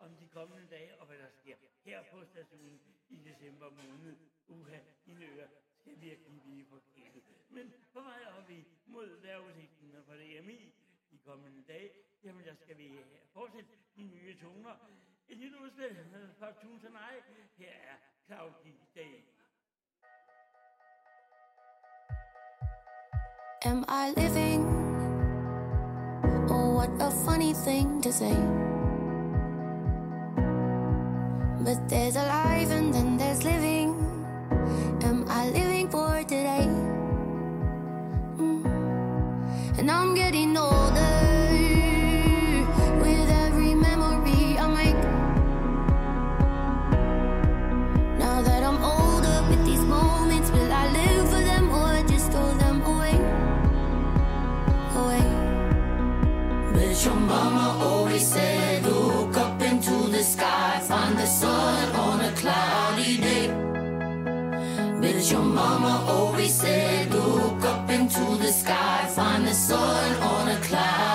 om de kommende dage og hvad der sker her på stationen i december måned. Kommende dage, jamen der skal vi fortsætte de nye toner. Et nyt udspil fra Tusind Ej. Her er. Am I living? Oh, what a funny thing to say. But there's alive and then there's living. Am I living for today? Mm. And I'm getting older with every memory I make. Now that I'm older with these moments, will I live for them or just throw them away? Away. But your mama always said, look up into the sky, find the sun on a cloudy day. But your mama always said, look into the sky, find the sun on a cloudy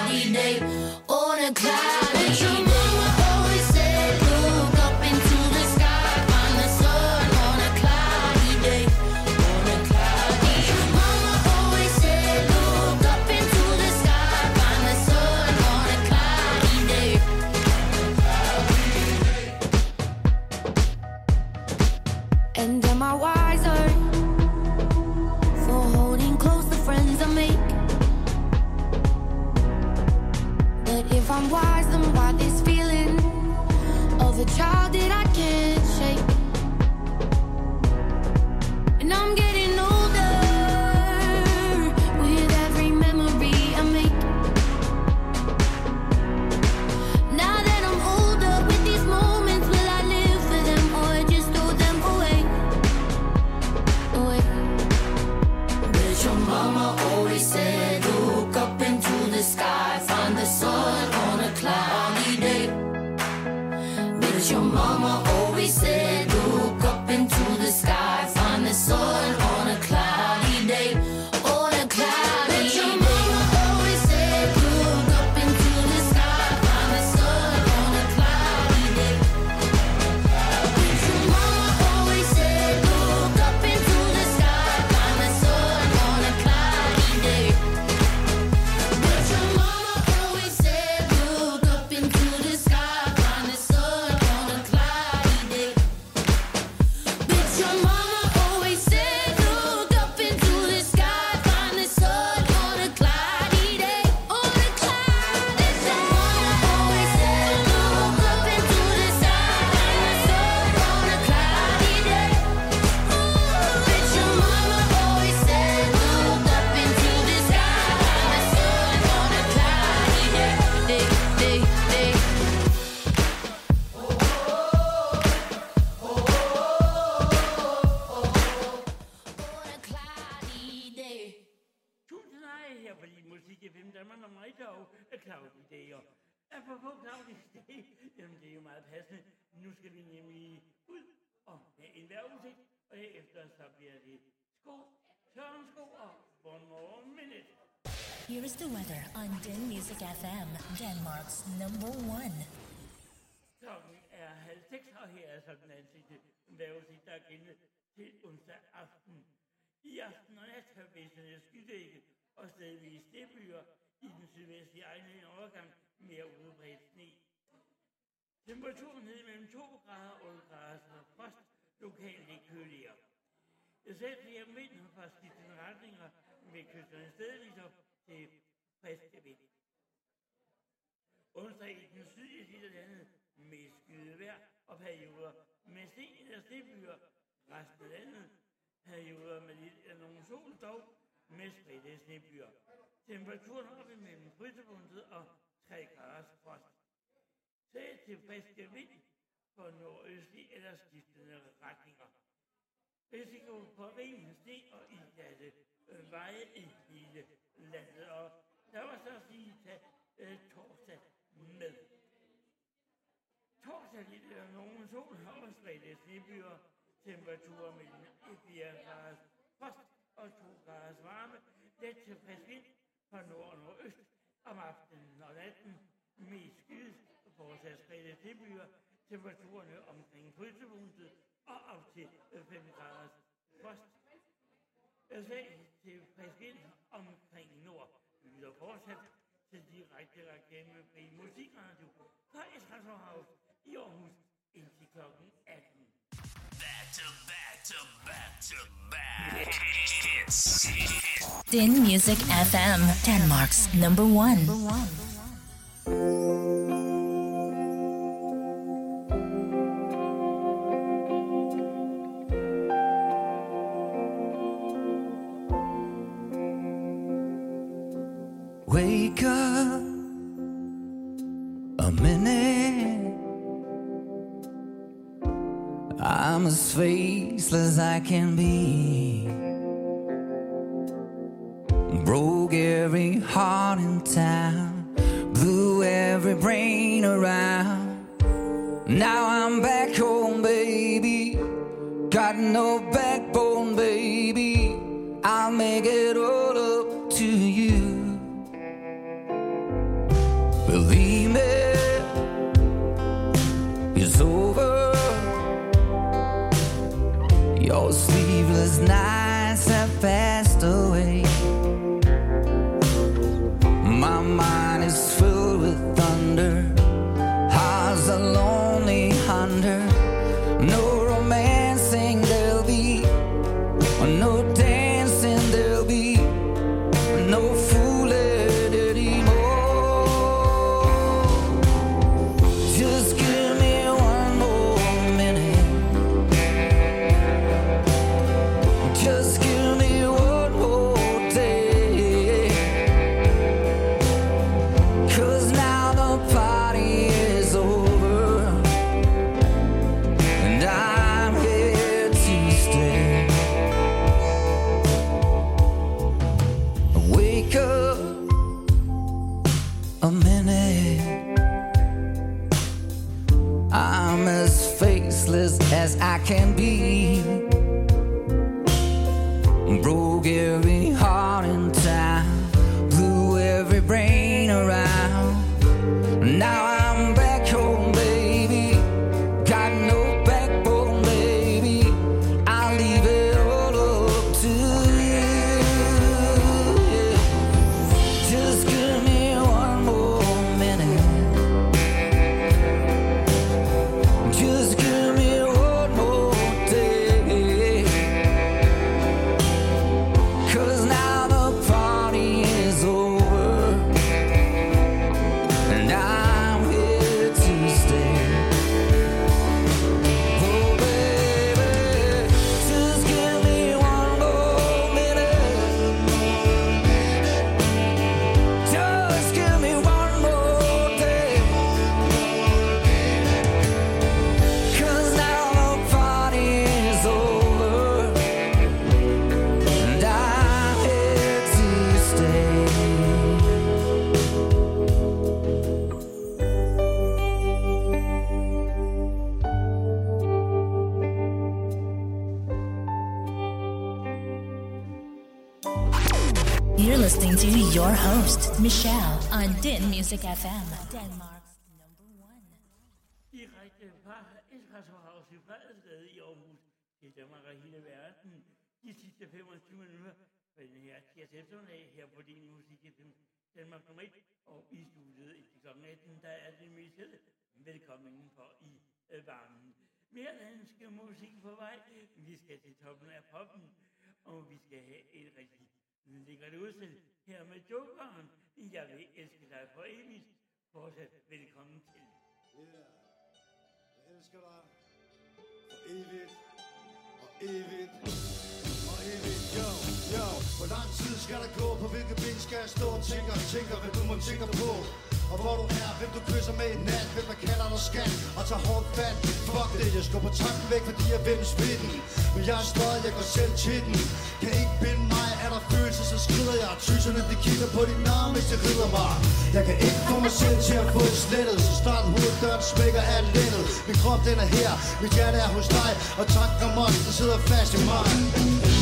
I'm wise, then why this feeling of a child that I is the weather on Den Music FM, Denmark's number one. Klokken er halv seks, og her er sådan en ansigte vejrudsigt, der er gældende til onsdag aften. I aften og nat har væsentlige skydække og stedvige snebyer i den sydvestlige egen overgang mere udbredt sne. Temperaturen ned mellem 2 grader og 8 grader, så frost lokalt lidt køligere. Jeg Selv flere vinden fra skiftende retninger med kysterne stedvis op til friske. Onsdag i den sydlige side af landet med skyde og perioder med sten eller snebyer. Resten af landet perioder med lidt eller nogen sol dog med spredte snebyer. Temperaturen op imellem frysepunktet og 3 graders frost. Tag til friske vind på nordøstlig eller skiftende retninger. Risiko for rimelig sne og i veje i hele landet. Og der var så at sige, tage øh, torsdag med. Torsdag lidt eller nogen sol og spredte snebyer. Temperaturer mellem 4 grader frost og 2 graders varme. Let til frisk vind fra nord og nordøst om aftenen og natten. Mest skydes og fortsat spredte snebyer. Temperaturerne omkring frysepunktet og op til øh, 5 graders frost. Øh, Jeg sagde til frisk vind omkring nord. Vi lytter fortsat til direkte reklamefri musikradio fra Espresso House i Aarhus indtil klokken 18. Back to back to back to back. Hits. Din Music FM, Denmark's number one. Wake faceless I can be. Broke every heart in town, blew every brain around. Now I'm back home, baby. Got no Music FM, Denmark's number one. Direkte fra Espressohaus i Frederiksgade i Aarhus til Danmark og hele verden. De sidste 25 minutter på den her tirsdag eftermiddag her på din musik i Danmark nummer 1 og i studiet i kl. 18, der er det Michelle. Velkommen indenfor i øh, varmen. Mere dansk musik på vej. Vi skal til toppen af poppen, og vi skal have et rigtig lækkert udsæt her med Jokeren. Jeg vil elske dig for evigt. Fortsat velkommen til. Yeah. Jeg elsker dig for evigt og evigt og evigt. Yo, yo. Hvor lang tid skal der gå? På hvilke ben skal jeg stå og tænke og tænke, hvad du må tænke på? Og hvor du er, hvem du kysser med i nat Hvem der kalder dig skat og tager hårdt fat. Fuck det, jeg skubber tanken væk, fordi jeg vil spidten Men jeg er støjet, jeg går selv til den. Kan ikke binde mig, er der følelser, så skrider jeg. Tyserne, de kigger på dit navn, hvis det rider mig. Jeg kan ikke få mig selv til at få et slettet Så snart hoveddøren smækker af lettet. Min krop, den er her, mit hjerte er hos dig Og tanken om os, der sidder fast i mig.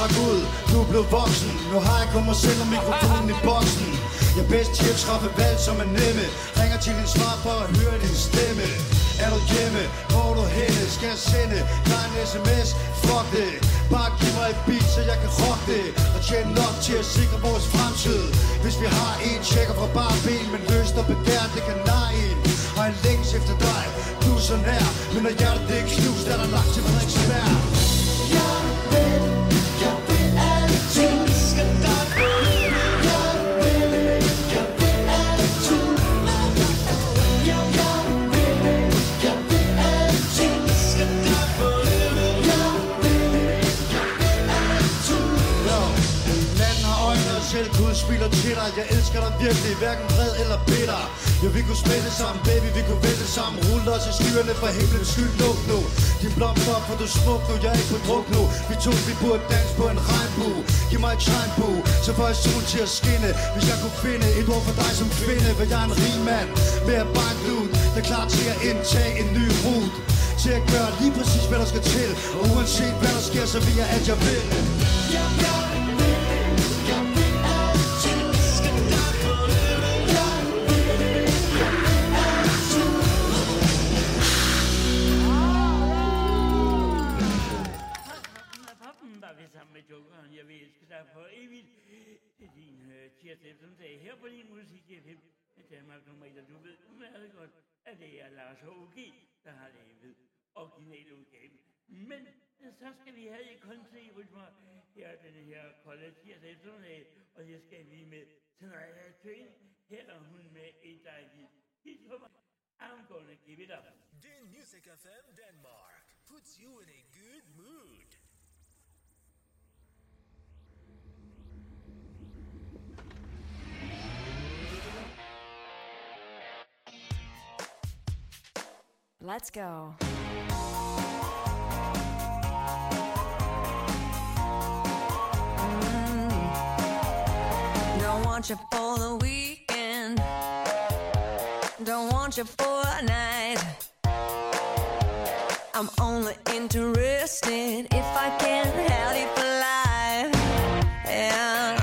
Trak ud, nu er blevet voksen. Nu har jeg kun mig selv og mikrofonen i boksen. Jeg bedst til at træffe valg som er nemme. Ringer til din svar for at høre din stemme. Er du hjemme? Hvor du henne? Skal jeg sende dig en sms? Fuck det. Bare giv mig et beat, så jeg kan rock det. Og tjene nok til at sikre vores fremtid. Hvis vi har en tjekker fra bare ben Men løst og begær, det kan nej en. Har en længs efter dig. Du er så nær Men når hjertet det er knust, er der lagt til Frederiksberg smiler til dig. Jeg elsker dig virkelig, hverken vred eller bitter. Ja, vi kunne smelte sammen, baby, vi kunne vælte sammen. Rulle os i skyerne for himlens skyld, luk nu. Din blomster op, for du er smuk nu, jeg er ikke på druk nu. Vi to, vi burde danse på en regnbue Giv mig et regnbue, så får jeg solen til at skinne. Hvis jeg kunne finde et ord for dig som kvinde Vil jeg en rig mand. Med at banke ud Der er klar til at indtage en ny rute. Til at gøre lige præcis, hvad der skal til. Og uanset hvad der sker, så vil jeg, at jeg vil. Yeah, yeah. Dig for evigt. Det din øh, tirsdag eftermiddag her på din musik FM. Danmark nummer 1, og du ved udmærket godt, at det er Lars H.G., der har lavet originale udgave. Men øh, så skal vi have et country rytmer her den her kolde tirsdag eftermiddag, og det skal vi med Tanaya Twain. Her er hun med et dejligt hit for mig. I'm gonna give it up. Let's go. Mm-hmm. Don't want you for the weekend. Don't want you for a night. I'm only interested if I can have you for life. Yeah.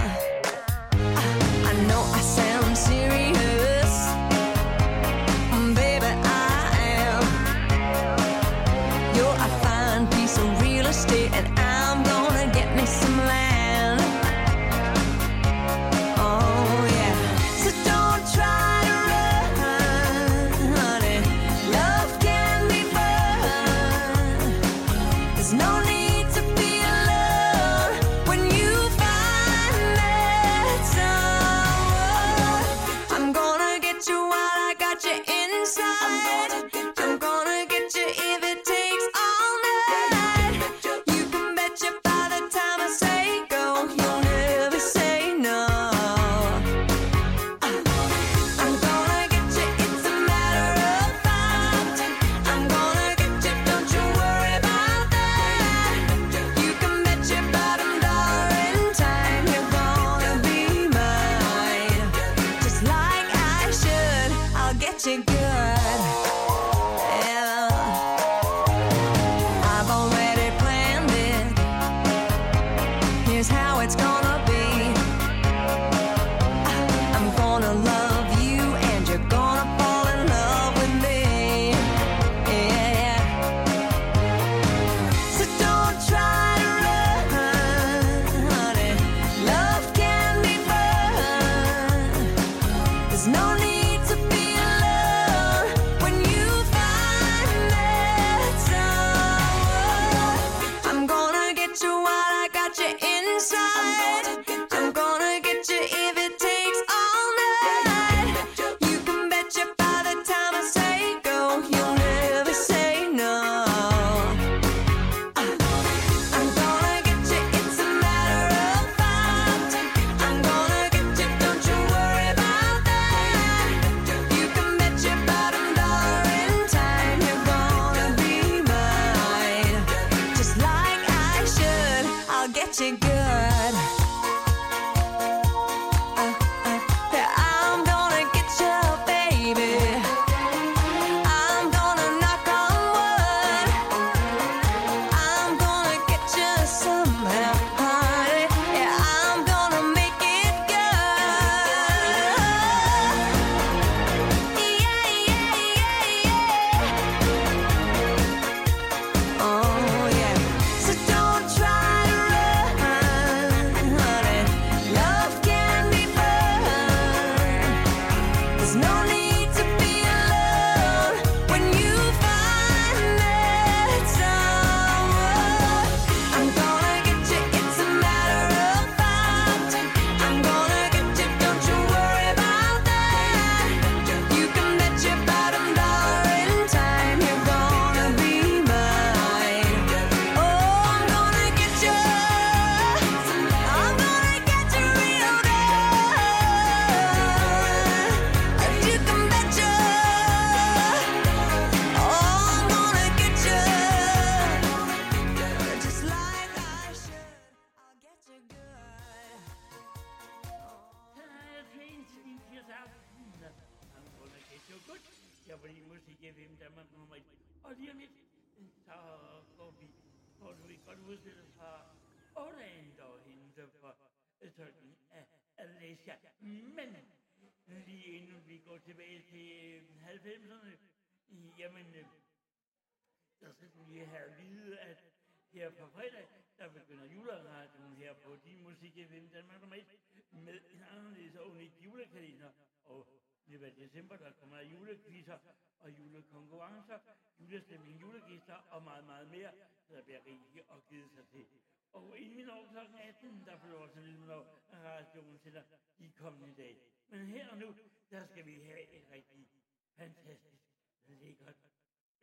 fik FM Danmark nummer 1 med en anderledes og unik julekalender. Og det var december, der kommer julekvisser og julekonkurrencer, julestemning, julegæster og meget, meget mere, så der bliver rigtig og givet sig til. Og inden vi når kl. 18, der får lov til lidt lyde, når radioen sender i kommende dag. Men her og nu, der skal vi have et rigtig fantastisk, lækkert,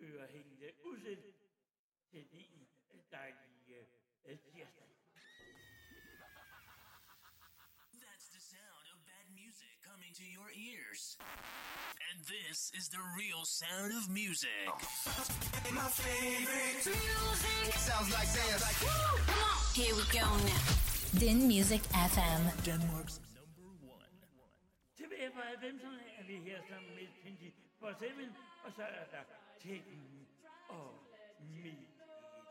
ørehængende udsigt til din dejlige øh, tirsdag. into your ears. And this is the real sound of music. Oh. My favorite music sounds like this. Like, Come on, here we go now. Din Music FM. Denmark's number one. Tilbage fra 90'erne er vi her sammen med Pindy Borseven, og så er der Taken og Me.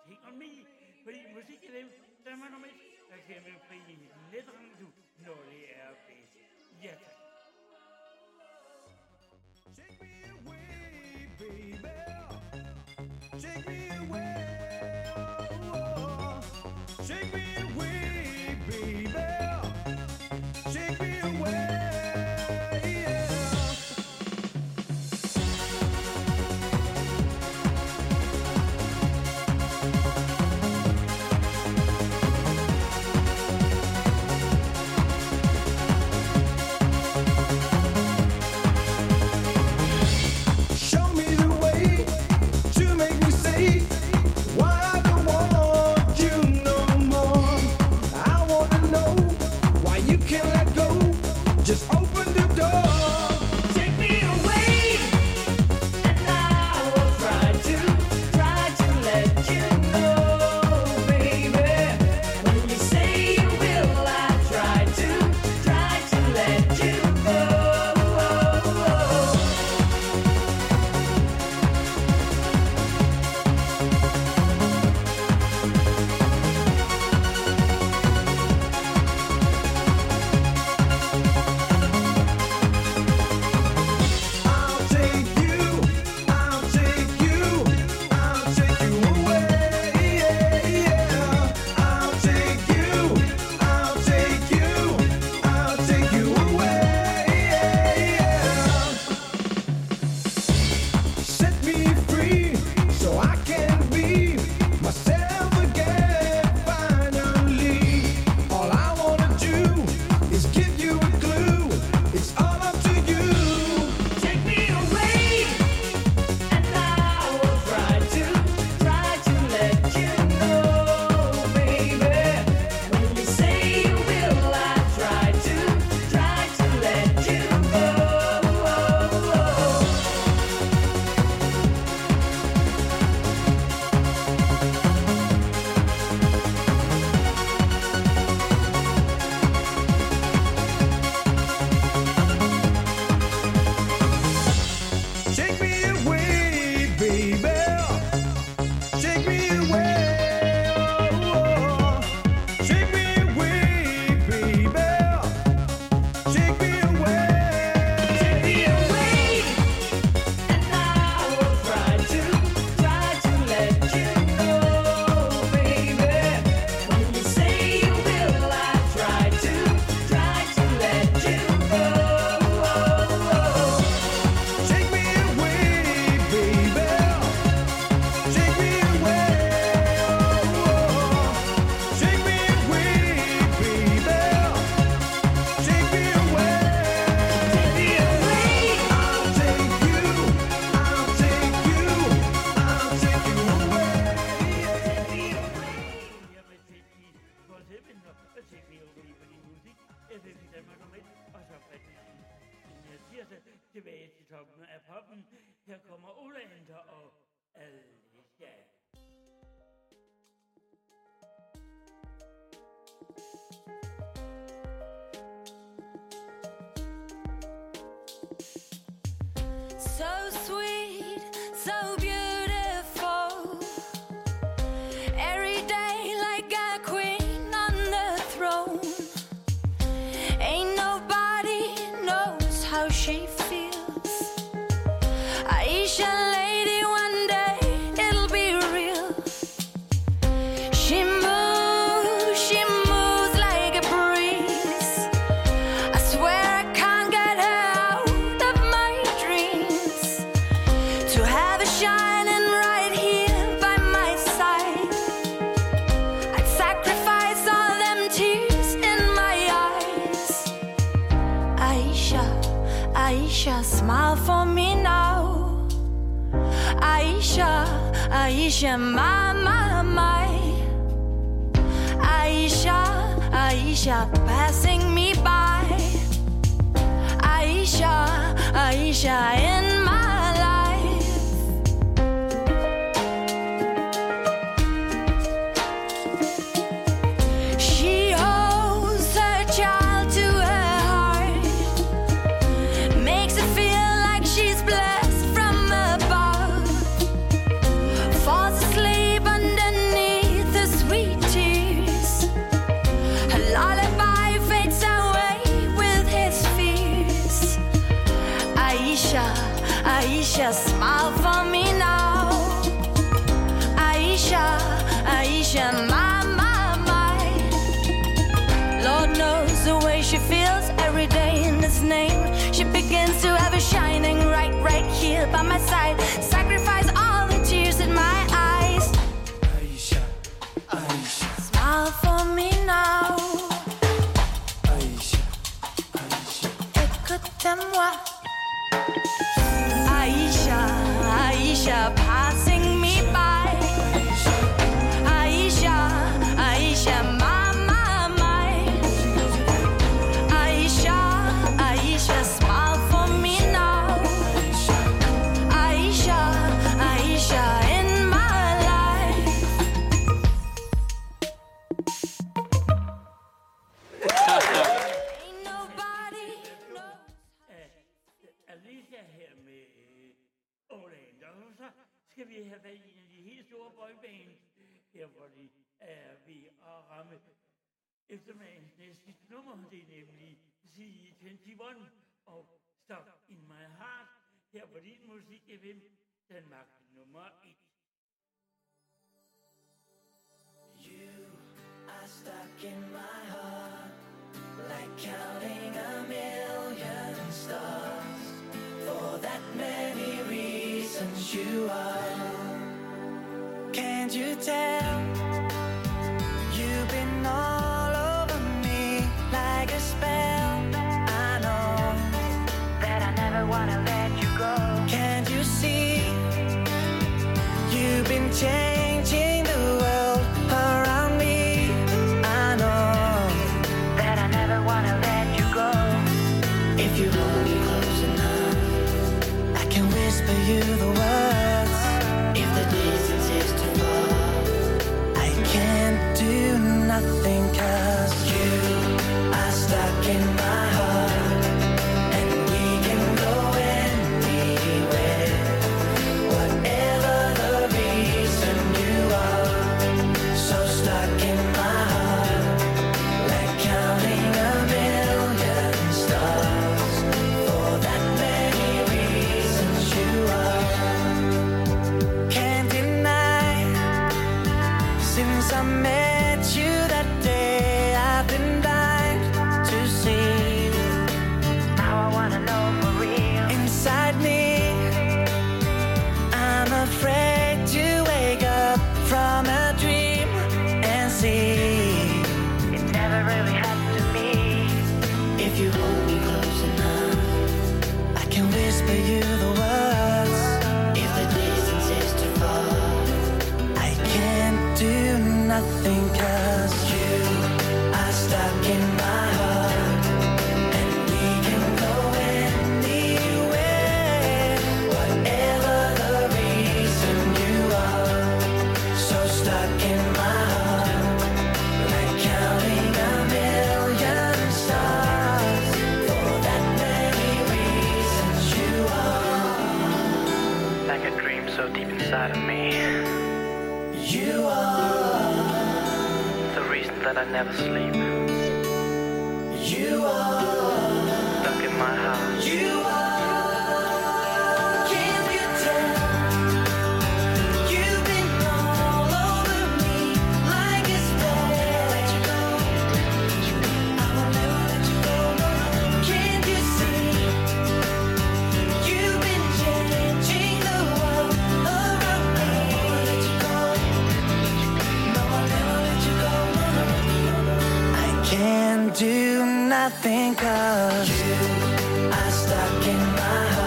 take Me, fordi musik er dem, der er nummer et, der kan man fri netradio, når det er bedst. Ja, tak. Shake me away, baby. Shake me toppen af poppen. Her kommer og Alicia. So sweet. my, my, my. Aisha, Aisha, passing me by. Aisha, Aisha, my. Er nummer, det er nemlig 21 og Stop In My Heart, her på din musik FM, Danmark nummer 1. You are stuck in my heart Like counting a million stars. For that many reasons you are. Can't you tell? You've been on like a spell. I know that I never wanna let you go. Can't you see? You've been changing the world around me. I know that I never wanna let you go. If you hold me close enough, I can whisper you. I can't do nothing 'cause you are stuck in my heart.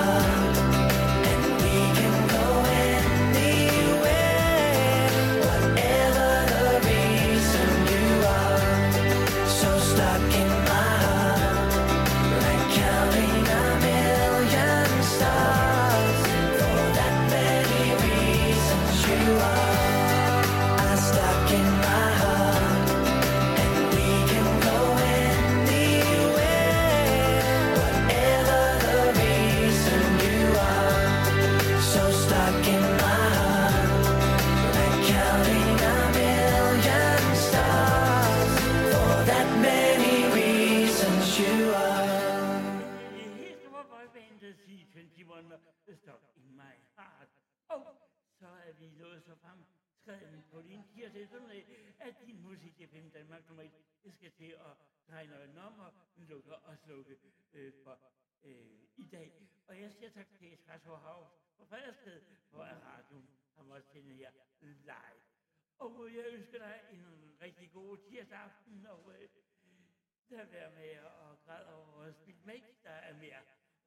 Danmark nummer et, det skal til at dreje noget nummer, lukke og slukke øh, for øh, i dag. Og jeg siger tak til Espresso House på Frederiksted, hvor er radioen har måttet sende her live. Og jeg ønsker dig en rigtig god tirsdag aften, og øh, der være med at græde over at spille. Der er mere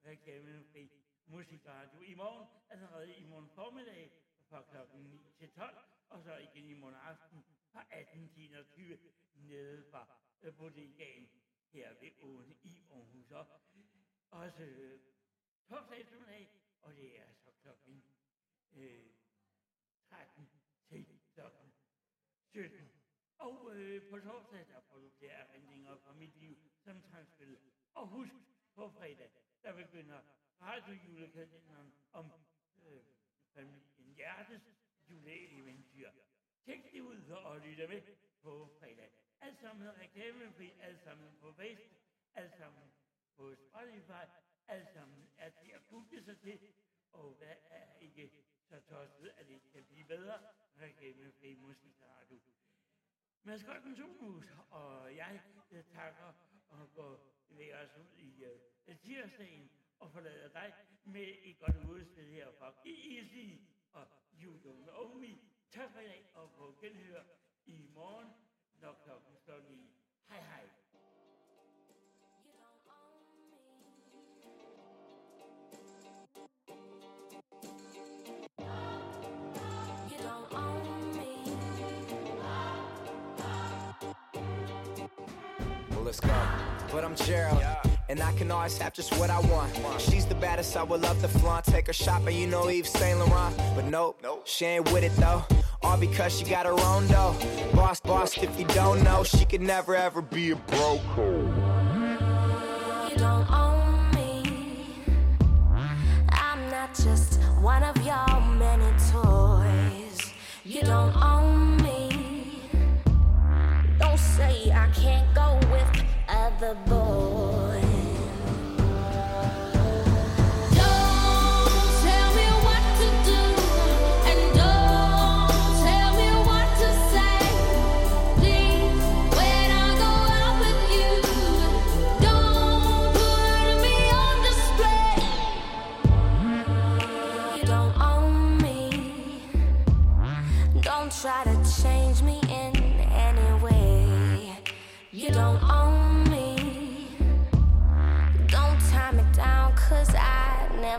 reklamefri musikradio i morgen, allerede i morgen formiddag fra klokken 9 til 12, og så igen i morgen aften fra 1821 nede fra øh, bodegaen her ved Åne i Aarhus. Og også øh, torsdag eftermiddag, og det er så klokken øh, 13 til klokken 17. Og øh, på torsdag, der producerer jeg erindringer fra mit liv som transspil. Og husk, på fredag, der begynder radiojulekalenderen om øh, familien Hjertes juleeventyr. Tjek det ud og lytte med på fredag. Alt sammen reklamefri, alt sammen på Facebook, alt sammen på Spotify, alt sammen er til at google sig til, og hvad er ikke så tosset, at det kan blive bedre reklamefri musikradio. Maskotten Zomus og jeg takker og går ved os ud i uh, tirsdagen og forlader dig med et godt udspil her fra Easy og You Don't Know Me. Tak for i dag og på genhør i morgen, når klokken slår 9. Hej hej. You don't own me. Well, let's go. But I'm Gerald. And I can always have just what I want. She's the baddest, I would love to flaunt. Take her shopping, you know Eve Saint Laurent. But nope, nope, she ain't with it though. All because she got her own dough. Boss, boss, if you don't know, she could never ever be a broke. You don't own me. I'm not just one of your many toys. You don't own me. Don't say I can't go with other boys.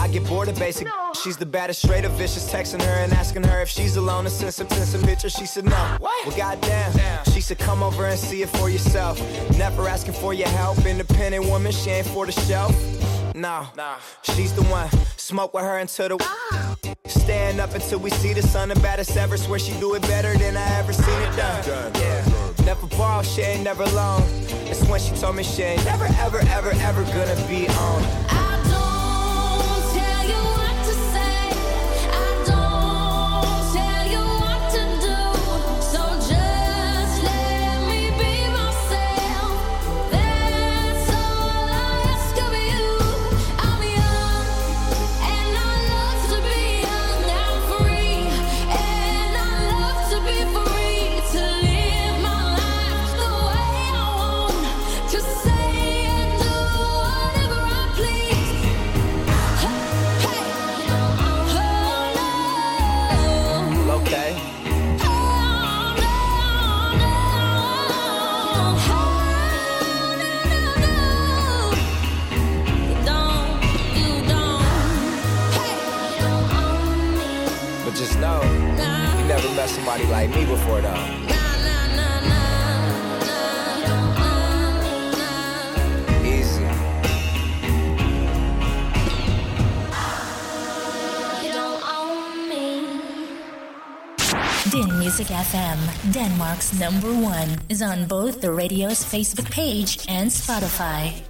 I get bored of basic. She's the baddest, straight up vicious. Texting her and asking her if she's alone and send some, send some pictures. She said no. Well, goddamn. She said come over and see it for yourself. Never asking for your help. Independent woman, she ain't for the shelf. No, she's the one. Smoke with her until the. Stand up until we see the sun. The baddest ever. Swear she do it better than I ever seen it done. Yeah. Never borrow, she ain't never alone. It's when she told me she ain't never, ever, ever, ever gonna be on. Tell somebody like me before, though. Din Music FM, Denmark's number one, is on both the radio's Facebook page and Spotify.